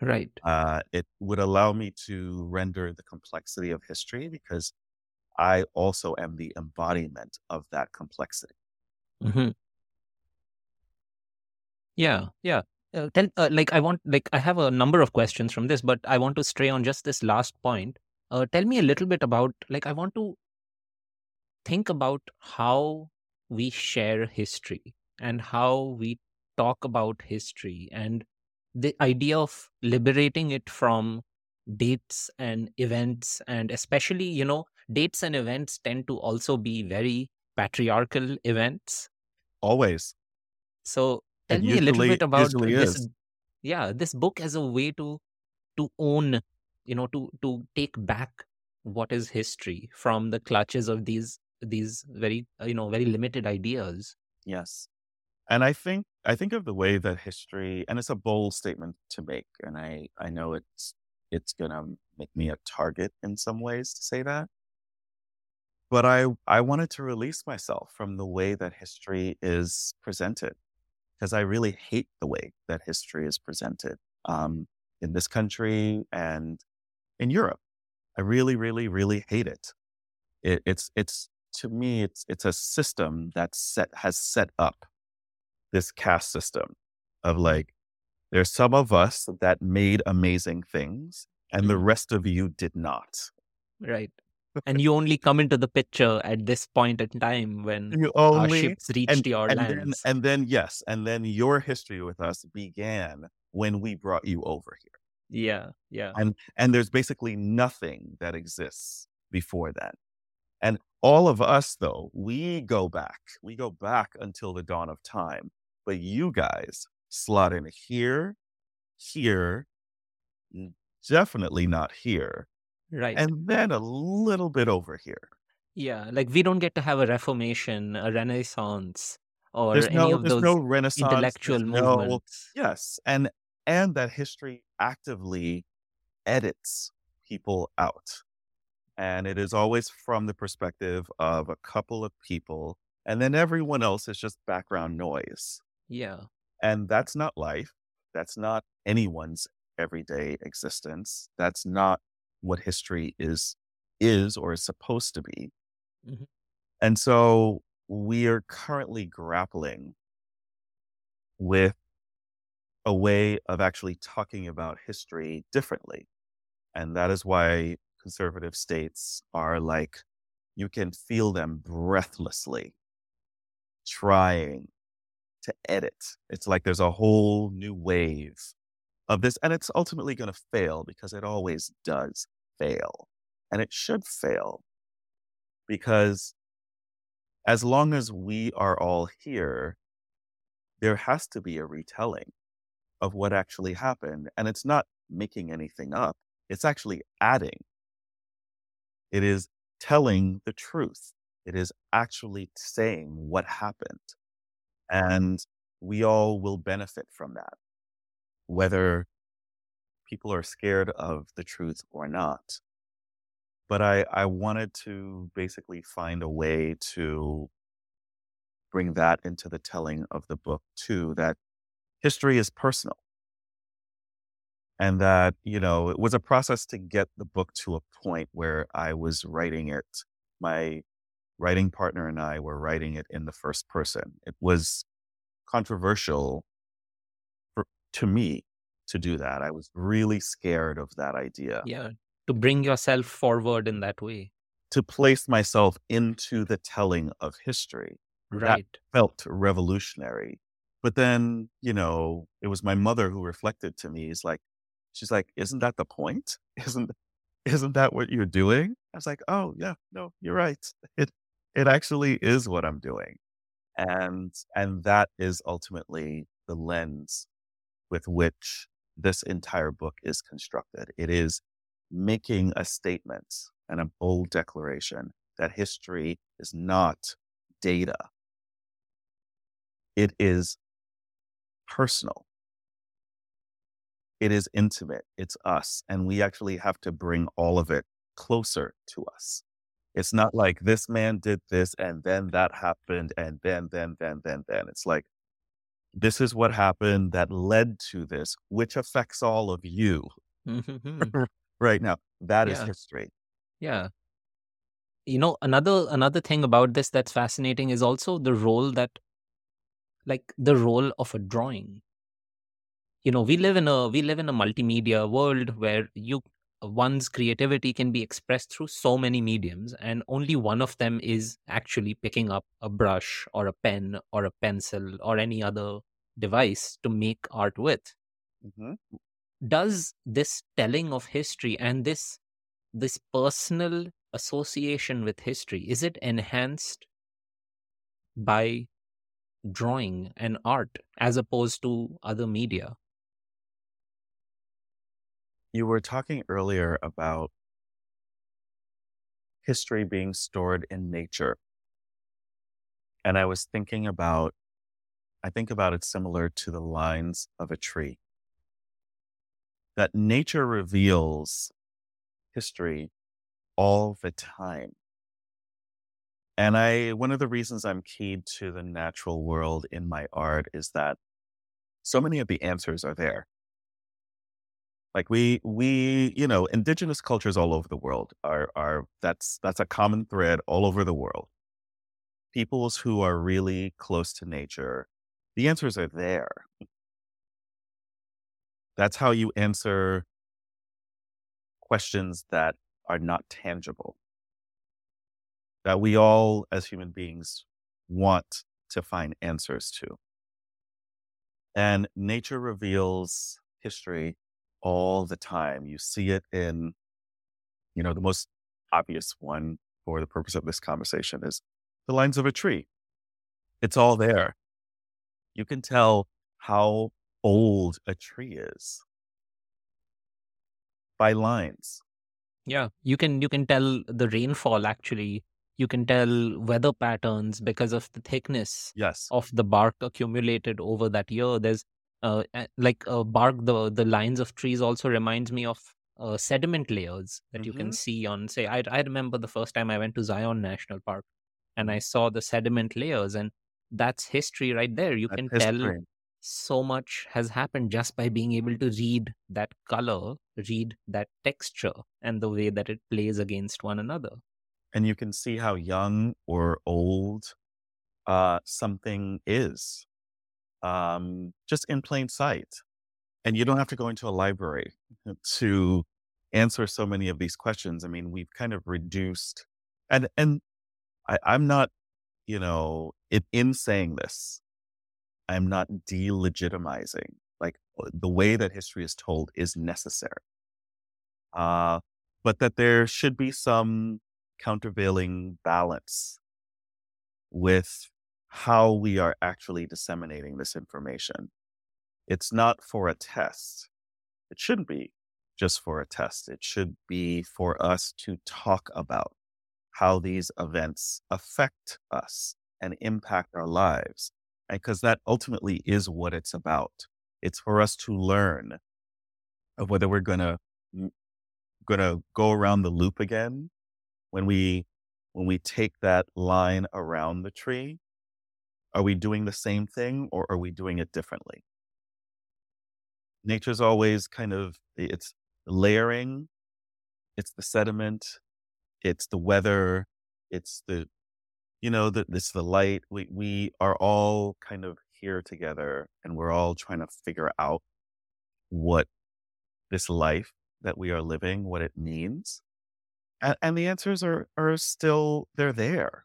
Right. Uh, it would allow me to render the complexity of history because I also am the embodiment of that complexity. Mm-hmm. Yeah, yeah. Uh, tell uh, like i want like i have a number of questions from this but i want to stray on just this last point. Uh, tell me a little bit about like i want to think about how we share history and how we talk about history and the idea of liberating it from dates and events and especially you know dates and events tend to also be very patriarchal events. Always. So Tell me a little bit about this. Yeah, this book as a way to to own you know to to take back what is history from the clutches of these these very you know very limited ideas Yes. And I think I think of the way that history, and it's a bold statement to make, and I I know it's it's gonna make me a target in some ways to say that, but I I wanted to release myself from the way that history is presented because I really hate the way that history is presented um, in this country and in Europe. I really, really, really hate it. it it's it's to me it's it's a system that set has set up this caste system of like there's some of us that made amazing things and the Mhm. rest of you did not. right and you only come into the picture at this point in time when You our ships reached and your and then lands and then yes, and then your history with us began when we brought you over here. yeah yeah And and there's basically nothing that exists before that. And all of us though, we go back. We go back until the dawn of time. But you guys slot in here, here, definitely not here, right and then a little bit over here. yeah like we don't get to have a reformation a renaissance or There's any no of those no renaissance. intellectual There's no yes. And and that history actively edits people out. And it is always from the perspective of a couple of people, and then everyone else is just background noise. yeah And that's not life. That's not anyone's everyday existence. That's not what history is is or is supposed to be. Mhm. And so we are currently grappling with a way of actually talking about history differently. And that is why conservative states are like, you can feel them breathlessly trying to edit. It's like there's a whole new wave of this, and it's ultimately going to fail because it always does fail. And it should fail because as long as we are all here, there has to be a retelling of what actually happened. And it's not making anything up, it's actually adding. It is telling the truth. It is actually saying what happened. And we all will benefit from that, whether people are scared of the truth or not. But I, I wanted to basically find a way to bring that into the telling of the book too, that history is personal. And that, you know, it was a process to get the book to a point where I was writing it. My writing partner and I were writing it in the first person. It was controversial to me to do that. I was really scared of that idea. yeah to bring yourself forward in that way To place myself into the telling of history. That felt revolutionary. But then, you know, it was my mother who reflected to me. Is like, she's like, "Isn't that the point? Isn't isn't that what you're doing?" I was like, "Oh yeah, no, you're right. It it actually is what I'm doing." And and that is ultimately the lens with which this entire book is constructed. It is making a statement and a bold declaration that history is not data. It is personal. It is intimate. It's us. And we actually have to bring all of it closer to us. It's not like this man did this and then that happened and then, then, then, then, then. It's like, this is what happened that led to this, which affects all of you Mhm. right now. That is Yeah. history. yeah you know another another thing about this that's fascinating is also the role that like the role of a drawing you know we live in a we live in a multimedia world where you one's creativity can be expressed through so many mediums and only one of them is actually picking up a brush or a pen or a pencil or any other device to make art with Mhm. does this telling of history and this this personal association with history is it enhanced by drawing and art as opposed to other media you were talking earlier about history being stored in nature. And I was thinking about, I think about it similar to the lines of a tree. That nature reveals history all the time. And I, one of the reasons I'm keyed to the natural world in my art is that so many of the answers are there. Like we, we, you know, indigenous cultures all over the world are, are, that's, that's a common thread all over the world. Peoples who are really close to nature, the answers are there. That's how you answer questions that are not tangible that we all, as human beings, want to find answers to. And nature reveals history all the time. You see it in, you know, the most obvious one for the purpose of this conversation is the lines of a tree. It's all there. You can tell how old a tree is by lines. Yeah, you can you can tell the rainfall actually you can tell weather patterns because of the thickness yes of the bark accumulated over that year there's uh, like uh, bark the the lines of trees also reminds me of uh, sediment layers that mm-hmm. you can mm-hmm. see on say I, I remember the first time i went to zion national park and i mm-hmm. saw the sediment layers and that's history right there you can history. tell so much has happened just by being able to read that color read that texture and the way that it plays against one another and you can see how young or old uh, something is um, just in plain sight. And you don't have to go into a library to answer so many of these questions. I mean, we've kind of reduced, and and I, I'm not, you know, it, in saying this, I'm not delegitimizing. Like uh, the way that history is told is necessary, uh, but that there should be some countervailing balance with how we are actually disseminating this information. It's not for a test. It shouldn't be just for a test. It should be for us to talk about how these events affect us and impact our lives. And Because that ultimately is what it's about. It's for us to learn of whether we're going to going to go around the loop again when we when we take that line around the tree are we doing the same thing or are we doing it differently nature's always kind of it's layering it's the sediment it's the weather it's the you know the, it's the light we we are all kind of here together and we're all trying to figure out what this life that we are living what it means and, and the answers are are still they're there.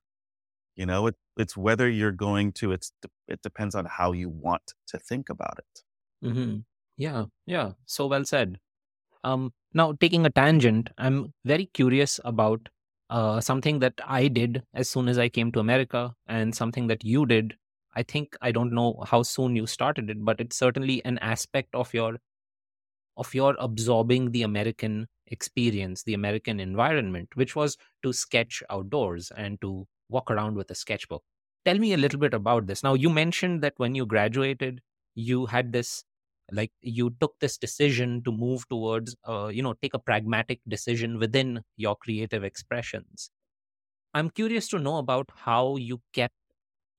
You know, it, it's whether you're going to. It's it depends on how you want to think about it. Mm-hmm. Yeah, yeah. So well said. Um, now taking a tangent, I'm very curious about uh, something that I did as soon as I came to America, and something that you did. I think I don't know how soon you started it, but it's certainly an aspect of your of your absorbing the American experience, the American environment, which was to sketch outdoors and to walk around with a sketchbook. Tell me a little bit about this. Now, you mentioned that when you graduated, you had this like you took this decision to move towards uh, you know take a pragmatic decision within your creative expressions. I'm curious to know about how you kept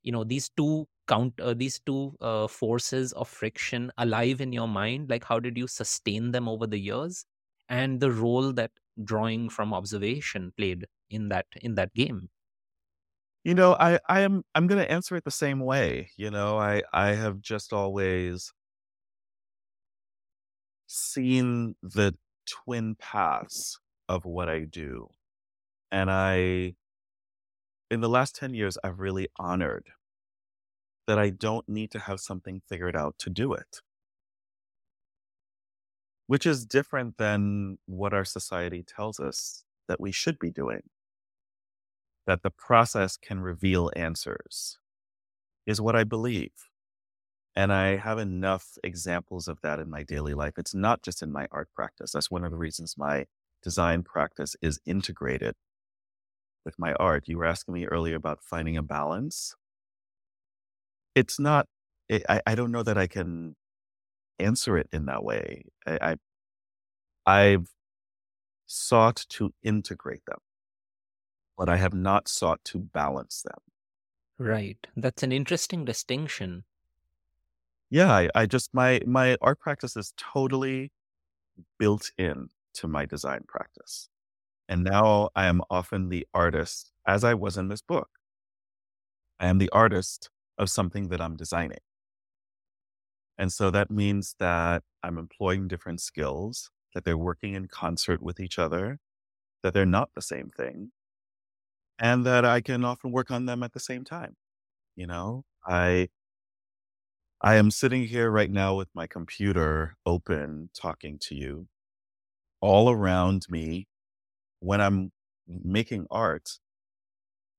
you know these two count uh, these two uh, forces of friction alive in your mind like how did you sustain them over the years? And the role that drawing from observation played in that in that game. You know i i am i'm going to answer it the same way you know? I i have just always seen the twin paths of what i do and i in the last 10 years i've really honored that i don't need to have something figured out to do it which is different than what our society tells us that we should be doing. That the process can reveal answers is what I believe. And I have enough examples of that in my daily life. It's not just in my art practice. That's one of the reasons my design practice is integrated with my art. You were asking me earlier about finding a balance. It's not, I, I I don't know that I can answer it in that way. I, I I've sought to integrate them, but I have not sought to balance them. Right. That's an interesting distinction. Yeah, I, I just my my art practice is totally built in to my design practice. And now I am often the artist, as I was in this book. I am the artist of something that I'm designing. And so that means that I'm employing different skills, that they're working in concert with each other, that they're not the same thing, and that I can often work on them at the same time. You know, I I am sitting here right now with my computer open talking to you. All around me when I'm making art,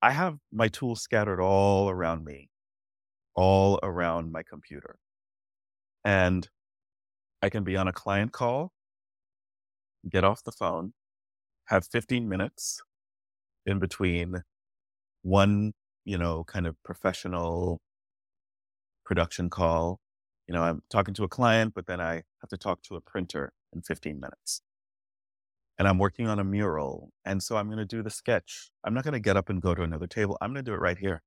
I have my tools scattered all around me, all around my computer. And I can be on a client call, get off the phone, have 15 minutes in between one, you know, kind of professional production call. You know, I'm talking to a client, but then I have to talk to a printer in 15 minutes. And I'm working on a mural. And so I'm going to do the sketch. I'm not going to get up and go to another table. I'm going to do it right here.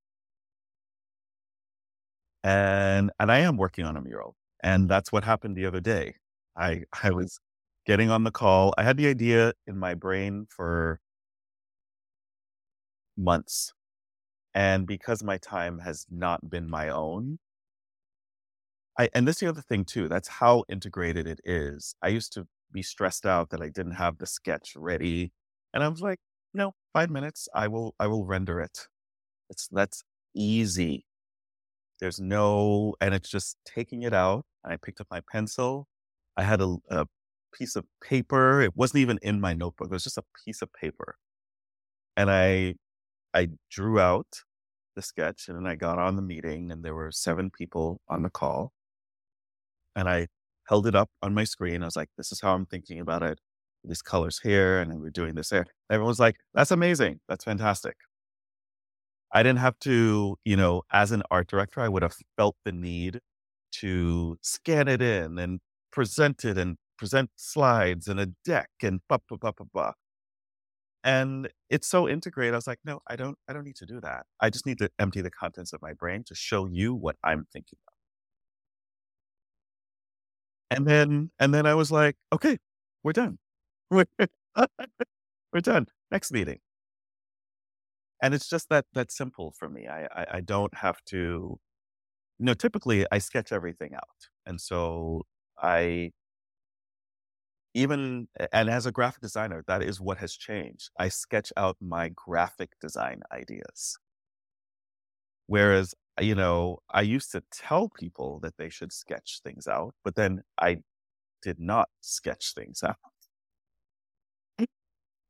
And and I am working on a mural. And that's what happened the other day. I I was getting on the call. I had the idea in my brain for months. And because my time has not been my own, I and this is the other thing too, that's how integrated it is. I used to be stressed out that I didn't have the sketch ready. And I was like, no, five minutes, I will I will render it. It's that's easy. There's no and it's just taking it out. I picked up my pencil. I had a, a piece of paper. It wasn't even in my notebook. It was just a piece of paper. And I I drew out the sketch and then I got on the meeting and there were seven people on the call and I held it up on my screen. I was like, this is how I'm thinking about it. These colors here, and we're doing this here. Everyone was like, that's amazing. That's fantastic. I didn't have to, you know, as an art director, I would have felt the need to scan it in and present it and present slides and a deck and blah, blah, blah, blah, blah. And it's so integrated. I was like, no, I don't, I don't need to do that. I just need to empty the contents of my brain to show you what I'm thinking and then and then I was like, "Okay, we're done. We're done. Next meeting." And it's just that that simple for me. I I, I don't have to. You know, typically I sketch everything out, and so I even and as a graphic designer, that is what has changed. I sketch out my graphic design ideas. Whereas, you know, I used to tell people that they should sketch things out, but then I did not sketch things out.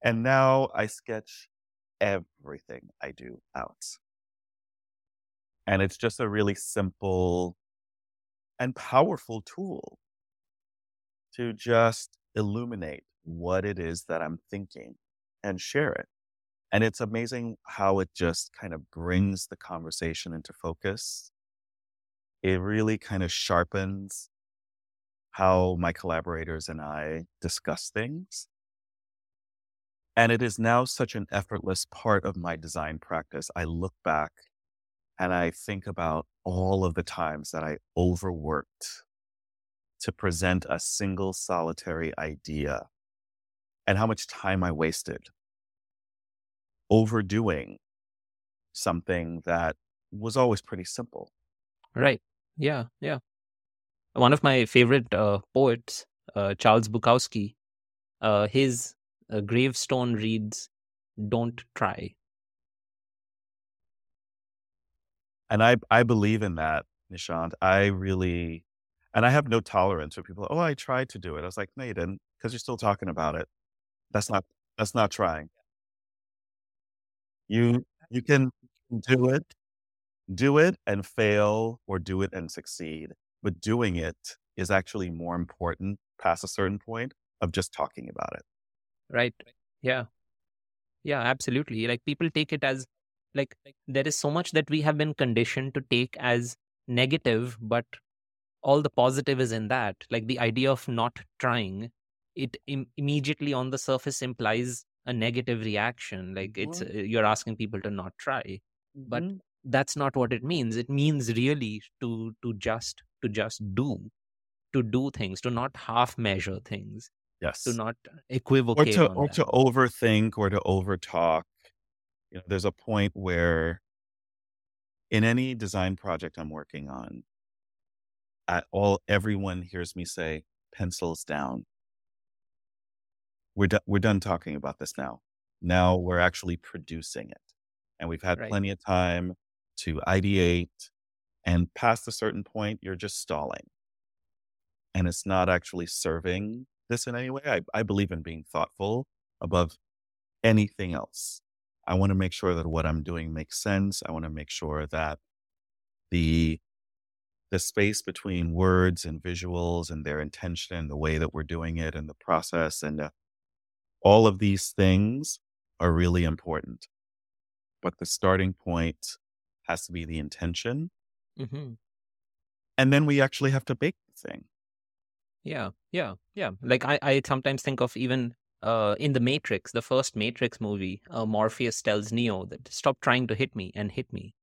And now I sketch everything I do out. And it's just a really simple and powerful tool to just illuminate what it is that I'm thinking and share it. And it's amazing how it just kind of brings the conversation into focus. It really kind of sharpens how my collaborators and I discuss things. And it is now such an effortless part of my design practice. I look back and I think about all of the times that I overworked to present a single solitary idea and how much time I wasted overdoing something that was always pretty simple. Right. Yeah. Yeah. One of my favorite uh, poets, uh, Charles Bukowski, uh, his uh, gravestone reads, "Don't try." And I I believe in that, Nishant. I really and I have no tolerance for people. Oh, I tried to do it. I was like, no, you didn't, because you're still talking about it. That's not that's not trying. You you can do it, do it and fail or do it and succeed. but doing it is actually more important past a certain point of just talking about it. Right. Yeah. Yeah, absolutely. Like people take it as like there is so much that we have been conditioned to take as negative, but all the positive is in that. Like the idea of not trying, it Im- immediately on the surface implies a negative reaction. Like it's Mhm. uh, you're asking people to not try, but Mhm. that's not what it means. It means really to to just to just do, to do things, to not half measure things, yes to not Or equivocate to on or to overthink or to overtalk. You know, there's a point where in any design project I'm working on, at all everyone hears me say, pencils down. We're done we're done talking about this now. Now we're actually producing it. And we've had Right. plenty of time to ideate and past a certain point, you're just stalling. And it's not actually serving this in any way. I, I believe in being thoughtful above anything else. I want to make sure that what I'm doing makes sense. I want to make sure that the the space between words and visuals and their intention, and the way that we're doing it and the process and uh, all of these things are really important. But the starting point has to be the intention. hmm And then we actually have to bake the thing. Yeah, yeah, yeah. Like I, I sometimes think of even uh, in the Matrix, the first Matrix movie, uh, Morpheus tells Neo that stop trying to hit me and hit me.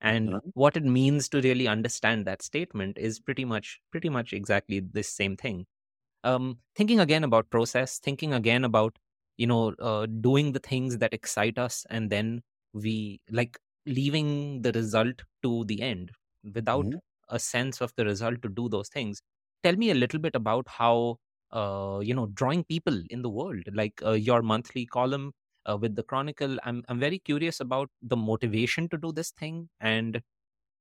And Mhm. what it means to really understand that statement is pretty much, pretty much exactly this same thing. Um, thinking again about process, thinking again about you know uh, doing the things that excite us, and then we like leaving the result to the end without Mhm. a sense of the result to do those things. Tell me a little bit about how uh, you know drawing people in the world, like uh, your monthly column uh, with the Chronicle. I'm I'm very curious about the motivation to do this thing and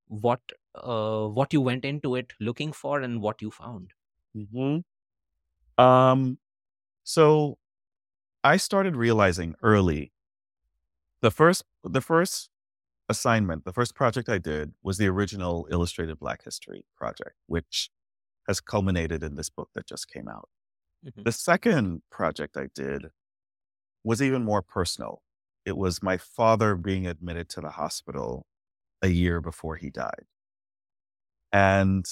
what uh, what you went into it looking for and what you found. Mhm. Um, so I started realizing early the first the first assignment, the first project I did was the original Illustrated Black History project, which has culminated in this book that just came out. Mhm. The second project I did was even more personal. It was my father being admitted to the hospital a year before he died. And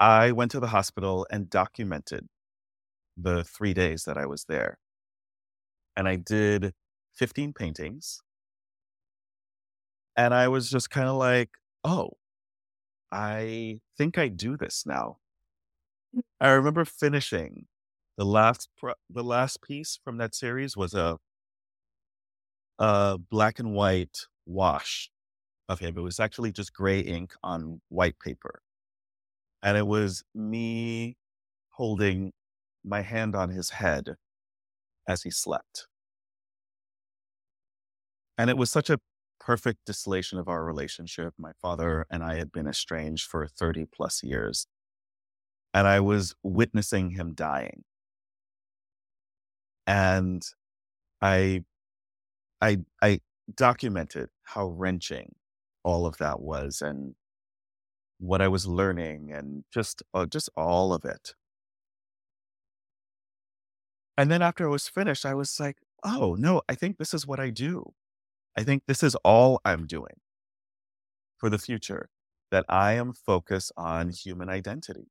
I went to the hospital and documented the three days that I was there. And I did 15 paintings. And I was just kind of like, oh, I think I do this now. I remember finishing the last the last piece from that series was a a black and white wash of him. It was actually just gray ink on white paper. And it was me holding my hand on his head as he slept. And it was such a perfect distillation of our relationship. My father and I had been estranged for 30 plus years. And I was witnessing him dying. And I I I documented how wrenching all of that was and what I was learning and just uh, just all of it. And then after I was finished, I was like, "Oh, no, I think this is what I do. I think this is all I'm doing for the future, that I am focused on human identity,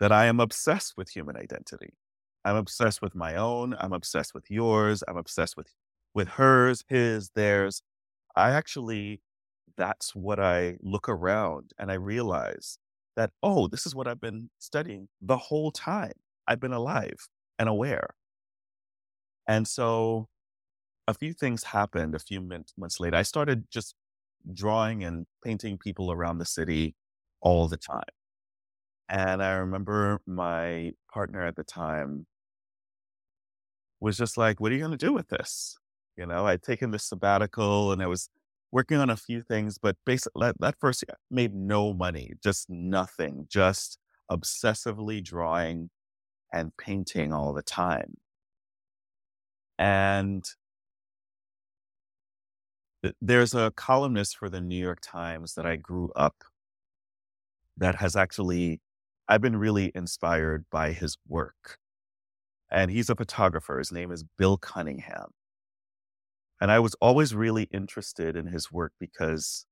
that I am obsessed with human identity. I'm obsessed with my own, I'm obsessed with yours, I'm obsessed with with hers, his, theirs. I actually that's what I look around and I realize that, oh, this is what I've been studying the whole time. I've been alive and aware. And so a few things happened a few min- months later. I started just drawing and painting people around the city all the time. And I remember my partner at the time was just like, What are you going to do with this? You know, I'd taken this sabbatical and I was working on a few things, but basically that, that first year made no money, just nothing, just obsessively drawing and painting all the time. And th- there's a columnist for the New York Times that I grew up that has actually, I've been really inspired by his work. And he's a photographer. His name is Bill Cunningham. And I was always really interested in his work because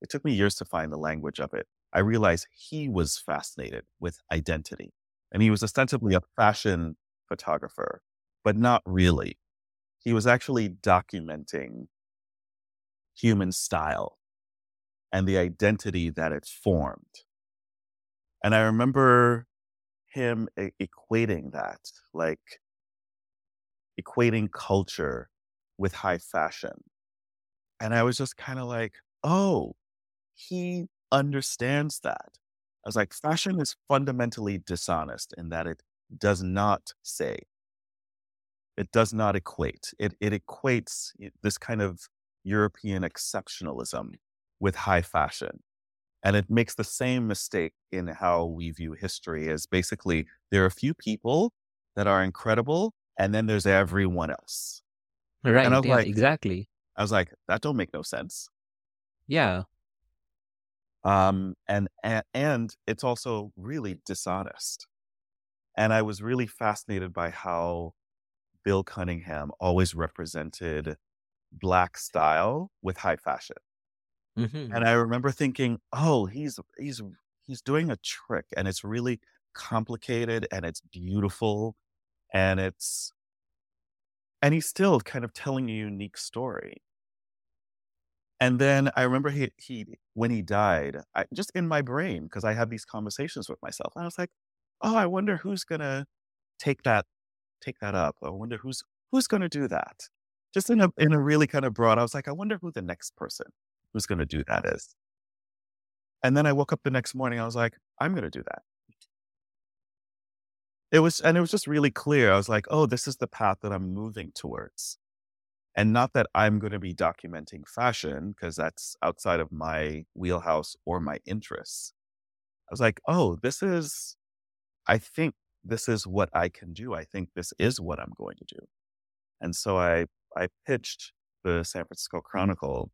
it took me years to find the language of it. I realized he was fascinated with identity and he was ostensibly a fashion photographer, but not really. He was actually documenting human style and the identity that it formed. And I remember him e- equating that, like equating culture with high fashion. And I was just kind of like, oh, he understands that. I was like, fashion is fundamentally dishonest in that it does not say, it does not equate. It, it equates this kind of European exceptionalism with high fashion. And it makes the same mistake in how we view history as basically there are a few people that are incredible, and then there's everyone else. Right. And I was Yeah, like, exactly. I was like, that don't make no sense. Yeah. Um, and, and and it's also really dishonest. And I was really fascinated by how Bill Cunningham always represented black style with high fashion. hmm And I remember thinking, oh, he's he's he's doing a trick and it's really complicated and it's beautiful and it's and he's still kind of telling a unique story. And then I remember he he when he died, I just in my brain, because I had these conversations with myself. I was like, oh, I wonder who's gonna take that take that up. I wonder who's who's gonna do that. Just in a in a really kind of broad, I was like, I wonder who the next person who's gonna do that is. And then I woke up the next morning, I was like, I'm gonna do that. It was and it was just really clear. I was like, oh, this is the path that I'm moving towards. And not that I'm going to be documenting fashion because that's outside of my wheelhouse or my interests. I was like, oh, this is, I think this is what I can do. I think this is what I'm going to do. And so I, I pitched the San Francisco Chronicle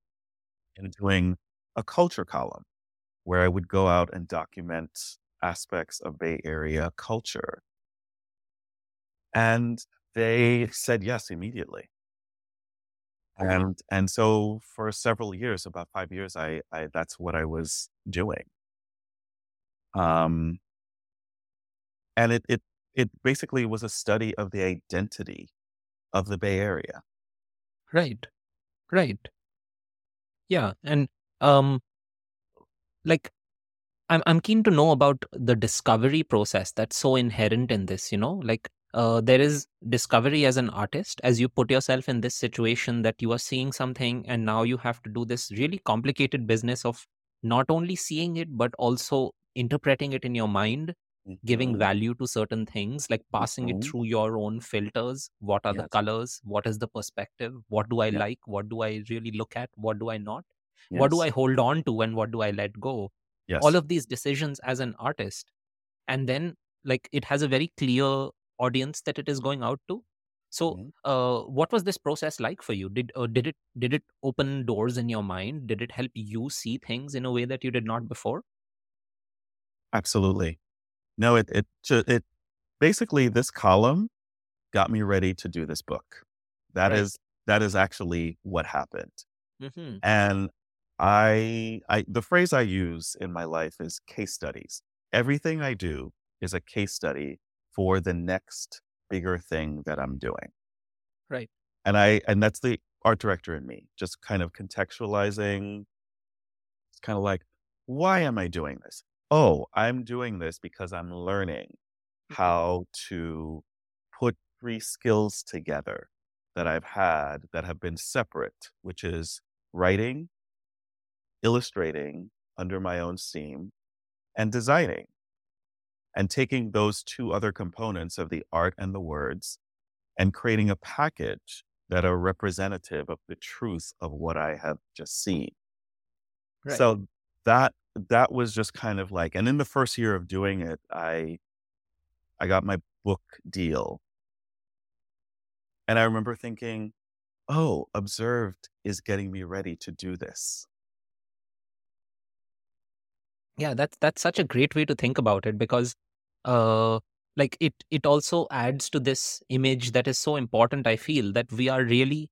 in doing a culture column where I would go out and document aspects of Bay Area culture. And they said yes immediately. And and so for several years, about 5 years, I I that's what I was doing. Um, and it it it basically was a study of the identity of the Bay Area. Right. Right. Yeah. And um, like I'm I'm keen to know about the discovery process that's so inherent in this, you know? Like uh, there is discovery as an artist as you put yourself in this situation that you are seeing something and now you have to do this really complicated business of not only seeing it but also interpreting it in your mind giving Mhm, value to certain things like passing it mhm. through your own filters. What are the colors? What is the perspective? What do i yes, like? What do i really look at? What do i not? What do i hold on to and what do i let go? All of these decisions as an artist. And then like it has a very clear audience that it is going out to so Mhm. uh, what was this process like for you did uh, did it did it open doors in your mind did it help you see things in a way that you did not before Absolutely. No, it it it basically, this column got me ready to do this book. That right is that is actually what happened. hmm And I I the phrase I use in my life is case studies. Everything I do is a case study for the next bigger thing that I'm doing. right And I and that's the art director in me, just kind of contextualizing. It's kind of like, why am I doing this? Oh, I'm doing this because I'm learning Mhm. how to put three skills together that I've had that have been separate, which is writing, illustrating under my own steam, and designing, and taking those two other components of the art and the words and creating a package that are representative of the truth of what I have just seen. right So that that was just kind of like and in the first year of doing it, I I got my book deal. And I remember thinking, "Oh, Observed is getting me ready to do this." Yeah, that's that's such a great way to think about it because uh like it it also adds to this image that is so important I feel that we are really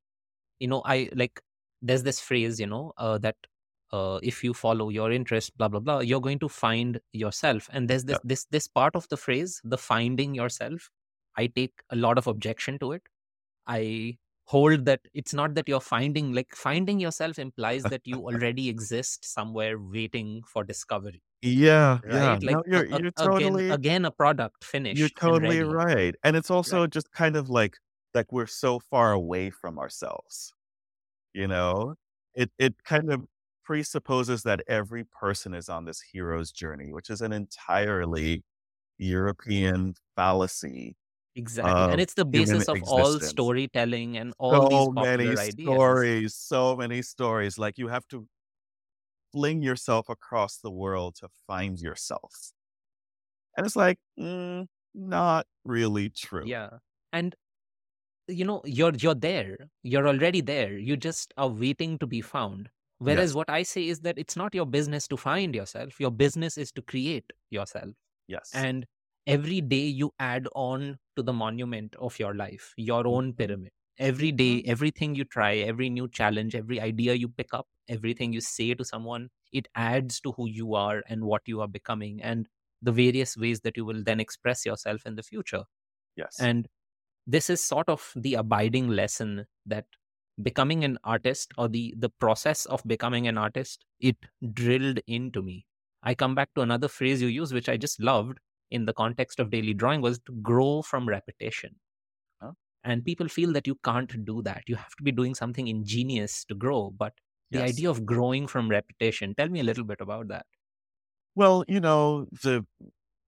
you know I like there's this phrase you know uh, that uh, if you follow your interest blah blah blah you're going to find yourself. And there's Yeah. this this this part of the phrase the finding yourself I take a lot of objection to it. I hold that it's not that you're finding like finding yourself implies that you already exist somewhere waiting for discovery Yeah, yeah. like No, you're you're again totally again a product finished. you're and totally right. And it's also right just kind of like like we're so far away from ourselves, you know? It it kind of presupposes that every person is on this hero's journey, which is an entirely European fallacy exactly and it's the basis of all storytelling and all these So many popular ideas stories, so many stories. Like you have to fling yourself across the world to find yourself. And it's like, mm, not really true. yeah and you know you're you're there you're already there you just are waiting to be found whereas Yes, what i say is that it's not your business to find yourself your business is to create yourself yes. and every day you add on to the monument of your life your own Mhm, pyramid every day mhm. everything you try every new challenge every idea you pick up everything you say to someone it adds to who you are and what you are becoming and the various ways that you will then express yourself in the future Yes. and this is sort of the abiding lesson that becoming an artist or the the process of becoming an artist it drilled into me i come back to another phrase you use which i just loved in the context of daily drawing was to grow from repetition? And people feel that you can't do that you have to be doing something ingenious to grow but the Yes. idea of growing from reputation tell me a little bit about that Well, you know, the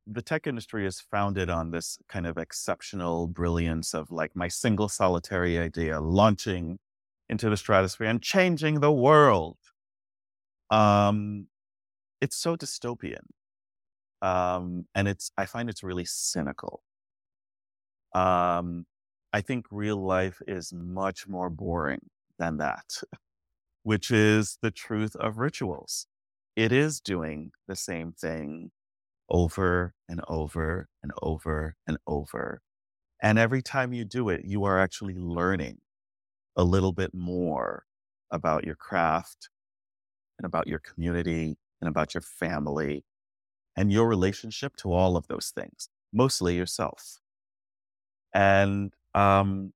the tech industry is founded on this kind of exceptional brilliance of like my single solitary idea launching into the stratosphere and changing the world. Um, it's so dystopian. Um, and it's I find it's really cynical. Um, I think real life is much more boring than that, which is the truth of rituals. It is doing the same thing over and over and over and over. And every time you do it, you are actually learning a little bit more about your craft and about your community and about your family and your relationship to all of those things, mostly yourself. And um,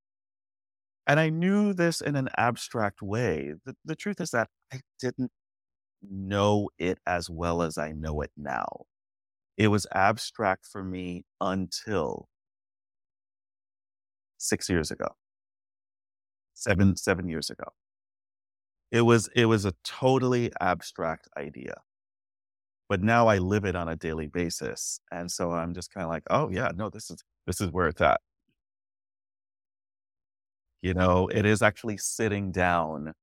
and I knew this in an abstract way. The, the truth is that I didn't know it as well as I know it now. It was abstract for me until six years ago, seven seven years ago. It was it was a totally abstract idea, but now I live it on a daily basis, and so I'm just kind of like, oh yeah, no, this is this is where it's at. You know, it is actually sitting down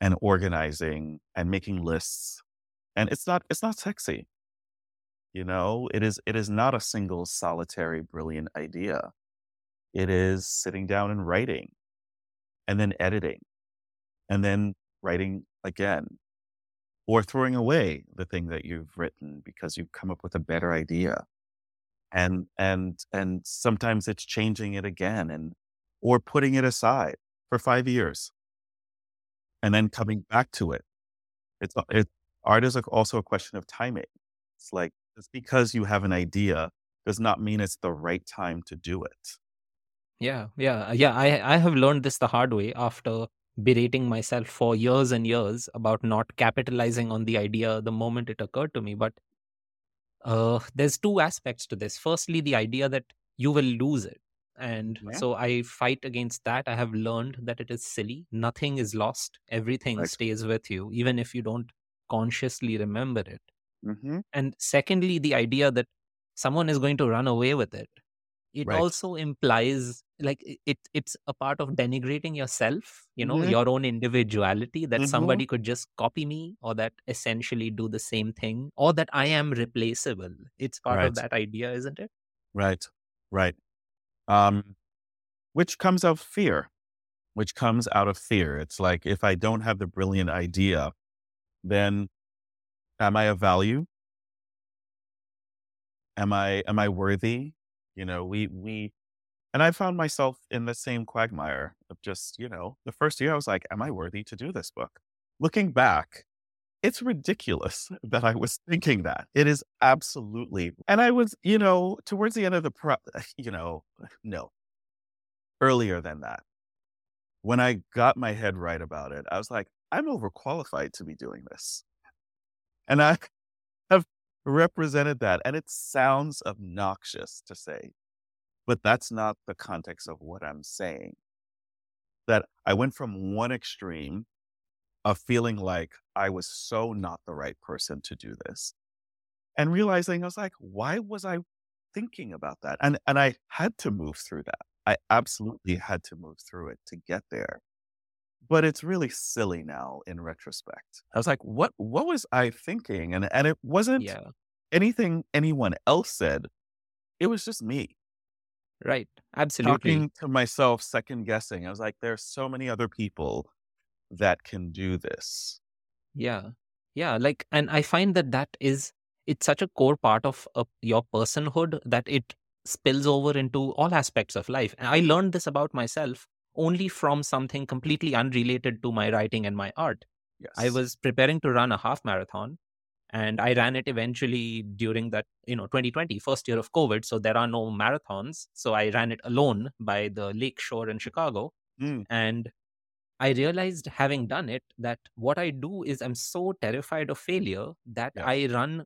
and organizing and making lists, and it's not it's not sexy. You know, it is it is not a single solitary brilliant idea. It is sitting down and writing, and then editing, and then writing again or throwing away the thing that you've written because you've come up with a better idea and and and sometimes it's changing it again and or putting it aside for 5 years and then coming back to it it's it art is also a question of timing it's like just because you have an idea does not mean it's the right time to do it Yeah, yeah, yeah. I I have learned this the hard way after berating myself for years and years about not capitalizing on the idea the moment it occurred to me. But uh, there's two aspects to this. Firstly, the idea that you will lose it. And yeah. so I fight against that. I have learned that it is silly. Nothing is lost. Everything right. stays with you, even if you don't consciously remember it. hmm And secondly, the idea that someone is going to run away with it. It right. also implies like it it's a part of denigrating yourself you know hmm your own individuality that hmm somebody could just copy me or that essentially do the same thing or that i am replaceable. It's part of that idea isn't it? Right. Right um which comes out of fear which comes out of fear. It's like if I don't have the brilliant idea, then am I of value? am I am I worthy? You know, we we and I found myself in the same quagmire of just, you know, the first year I was like, am I worthy to do this book? Looking back, it's ridiculous that I was thinking that. It is absolutely. And I was, you know, towards the end of the pro, you know, no. Earlier than that. When I got my head right about it, I was like, I'm overqualified to be doing this. And I have represented that. And it sounds obnoxious to say, but that's not the context of what I'm saying. That I went from one extreme of feeling like I was so not the right person to do this and realizing I was like, why was I thinking about that? And, and I had to move through that. I absolutely had to move through it to get there. But it's really silly now in retrospect. I was like, what what was I thinking? And and it wasn't Yeah. anything anyone else said. It was just me Right. Absolutely. talking to myself, second guessing. I was like, there's so many other people that can do this. Yeah. Yeah. Like, and I find that that is, it's such a core part of uh, your personhood that it spills over into all aspects of life. And I learned this about myself only from something completely unrelated to my writing and my art. Yes. I was preparing to run a half marathon and I ran it eventually during that, you know, 2020, first year of COVID. So there are no marathons. So I ran it alone by the lake shore in Chicago. Mm, And I realized having done it that what I do is I'm so terrified of failure that Yeah. I run,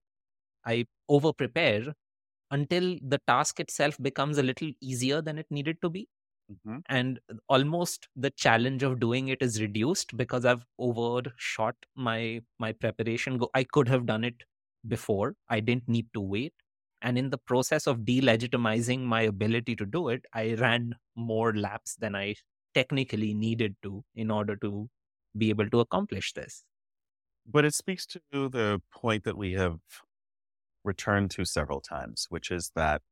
I over prepare until the task itself becomes a little easier than it needed to be. mhm. And almost the challenge of doing it is reduced because I've overshot my my preparation. I could have done it before. I didn't need to wait. And in the process of delegitimizing my ability to do it, I ran more laps than I technically needed to in order to be able to accomplish this. But it speaks to the point that we have returned to several times, which is that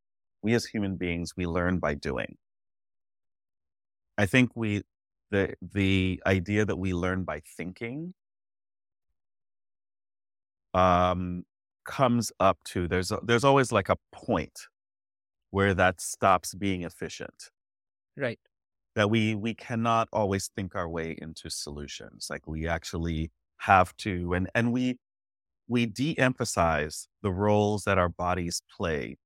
we as human beings, we learn by doing. I think we, the, the idea that we learn by thinking, um, comes up to, there's, a, there's always like a point where that stops being efficient. Right. That we we cannot always think our way into solutions like we actually have to and and we we de-emphasize the roles that our bodies play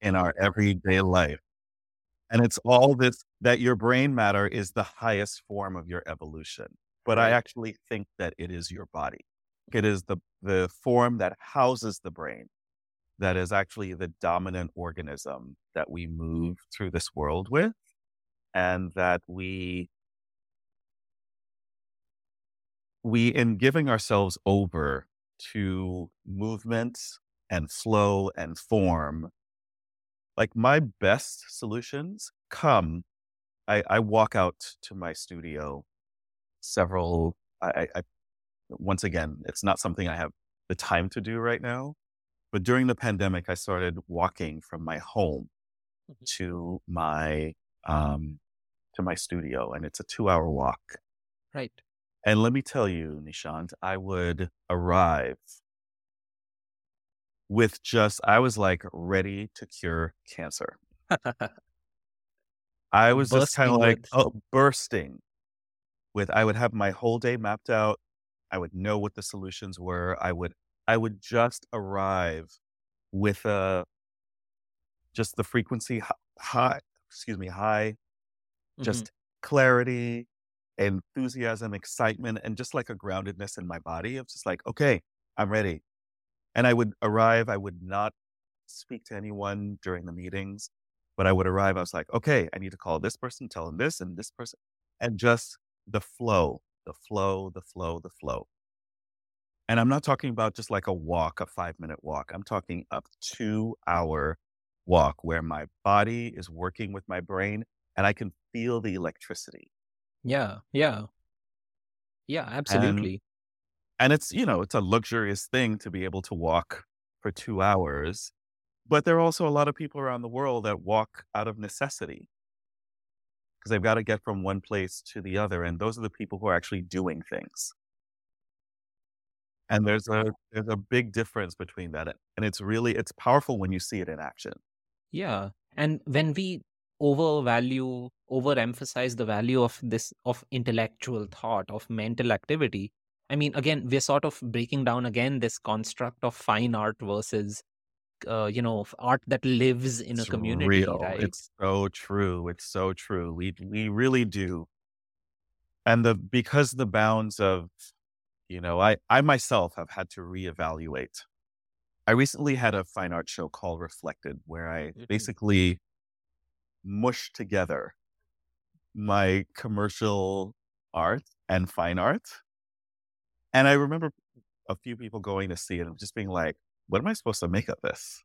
in our everyday life and it's all this that your brain matter is the highest form of your evolution but i actually think that it is your body. It is the the form that houses the brain that is actually the dominant organism that we move through this world with and that we we in giving ourselves over to movement and flow and form like my best solutions come i i walk out to my studio several i i, once again it's not something i have the time to do right now but during the pandemic i started walking from my home Mhm. to my um to my studio and it's a two hour walk. Right. and let me tell you nishant i would arrive with just i was like ready to cure cancer. I was just kind of like oh, bursting with i would have my whole day mapped out. I would know what the solutions were. I would i would just arrive with a just the frequency hi- high excuse me high Mhm. just clarity, enthusiasm, excitement, and just like a groundedness in my body of just like, okay, I'm ready. And I would arrive, I would not speak to anyone during the meetings, but I would arrive, I was like, okay, I need to call this person, tell them this and this person, and just the flow, the flow, the flow, the flow. And I'm not talking about just like a walk, a five minute walk. I'm talking a two hour walk where my body is working with my brain and I can feel the electricity. yeah. Yeah. Yeah. Absolutely. And it's, you know, it's a luxurious thing to be able to walk for two hours. But there are also a lot of people around the world that walk out of necessity because they've got to get from one place to the other. And those are the people who are actually doing things. And there's a there's a big difference between that. And it's really it's powerful when you see it in action. Yeah. And when we overvalue, overemphasize the value of this of intellectual thought, of mental activity, I mean, again, we're sort of breaking down again this construct of fine art versus uh, you know art that lives in a community real. right It's so true. It's so true. We we really do. And the because the bounds of, you know, I I myself have had to reevaluate. I recently had a fine art show called Reflected where I Mhm. basically mushed together my commercial art and fine art. And I remember a few people going to see it and just being like, what am I supposed to make of this?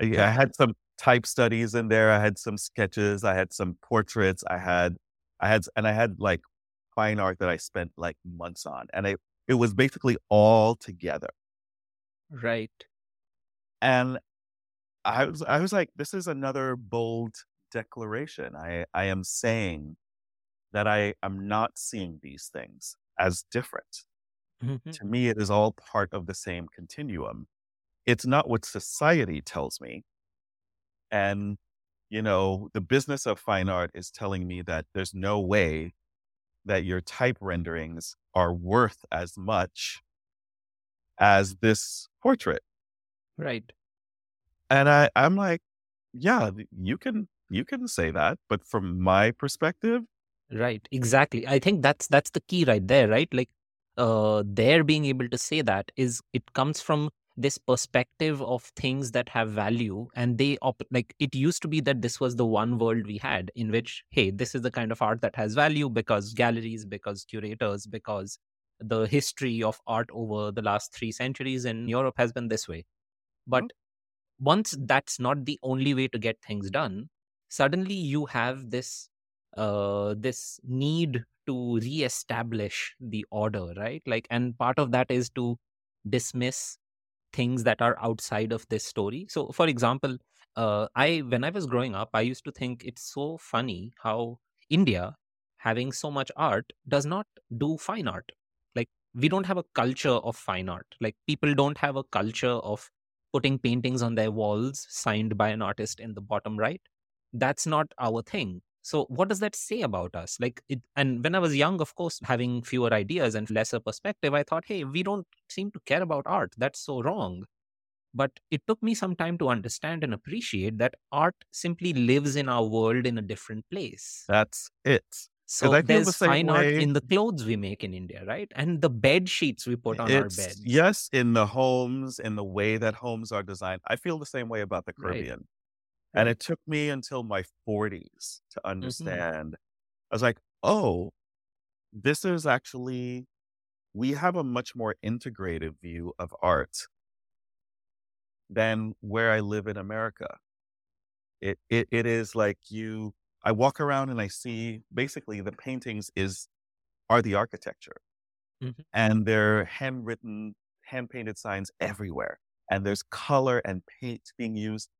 I, I had some type studies in there. I had some sketches. I had some portraits. I had, I had, and I had like fine art that I spent like months on. And I, it was basically all together. right And I was, I was like, this is another bold declaration. I, I am saying that I am not seeing these things as different. Mhm. To me, it is all part of the same continuum. It's not what society tells me. And, you know, the business of fine art is telling me that there's no way that your type renderings are worth as much as this portrait. right And I, I'm like, yeah, you can you can say that, but from my perspective, Right, exactly. I think that's that's the key right there, right? Like uh their being able to say that is it comes from this perspective of things that have value and they op- like it used to be that this was the one world we had in which hey this is the kind of art that has value because galleries because curators because the history of art over the last 3 centuries in Europe has been this way but once that's not the only way to get things done suddenly you have this uh this need to reestablish the order right? Like and part of that is to dismiss things that are outside of this story. So for example uh i when i was growing up i used to think it's so funny how india having so much art does not do fine art. Like we don't have a culture of fine art. Like people don't have a culture of putting paintings on their walls signed by an artist in the bottom right that's not our thing. So what does that say about us? Like it and when i was young of course having fewer ideas and lesser perspective i thought hey we don't seem to care about art. That's so wrong. But it took me some time to understand and appreciate that art simply lives in our world in a different place. That's it. so I the there's same fine art in the clothes we make in india right? And the bed sheets we put on our It's beds. yes, in the homes, in the way that homes are designed. I feel the same way about the Right. And it took me until my 40s to Mhm. understand. I was like, oh, this is actually, we have a much more integrated view of art than where I live in America. It, it, it is like you, I walk around and I see basically the paintings is, are the architecture Mhm. and they're handwritten, hand painted signs everywhere. And there's color and paint being used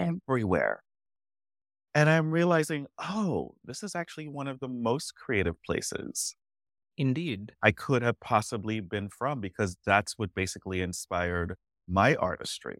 everywhere. And I'm realizing, oh, this is actually one of the most creative places indeed I could have possibly been from because that's what basically inspired my artistry.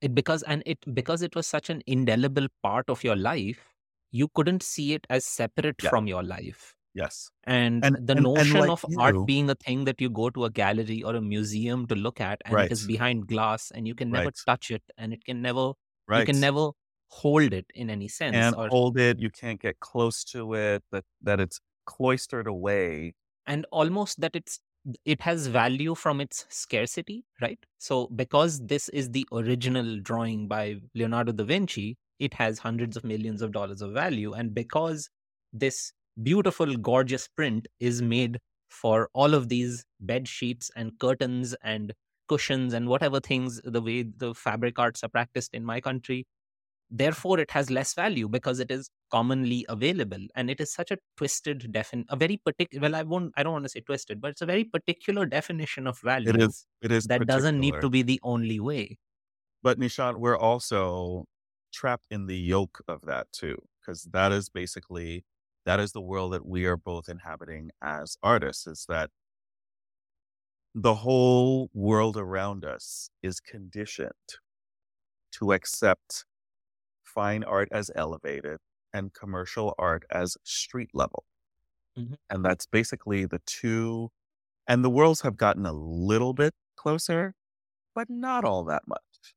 it because and it because it was such an indelible part of your life you couldn't see it as separate Yeah. from your life Yes. and, And- the and- and notion like of art being a thing that you go to a gallery or a museum to look at and it is behind glass and you can never Right. touch it and it can never Right. you can never hold it in any sense Can't or hold it. You can't get close to it. That that it's cloistered away. and almost that it's it has value from its scarcity right so because this is the original drawing by leonardo da vinci it has hundreds of millions of dollars of value and because this beautiful gorgeous print is made for all of these bed sheets and curtains and cushions and whatever things the way the fabric arts are practiced in my country therefore it has less value because it is commonly available and it is such a twisted defin a very particular well i won't i don't want to say twisted but it's a very particular definition of value It is. It is that doesn't need to be the only way But Nishant, we're also trapped in the yoke of that too, because that is basically that is the world that we are both inhabiting as artists. Is that the whole world around us is conditioned to accept fine art as elevated and commercial art as street level. Mhm. And that's basically the two, and the worlds have gotten a little bit closer, but not all that much.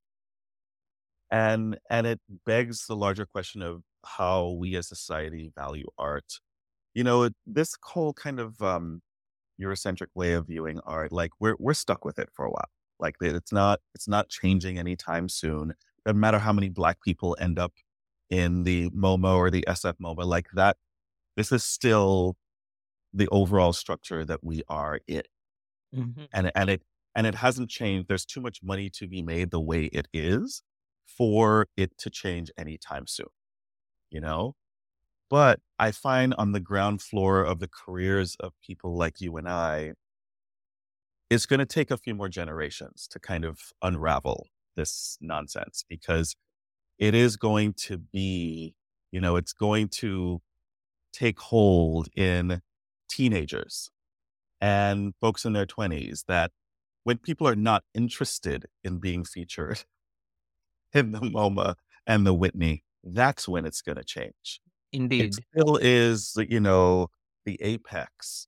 And and it begs the larger question of how we as society value art. You know, it, this whole kind of um, Eurocentric way of viewing art, like we're we're stuck with it for a while. Like it's not it's not changing anytime soon. Doesn't matter how many black people end up in the MoMA or the SF MoMA, like that. This is still the overall structure that we are in, Mhm. and and it and it hasn't changed. There's too much money to be made the way it is for it to change anytime soon. You know, but I find on the ground floor of the careers of people like you and I, it's going to take a few more generations to kind of unravel this nonsense because it is going to be, you know, it's going to take hold in teenagers and folks in their 20s that when people are not interested in being featured in the MoMA and the Whitney, that's when it's going to change it Indeed. still is, you know, the apex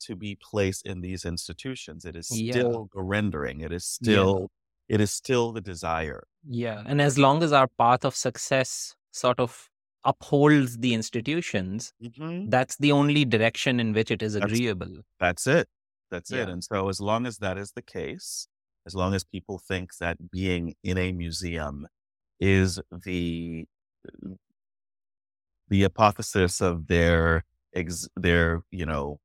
to be placed in these institutions. It is Yeah. still the rendering. It is Yeah. still, it is still the desire. Yeah. And as long as our path of success sort of upholds the institutions, Mhm. that's the only direction in which it is agreeable. That's it. That's it. And so, as long as that is the case, as long as people think that being in a museum is the the hypothesis of their ex, their you know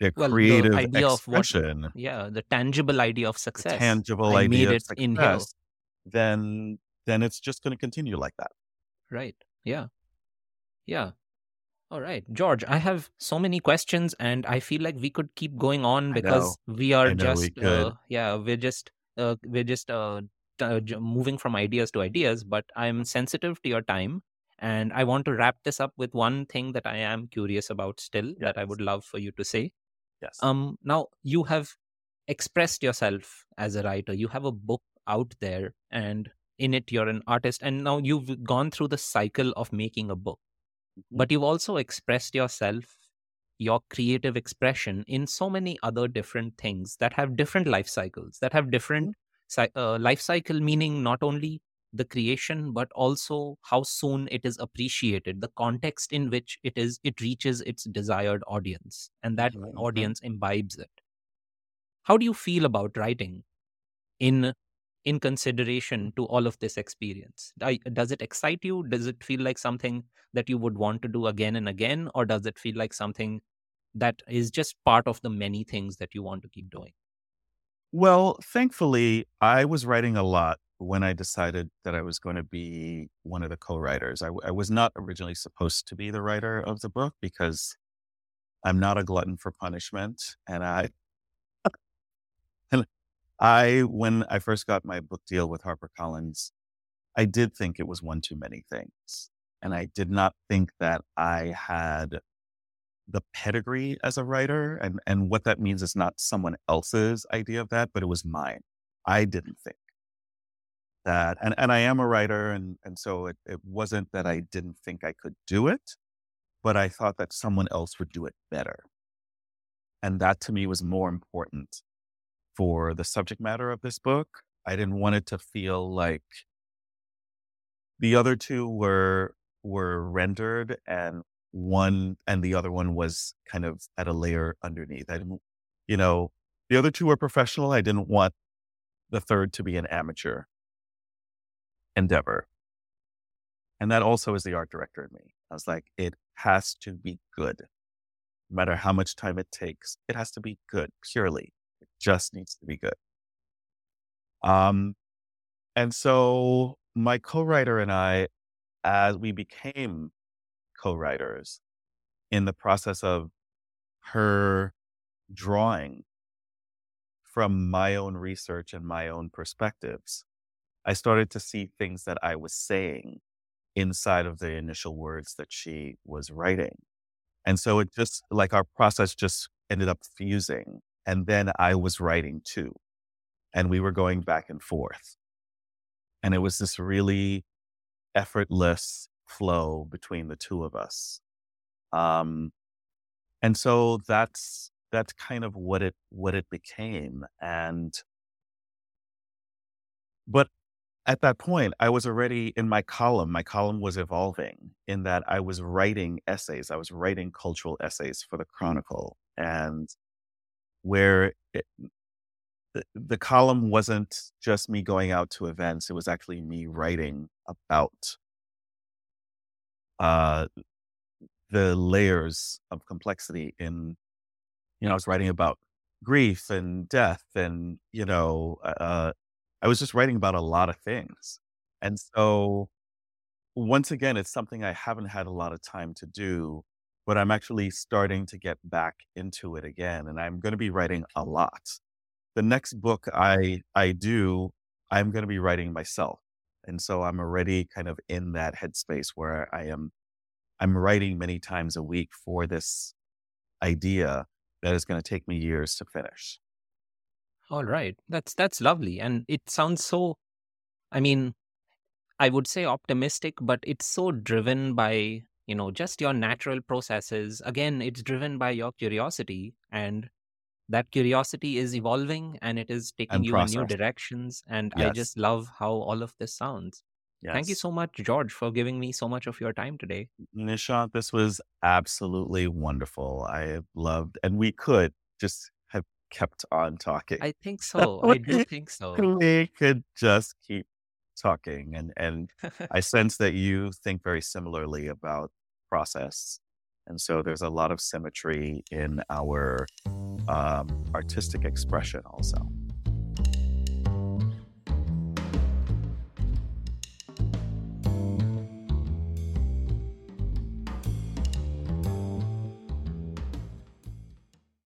their Well, the creative idea of what- expression, Yeah. The tangible idea of the success. tangible I idea of it in here. then then it's just going to continue like that. Right. Yeah. Yeah. All right. George, I have so many questions and I feel like we could keep going on because we are know we just uh, yeah, we're just uh, we're just uh, t- uh, moving from ideas to ideas, but I'm sensitive to your time and I want to wrap this up with one thing that I am curious about still that I would love for you to say. Yes. Um now you have expressed yourself as a writer. You have a book out there and in it you're an artist and now you've gone through the cycle of making a book Mhm. but you've also expressed yourself your creative expression in so many other different things that have different life cycles that have different cy- uh, life cycle meaning not only the creation but also how soon it is appreciated the context in which it is it reaches its desired audience and that audience imbibes it. How do you feel about writing in in consideration to all of this experience? Does it excite you? Does it feel like something that you would want to do again and again or does it feel like something that is just part of the many things that you want to keep doing? Well, thankfully, I was writing a lot when I decided that I was going to be one of the co-writers. I was not originally supposed to be the writer of the book because I'm not a glutton for punishment, and I, and I, when I first got my book deal with HarperCollins, I did think it was one too many things, and I did not think that I had the pedigree as a writer and and what that means is not someone else's idea of that but it was mine i didn't think that and and i am a writer and and so it, it wasn't that i didn't think i could do it but i thought that someone else would do it better and that to me was more important for the subject matter of this book i didn't want it to feel like the other two were were rendered and one and the other one was kind of at a layer underneath. I didn't, you know, the other two were professional. I didn't want the third to be an amateur endeavor. And that also is the art director in me. I was like, it has to be good. No matter how much time it takes, it has to be good, purely. It just needs to be good. Um, and so my co-writer and I, as we became co-writers in the process of her drawing from my own research and my own perspectives, I started to see things that I was saying inside of the initial words that she was writing. And so it just like our process just ended up fusing. And then I was writing too. And we were going back and forth. And it was this really effortless flow between the two of us. Um, and so that's that's kind of what it what it became. And but at that point, I was already in my column. My column was evolving in that I was writing essays. I was writing cultural essays for the Chronicle, and where it, the, the column wasn't just me going out to events; it was actually me writing about uh, the layers of complexity in. You know, I was writing about grief and death, and you know, uh, uh I was just writing about a lot of things. And so once again, it's something I haven't had a lot of time to do, but I'm actually starting to get back into it again. And I'm going to be writing a lot. The next book I I do, I'm going to be writing myself. And so I'm already kind of in that headspace where I am I'm writing many times a week for this idea that is going to take me years to finish. All right. That's that's lovely. And it sounds so I mean, I would say optimistic, but it's so driven by, you know, just your natural processes. Again, it's driven by your curiosity and that curiosity is evolving and it is taking And you in new directions and I just love how all of this sounds. Thank you so much George for giving me so much of your time today. Nishant, this was absolutely wonderful. I loved, and we could just kept on talking. I think so. I do think so. we could just keep talking, and and I sense that you think very similarly about process, and so there's a lot of symmetry in our um, artistic expression, also.